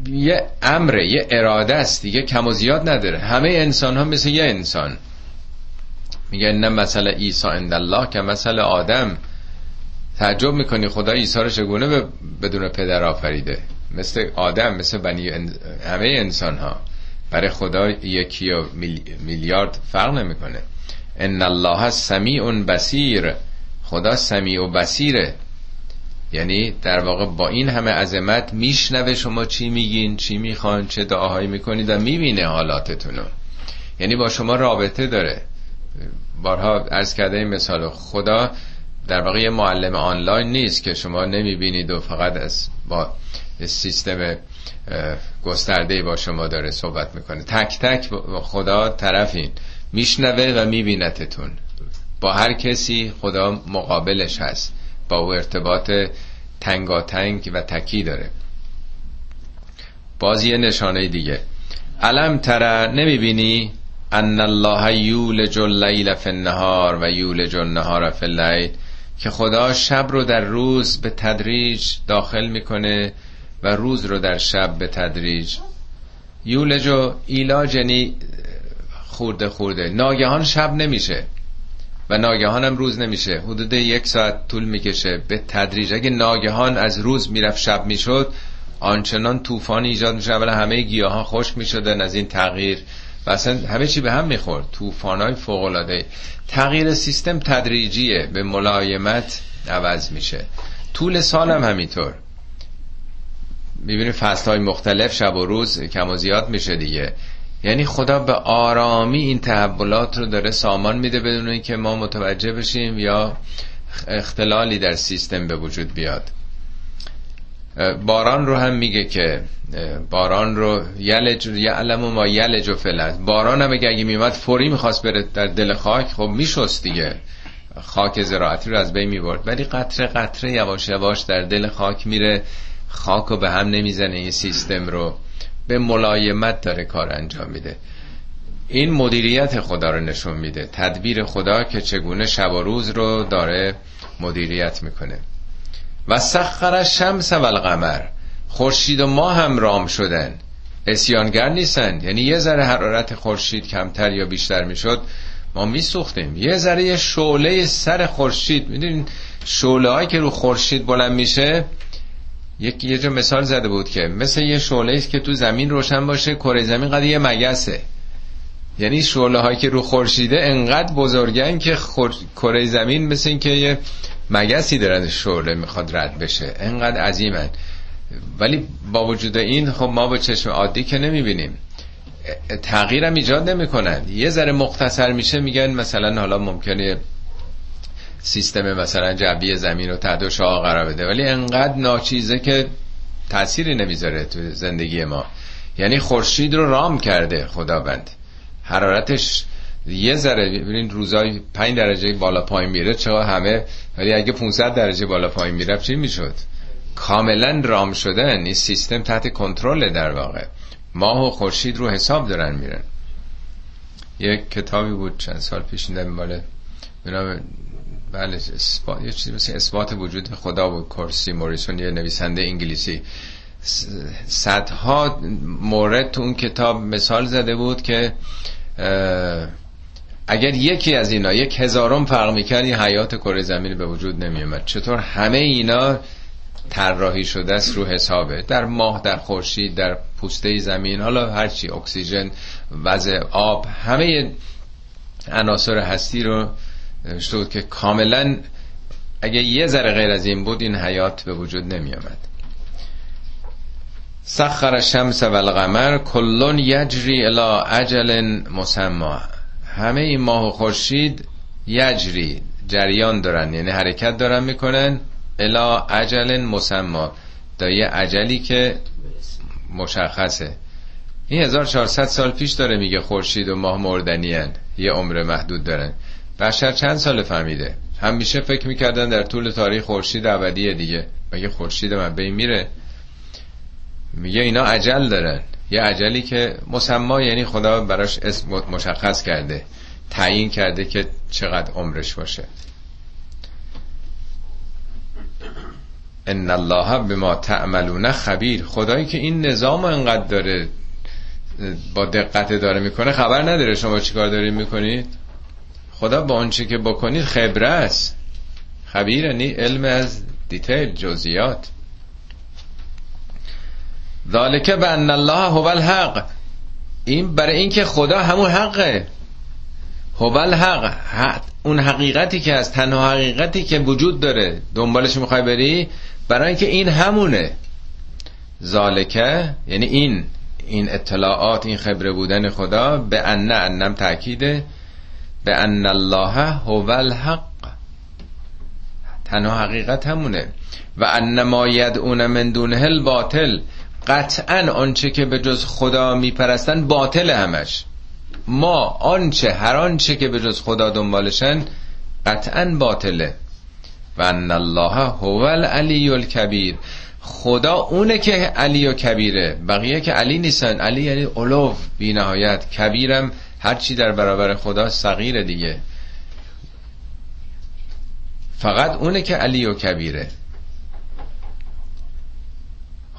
یه امره یه اراده است دیگه کم و زیاد نداره. همه انسان ها مثل یه انسان. میگه نه مثل عیسی عند الله که مثل آدم. تعجب می‌کنی خدا عیسی رو چگونه بدون پدر آفریده. مثل آدم مثل بنی همه انسان ها برای خدا یکی و میلیارد فرق نمی‌کنه. ان الله سمیع بسیر خدا سمیع و بسیره یعنی در واقع با این همه عظمت میشنوه شما چی میگین چی می‌خوان چه دعاهایی می‌کنید و می‌بینه حالاتتونو. یعنی با شما رابطه داره. بارها عرض کرده این مثال خدا در واقع یه معلم آنلاین نیست که شما نمی‌بینید و فقط از با سیستم گسترده با شما داره صحبت می‌کنه. تک تک خدا طرفین. میشنوه و میبینتتون. با هر کسی خدا مقابلش هست. با او ارتباط تنگاتنگ و تکی داره. بازی نشانه دیگه. علم تره نمی‌بینی؟ ان الله یولج اللیل فی النهار و یولج النهار فی اللیل. که خدا شب رو در روز به تدریج داخل می‌کنه و روز رو در شب به تدریج. یولج و ایلاج یعنی خورده خورده. ناگهان شب نمیشه و ناگهان هم روز نمیشه. حدود یک ساعت طول می‌کشه به تدریج. اگه ناگهان از روز می‌رفت شب می‌شد آنچنان طوفان ایجاد میشه اولا همه گیاه ها خشک می‌شدن از این تغییر. و اصلا همه چی به هم می‌خورد. طوفان های فوق العاده تغییر سیستم تدریجیه. به ملایمت عوض میشه. طول سال هم همینطور. می‌بینیم فصل های مختلف شب و روز کم و زیاد میشه دیگه. یعنی خدا به آرامی این تحولات رو داره سامان میده بدون اینکه ما متوجه بشیم یا اختلالی در سیستم به وجود بیاد. باران رو هم میگه که باران رو یلج یعلم ما یلج و فلت باران هم اگه میومد فوری می‌خواست بره در دل خاک خب میشست دیگه. خاک زراعتی رو از بین می‌برد. ولی قطره قطره یواش یواش در دل خاک میره. خاک رو به هم نمی‌زنه. این سیستم رو به ملایمت داره کار انجام میده. این مدیریت خدا رو نشون میده. تدبیر خدا که چگونه شب و روز رو داره مدیریت می‌کنه. و سخر شمس و القمر. خورشید و ما هم رام شدن. اسیانگر نیستن. یعنی یه ذره حرارت خورشید کمتر یا بیشتر می‌شد ما میسوختیم. یه ذره شعله سر خورشید. می‌دونین شعله هایی که رو خورشید بلند میشه یک یه جا مثال زده بود که مثل یه شعله است که تو زمین روشن باشه کره زمین قد یه مگسه. یعنی شعله هایی که رو خورشیده انقدر بزرگن که خور... کره زمین مثل این که یه مگسی دارن شعله می‌خواد رد بشه. انقدر عظیمن. ولی با وجود این خب ما با چشم عادی که نمی‌بینیم. تغییرم ایجاد نمی‌کنن. یه ذره مختصر میشه میگن مثلا حالا ممکنه سیستم مثلا جوی زمین رو تحت شعا قرار بده. ولی انقدر ناچیزه که تأثیری نمی‌ذاره تو زندگی ما. یعنی خورشید رو رام کرده خداوند. حرارتش یه ذره ببینید روزای 5 درجه بالا پایین میره چرا همه ولی اگه 500 درجه بالا پایین میره چی می‌شد؟ کاملا رام شدن این سیستم تحت کنترل در واقع. ماه و خورشید رو حساب دارن میرن. یک کتابی بود چند سال پیش دیدم بالا بله اثبات یه چیزی مثل اثبات وجود خدا بود کرسی موریسون یه نویسنده انگلیسی. صدها مورد تو اون کتاب مثال زده بود که اگر یکی از اینا یک هزارم فرق می‌کرد این حیات کره زمین به وجود نمیومد چطور همه اینا طراحی شده است رو حسابه؟ در ماه در خورشید در پوسته زمین حالا هرچی اکسیژن وضع آب همه عناصر هستی رو شد که کاملا اگه یه ذره غیر از این بود این حیات به وجود نمی آمد سخر شمس و القمر کلون یجری الى اجل مسما همه این ماه و خورشید یجری جریان دارن یعنی حرکت دارن می‌کنن الا اجل مسما تا یه عجلی که مشخصه. این 1400 سال پیش داره میگه خورشید و ماه مردنی هن. یه عمر محدود دارن. بشر چند سال فهمیده؟ همیشه فکر می‌کردن در طول تاریخ خورشید ابدیه دیگه. مگه خورشید من بین میره؟ میگه اینا عجل دارن. یه عجلی که مسما یعنی خدا براش اسم مشخص کرده تعیین کرده که چقدر عمرش باشه. ان الله بما تعملون خبیر. خدایی که این نظام انقدر داره با دقت داره می‌کنه خبر نداره شما چیکار دارید می‌کنید. خدا با آنچه که بکنید خبره است. خبیر یعنی علم از دیتیل جزئیات. ذالک به ان الله هو الحق. این برای اینکه خدا همون حقه. هو الحق. اون حقیقتی که از تنها حقیقتی که وجود داره. دنبالش می‌خوای بری؟ برای اینکه این همونه. ذالکه یعنی این این اطلاعات این خبره بودن خدا به ان انم تاکیده. به ان الله هو الحق. تنها حقیقت همونه. و ان ما یدعون من دونه الباطل. قطعا آنچه که به جز خدا میپرستن باطل همش. ما آنچه هر آنچه که به جز خدا دنبالشن قطعا باطله. و ان الله هو العلی الکبیر. خدا اونه که علی و کبیره. بقیه که علی نیستن. علی یعنی علو بی نهایت کبیرم هرچی در برابر خدا صغیر دیگه. فقط اونه که علی و کبیره.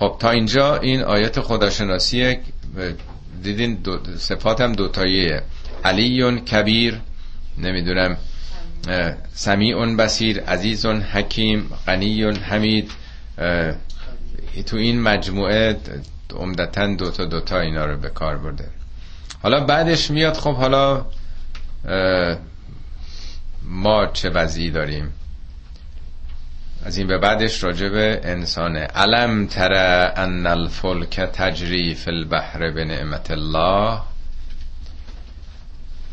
خب تا اینجا این آیت خداشناسیه دیدین دو صفات هم دوتاییه. علیون کبیر نمی‌دونم سمیع بسیر عزیز حکیم غنی حمید تو این مجموعه عمدتا دوتا دوتا اینا رو به کار برده. حالا بعدش میاد خب حالا ما چه وضعی داریم؟ از این به بعدش راجع به انسانه. علم تر ان الفلک تجری فی البحر به نعمت الله.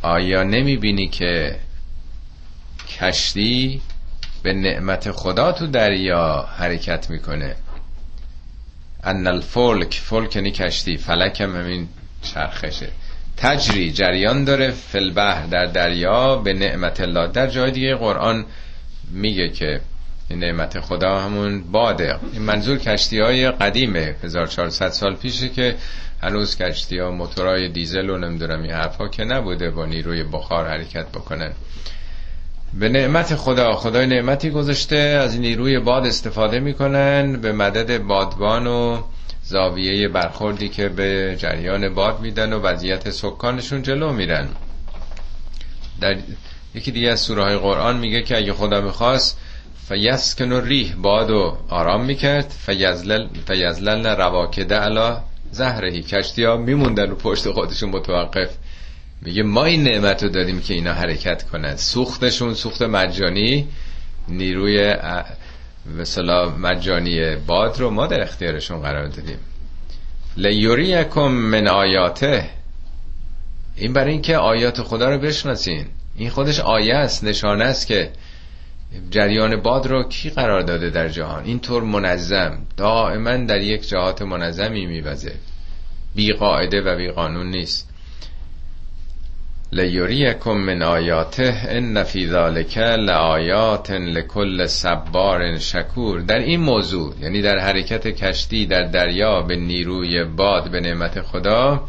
آیا نمی بینی که کشتی به نعمت خدا تو دریا حرکت می‌کنه؟ ان الفلک فلک یعنی کشتی فلک هم همین چرخشه. تجری جریان داره فلبهر در دریا به نعمت الله. در جای دیگه قرآن میگه که این نعمت خدا همون باده. این منظور کشتی های قدیمه 1400 سال پیشه که هنوز کشتی ها موتورهای دیزل و نمی‌دونم این حرفا که نبوده با نیروی بخار حرکت بکنن. به نعمت خدا خدای نعمتی گذاشته از این نیروی باد استفاده می‌کنن به مدد بادبان و زاویه برخوردی که به جریان باد میدن و وضعیت سکانشون جلو میرن. در یکی دیگه از سوره های قرآن میگه که اگه خدا می‌خواست فیسکن و ریح باد آرام می‌کرد. فیزلل رواکده علا زهرهی. کشتی ها میموندن رو پشت خودشون متوقف. میگه ما این نعمت رو دادیم که اینا حرکت کنن سوختشون سوخت مجانی نیروی مثلا مجانی باد رو ما در اختیارشون قرار دادیم. لیوریکم من آیاته. این برای اینکه آیات خدا رو بشناسین. این خودش آیه است نشانه است که جریان باد رو کی قرار داده در جهان؟ اینطور منظم دائما در یک جهات منظمی میوزه. بی قاعده و بی قانون نیست. لیوریکم من آیاته ان فی ذالک لآیات لکل صبار شکور. در این موضوع یعنی در حرکت کشتی در دریا به نیروی باد به نعمت خدا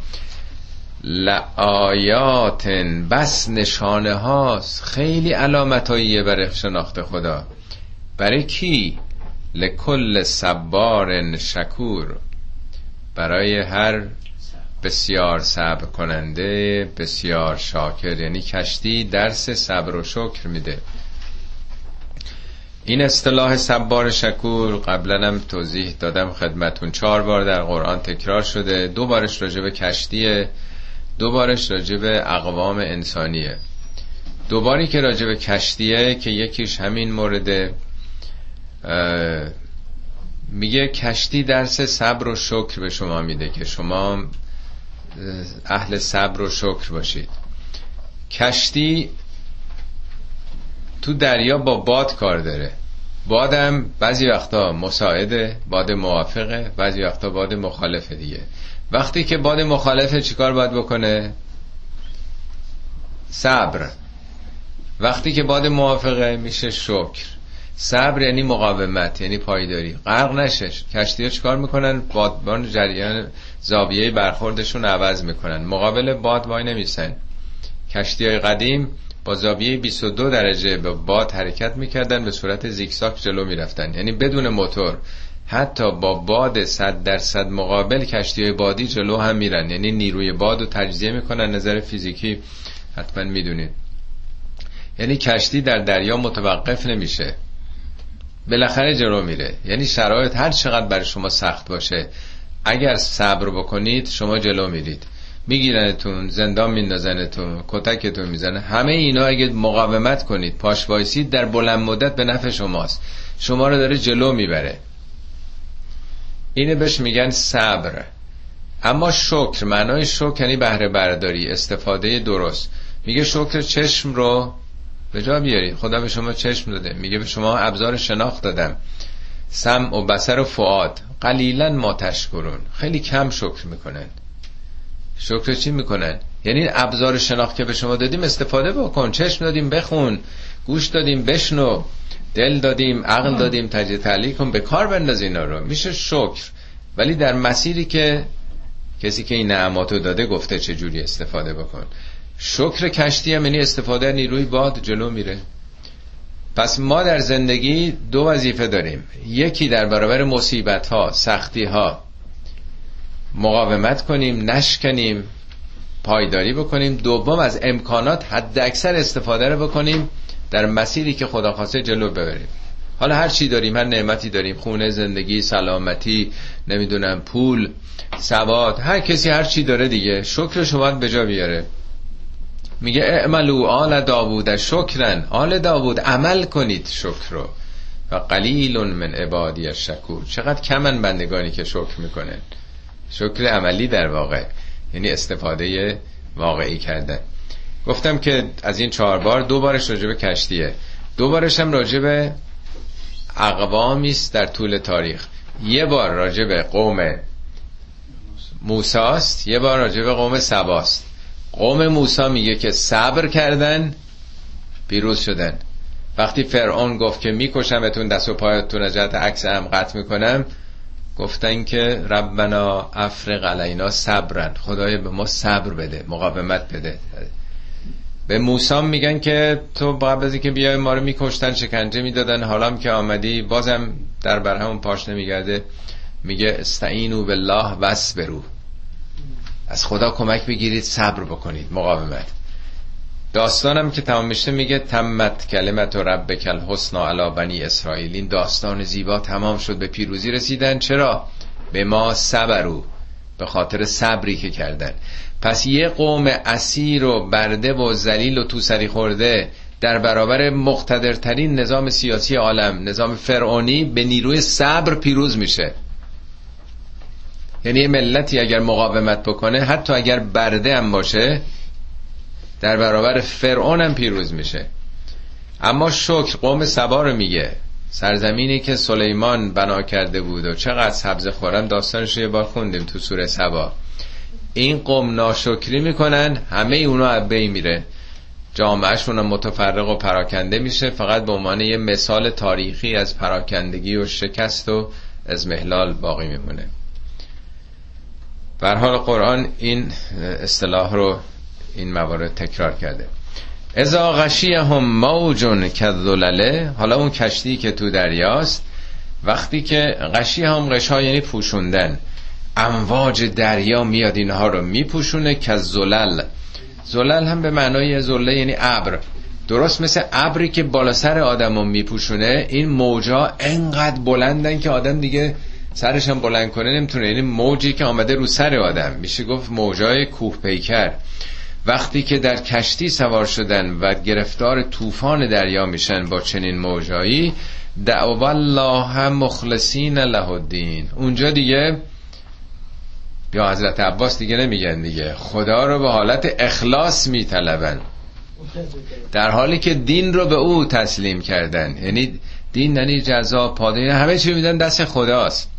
لآیات بس نشانه هاست. خیلی علامتاییه برای شناخت خدا. برای کی؟ لکل صبار شکور. برای هر بسیار صبر کننده بسیار شاکر. یعنی کشتی درس صبر و شکر میده. این اصطلاح صبار شکور قبلا هم توضیح دادم خدمتون. چهار بار در قرآن تکرار شده. دو بارش راجع به کشتیه دو بارش راجع به اقوام انسانیه. دوباری که راجع به کشتیه که یکیش همین مورد میگه کشتی درس صبر و شکر به شما میده که شما اهل صبر و شکر باشید. کشتی تو دریا با باد کار داره. بادم بعضی وقتا مساعده باد موافقه بعضی وقتا باد مخالفه دیگه. وقتی که باد مخالفه چیکار باید بکنه؟ صبر. وقتی که باد موافقه میشه شکر. صبر یعنی مقاومت یعنی پایداری. غرق نشش. کشتی ها چیکار می‌کنن؟ بادبان جریان زاویه برخوردشون عوض می‌کنن. مقابل باد وای نمیسن کشتی های قدیم با زاویه 22 درجه به باد حرکت می‌کردن به صورت زیگزاگ جلو می‌رفتن. یعنی بدون موتور. حتی با باد صد درصد مقابل کشتی بادی جلو هم میرن. یعنی نیروی باد رو تجزیه می‌کنن نظر فیزیکی حتما می‌دونید. یعنی کشتی در دریا متوقف نمیشه. بالاخره جلو میره. یعنی شرایط هر چقدر برای شما سخت باشه اگر صبر بکنید شما جلو میرید. میگیرنتون زندان میندازنتون کتکتون می‌زنه. همه اینا اگه مقاومت کنید پاش وایسید در بلند مدت به نفع شماست. شما رو داره جلو می‌بره. اینه بهش میگن صبر. اما شکر معنای شکر یعنی بهره برداری استفاده درست. میگه شکر چشم رو به جا بیارید خدا به شما چشم داده. میگه به شما ابزار شناخت دادم. سم و بسر و فعاد قلیلا ما تشکرون خیلی کم شکر می‌کنن. شکر چی می‌کنن؟ یعنی ابزار شناخت که به شما دادیم استفاده بکن. چشم دادیم بخون. گوش دادیم بشنو. دل دادیم عقل دادیم تجه تعلیق کن به کار بنداز اینا رو. میشه شکر. ولی در مسیری که کسی که این نعماتو داده گفته چه جوری استفاده بکن. شکر کشتی هم یعنی استفاده نیروی باد جلو میره. پس ما در زندگی دو وظیفه داریم. یکی در برابر مصیبت ها سختی ها مقاومت کنیم نشکنیم پایداری بکنیم. دوم از امکانات حد اکثر استفاده رو بکنیم. در مسیری که خدا خواسته جلو ببریم. حالا هر چی داریم هر نعمتی داریم. خونه زندگی سلامتی نمی‌دونم پول سواد هر کسی هر چی داره دیگه. شکرش باید به جا بیاره. میگه اعملو آل داوود شکرن. آل داوود عمل کنید شکر رو. و قلیل من عبادی شکور چقدر کمن بندگانی که شکر می‌کنن. شکر عملی در واقع. یعنی استفاده واقعی کردن. گفتم که از این چهار بار دو بارش راجب کشتیه. دو بارش هم راجب اقوامی است در طول تاریخ. یه بار راجع به قوم موساست یه بار راجع به قوم سباست قوم موسا میگه که صبر کردن پیروز شدن. وقتی فرعون گفت که میکشمتون دست و پایتون از جهت عکس هم قطع می‌کنم گفتن که ربنا افرق علینا صبرن خدای به ما صبر بده مقاومت بده. به موسی میگن که تو قبل از که بیای ما رو میکشتن شکنجه می‌دادن. حالا که آمدی بازم در برهم پاش نمیگرده. میگه استعینو بالله برو از خدا کمک بگیرید صبر بکنید مقاومت. داستانم که تمام میشه میگه تمت کلمت و رب کل حسنا علا بنی اسرائیل. این داستان زیبا تمام شد به پیروزی رسیدن. چرا؟ به ما صبرو به خاطر صبری که کردن. پس یه قوم اسیر و برده و زلیل و تو سری خورده در برابر مقتدرترین نظام سیاسی عالم نظام فرعونی به نیروی صبر پیروز میشه. یعنی ملتی اگر مقاومت بکنه حتی اگر برده هم باشه در برابر فرعون هم پیروز میشه. اما شکر قوم سبا رو میگه. سرزمینی که سلیمان بنا کرده بود و چقدر سبز خورم داستانش رو یه بار خوندیم تو سوره سبا. این قوم ناشکری می‌کنن همه اونا عبه میره. جامعهشون متفرق و پراکنده میشه فقط به عنوان یه مثال تاریخی از پراکندگی و شکست و از محلال باقی میمونه. بر حال قرآن این اصطلاح رو این موارد تکرار کرده. ازا غشی هم موجون کذلله حالا اون کشتی که تو دریاست وقتی که غشی هم غشا یعنی پوشوندن. امواج دریا میاد اینها رو میپوشونه که زلل. زلل هم به معنای زله یعنی ابر. درست مثل ابری که بالا سر آدم رو میپوشونه این موجا انقدر بلندن که آدم دیگه سرش هم بلند کنه نمی‌تونه. یعنی موجی که آمده رو سر آدم. میشه گفت موجای کوه پیکر وقتی که در کشتی سوار شدن و گرفتار طوفان دریا میشن با چنین موجایی دعو الله مخلصین له الدین. اونجا دیگه یا حضرت عباس دیگه نمیگن دیگه. خدا رو به حالت اخلاص میطلبن. در حالی که دین رو به او تسلیم کردن. یعنی دین یعنی جزا پاداش همه چی میدن دست خداست.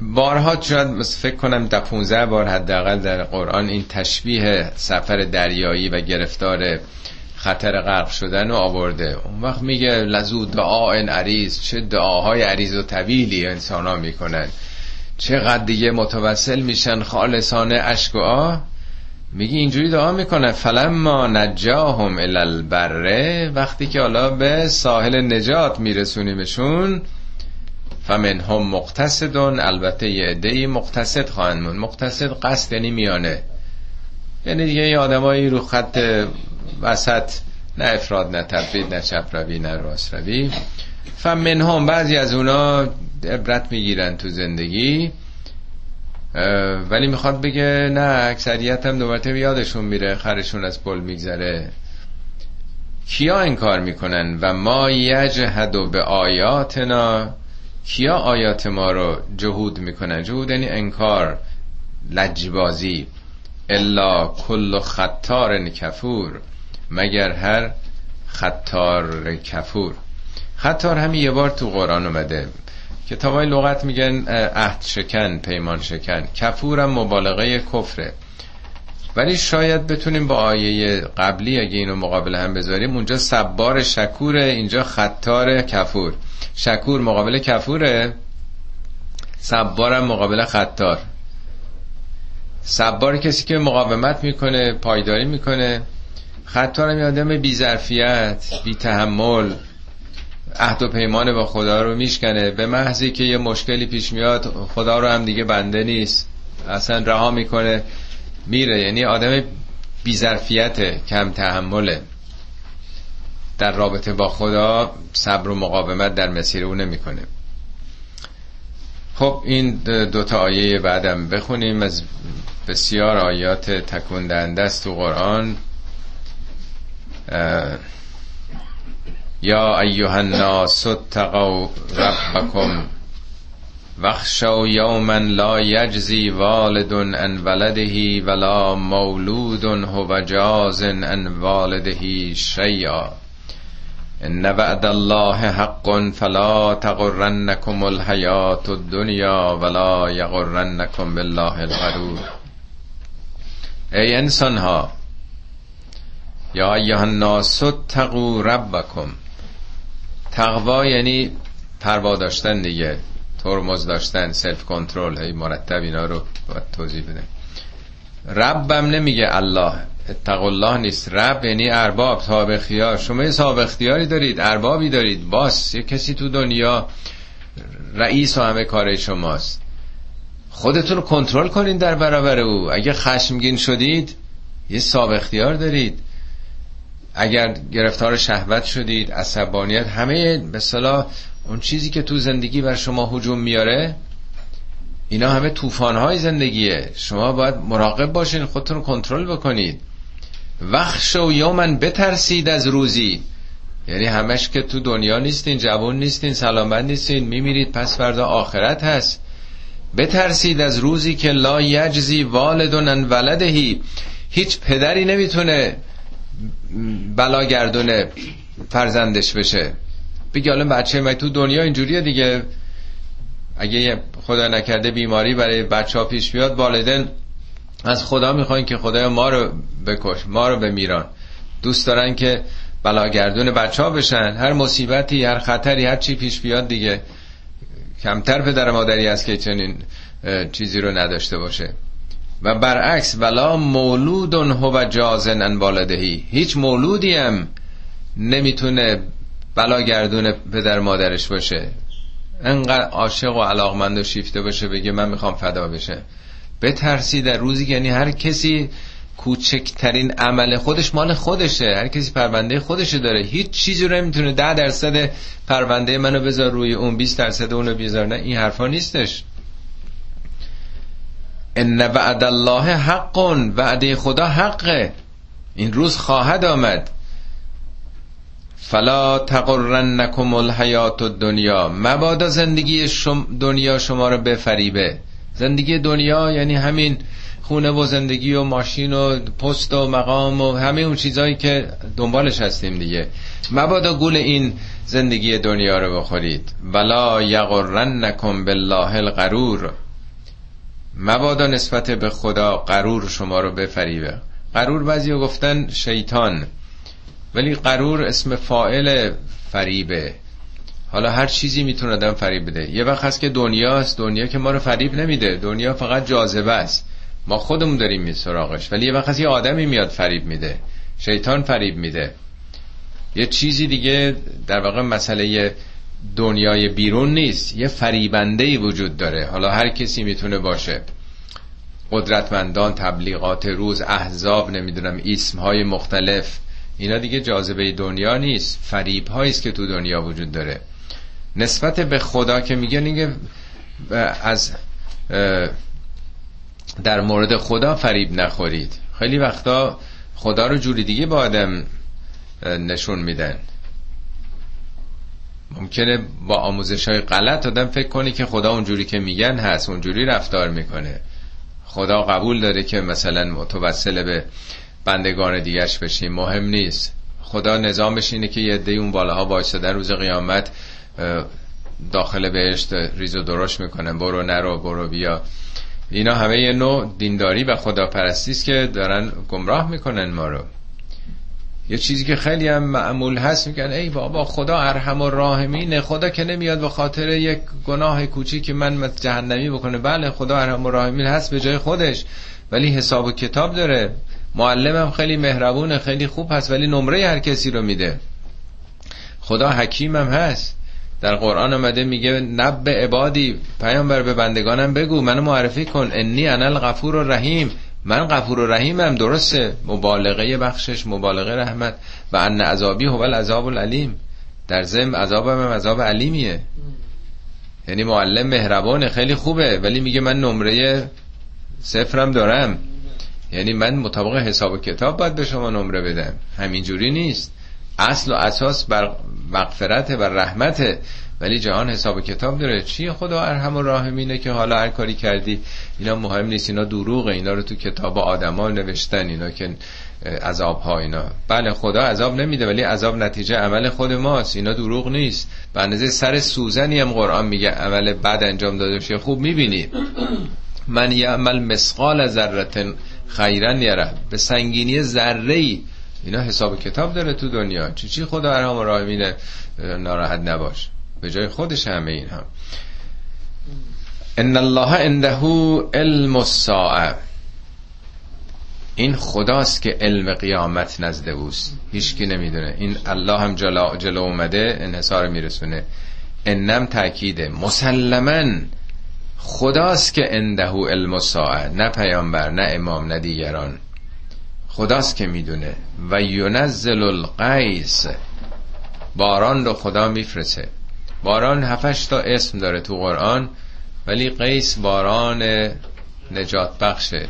بارها شاید فکر کنم در 15 بار حداقل در قرآن این تشبیه سفر دریایی و گرفتار خطر غرق شدن رو آورده. اون وقت میگه لزو دعا این عریض چه دعاهای عریض و طویلی انسان ها می‌کنن. چقدر دیگه متوسل میشن خالصانه اشک و آه؟ میگه اینجوری دعا می‌کنه فلما نجاهم الالبره وقتی که حالا به ساحل نجات میرسونیمشون فمن هم مقتصدون البته یه عده مقتصد خواهند مون مقتصد قصد یعنی میانه. یعنی دیگه یه آدمایی رو خط وسط نه افراد نه تفرید نه چپ روی نه راست روی. فمن هم بعضی از اونا عبرت می‌گیرن تو زندگی ولی می‌خواد بگه نه اکثریت هم دوباره یادشون میره خرشون از پل میگذره. کیا انکار می‌کنن؟ و ما یجهدو به آیاتنا کیا آیات ما رو جهود می‌کنن؟ جهود یعنی انکار لجبازی. الا کل خطار کفور مگر هر خطار کفور. خطار همین یه بار تو قرآن اومده. کتاب های لغت میگن عهد شکن پیمان شکن. کفورم مبالغه کفره. ولی شاید بتونیم با آیه قبلی اگه اینو مقابل هم بذاریم اونجا سبار شکوره اینجا خطار کفور. شکور مقابل کفوره سبارم مقابل خطار. سبار کسی که مقاومت می‌کنه پایداری می‌کنه. خطارم آدم بی ظرفیت بی تحمل عهد و پیمان با خدا رو میشکنه. به محضی که یه مشکلی پیش میاد خدا رو هم دیگه بنده نیست. اصلا رها می‌کنه میره. یعنی آدم بیظرفیت کم تحمله. در رابطه با خدا صبر و مقاومت در مسیر او نمی‌کنه. خب این دوتا آیه بعدم بخونیم. از بسیار آیات تکون است تو قرآن. یا ایها الناس اتقوا ربکم وخشوا یوما لا یجزی والد عن ولده ولا مولود هو جاز عن والده شیئا. ان وعد الله حق فلا تغرنكم الحیات الدنیا ولا یغرنکم بالله الغرور. ای انسان ها یا ایها الناس اتقوا ربکم. تقوا یعنی پروا داشتن دیگه ترمز داشتن سلف کنترل هی مرتب اینا رو باید توضیح بده. ربم نمیگه الله اتق الله نیست. رب یعنی ارباب صاحب اختیار شما یه صاحب اختیاری دارید اربابی دارید. باس یه کسی تو دنیا رئیس و همه کار شماست. خودتون رو کنترل کنین در برابر او. اگه خشمگین شدید یه صاحب اختیار دارید. اگر گرفتار شهوت شدید عصبانیت همه به صلاح اون چیزی که تو زندگی بر شما هجوم میاره اینا همه های زندگیه. شما باید مراقب باشین خودتون رو کنترل بکنید. وخش و یومن بترسید از روزی. یعنی همش که تو دنیا نیستین جوان نیستین سلامت نیستین میمیرید پس فردا آخرت هست. بترسید از روزی که لا یجزی والدون ولدهی هیچ پدری نمی‌تونه بلاگردون فرزندش بشه. بگی حالا بچه من تو دنیا اینجوریه دیگه؟ اگه خدا نکرده بیماری برای بچه ها پیش بیاد والدین از خدا می‌خواین که خدای ما رو بکش ما رو بمیران دوست دارن که بلاگردون بچه ها بشن. هر مصیبتی هر خطری هر چی پیش بیاد دیگه. کمتر پدر مادری است که چنین چیزی رو نداشته باشه. و برعکس ولا مولود هو جازن ان والدهی. هیچ مولودی هم نمی‌تونه بلاگردون پدر مادرش باشه. انقدر عاشق و علاقمند و شیفته باشه بگه من می‌خوام فدا بشه بترسی در روزی یعنی هر کسی کوچکترین عمل خودش مال خودشه هر کسی پرونده خودشه داره. هیچ چیزی رو نمی‌تونه ده درصد پرونده منو بذار روی اون 20 درصد اونو بیذار نه این حرفا نیستش. ان وعد الله حق وعده خدا حقه این روز خواهد آمد. فلا تقرنکم الحیات الدنیا. مبادا زندگی شم دنیا شما رو بفریبه. زندگی دنیا یعنی همین خونه و زندگی و ماشین و پست و مقام و همه اون چیزهایی که دنبالش هستیم دیگه. مبادا گول این زندگی دنیا رو بخورید. ولا یغرنکم بالله الغرور. مبادا نسبت به خدا قرور شما رو بفریبه. قرور بعضی گفتن شیطان. ولی قرور اسم فائل فریبه. حالا هر چیزی می‌تونه آدم فریب بده. یه وقت هست که دنیاست دنیا که ما رو فریب نمیده. دنیا فقط جاذبه است. ما خودمون داریم می سراغش. ولی یه وقت هست یه آدمی میاد فریب میده. شیطان فریب میده. یه چیزی دیگه در واقع مسئله دنیای بیرون نیست. یه فریبنده وجود داره. حالا هر کسی می‌تونه باشه. قدرتمندان تبلیغات روز احزاب نمی‌دونم اسم های مختلف. اینا دیگه جاذبه دنیا نیست. فریب است که تو دنیا وجود داره. نسبت به خدا که میگه دیگه از در مورد خدا فریب نخورید. خیلی وقتا خدا رو جوری دیگه با آدم نشون میدن. ممکنه با آموزش های غلط آدم فکر کنی که خدا اونجوری که میگن هست اونجوری رفتار می‌کنه. خدا قبول داره که مثلا متوسل به بندگان دیگرش بشیم. مهم نیست. خدا نظامش اینه که یه دی اون بالاها وایساده روز قیامت داخل بهشت ریز و درشت می‌کنن برو نرو برو بیا. اینا همه یه نوع دینداری و خدا پرستی است که دارن گمراه می‌کنن ما رو. یه چیزی که خیلی هم معمول هست میگن ای بابا خدا ارحم و راهمینه خدا که نمیاد به خاطر یک گناه کوچی که من جهنمی بکنه. بله خدا ارحم و راهمین هست به جای خودش ولی حساب و کتاب داره. معلمم خیلی مهربونه خیلی خوب هست ولی نمره هر کسی رو میده. خدا حکیمم هست. در قرآن آمده میگه نب عبادی. پیامبر به بندگانم بگو منو معرفی کن. انی انا الغفور الرحیم. من غفور و رحیمم درسته. مبالغه بخشش مبالغه رحمت. و ان عذابی هو العذاب العلیم. در ضمن عذابم هم عذاب علیمیه. یعنی معلم مهربانه خیلی خوبه. ولی میگه من نمره صفرم دارم. یعنی من مطابق حساب و کتاب باید به شما نمره بدم. همینجوری نیست. اصل و اساس بر مغفرت و رحمت ولی جهان حساب کتاب داره. چی؟ خدا ارحم و راحمینه که حالا هر کاری کردی اینا مهم نیست اینا دروغه اینا رو تو کتاب آدما نوشتن اینا که عذاب ها اینا. بله خدا عذاب نمیده ولی عذاب نتیجه عمل خود ماست. اینا دروغ نیست. به سر سوزنی هم قرآن میگه عمل بد انجام داده شه خوب می‌بینی. من یعمل مسقال ذره خیرن یره. به سنگینی ذره ای اینا حساب کتاب داره تو دنیا. چی چی خدا ارحم و راحمینه ناراحت نباش. به جای خودش همه این هم ان الله عنده علم الساعه. این خداست که علم قیامت نزد اوست. هیچکی نمی‌دونه. این الله هم جلو, جلو اومده انحصار میرسونه. انم تاکیده مسلما. خداست که عنده علم الساعه. نه پیامبر نه امام نه دیگران. خداست که می‌دونه. و ینزل القیس. باران رو خدا میفرسه باران هفتش تا اسم داره تو قرآن ولی قیس باران نجات بخشه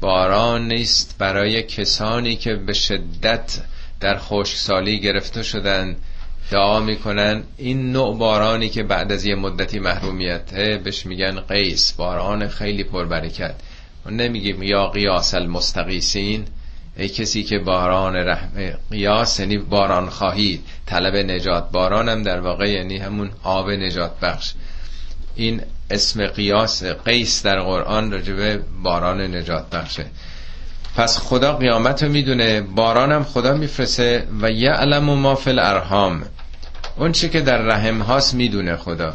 باران نیست برای کسانی که به شدت در خشکسالی گرفته شدن. دعا می‌کنن این نوع بارانی که بعد از یه مدتی محرومیته بهش میگن قیس. باران خیلی پربرکت. نمیگیم یا قیاس المستقیسین ای کسی که باران رحم قیاس یعنی باران خواهی طلب نجات. باران هم در واقع یعنی همون آب نجات بخش. این اسم قیاس قیس در قرآن رجبه باران نجات بخشه. پس خدا قیامت رو می‌دونه. باران هم خدا میفرسه و یعلم ما فی الارحام. اون چی که در رحم هاست می‌دونه خدا.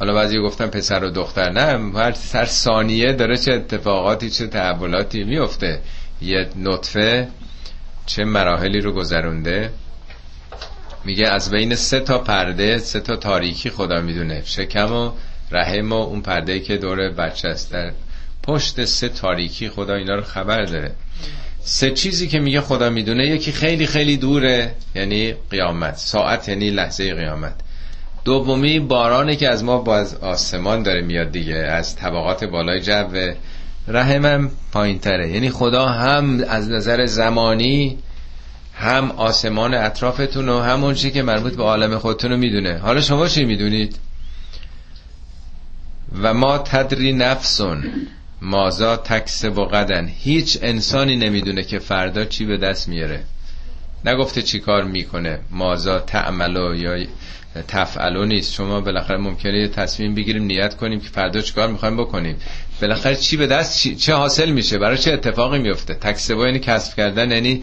حالا بعضی گفتن پسر و دختر نه هر, هر ثانیه داره چه اتفاقاتی چه تحولاتی میفته. یه نطفه چه مراحلی رو گذرونده. میگه از بین سه تا پرده سه تا تاریکی خدا می‌دونه. شکم و رحم و اون پرده که دور بچه است. در پشت سه تاریکی خدا اینا رو خبر داره. سه چیزی که میگه خدا می‌دونه یکی خیلی خیلی دوره یعنی قیامت. ساعت یعنی لحظه قیامت. دومی بارانی که از ما باز آسمان داره میاد دیگه از طبقات بالای جو رحمم پایین تره یعنی خدا هم از نظر زمانی هم آسمان اطرافتون و همون چی که مربوط به عالم خودتون رو می‌دونه. حالا شما چی می‌دونید؟ و ما تدری نفسون مازا تکسب و قدن. هیچ انسانی نمی‌دونه که فردا چی به دست میاره نگفته چی کار می‌کنه. مازا تعملو یا تفعلو نیست. شما بالاخره ممکنه یه تصمیم بگیریم نیت کنیم که فردا چیکار می‌خوایم بکنیم. بالاخره چی به دست چه حاصل میشه؟ برای چه اتفاقی میفته تکسبا یعنی کسب کردن یعنی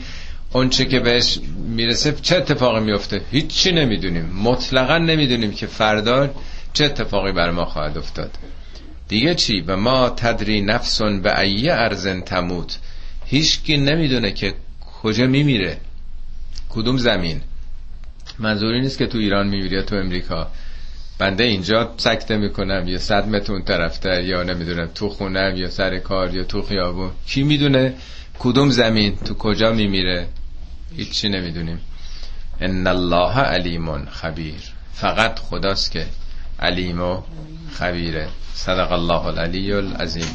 اون چه که بهش می‌رسه چه اتفاقی میفته هیچی نمی‌دونیم. مطلقا نمی‌دونیم که فردا چه اتفاقی بر ما خواهد افتاد. دیگه چی؟ و ما تدری نفسون به ایه ارزن تموت. هیچکی نمی‌دونه که کجا میمیره. کدوم زمین؟ منظوری نیست که تو ایران میمیری یا تو امریکا. بنده اینجا سکته می‌کنم. یا صد متر اون طرفتر یا نمی‌دونم تو خونم یا سر کار یا تو خیابون. کی می‌دونه کدوم زمین تو کجا میمیره؟ هیچی نمی‌دونیم. ان الله علیم خبیر. فقط خداست که علیم و خبیره. صدق الله العلی العظیم.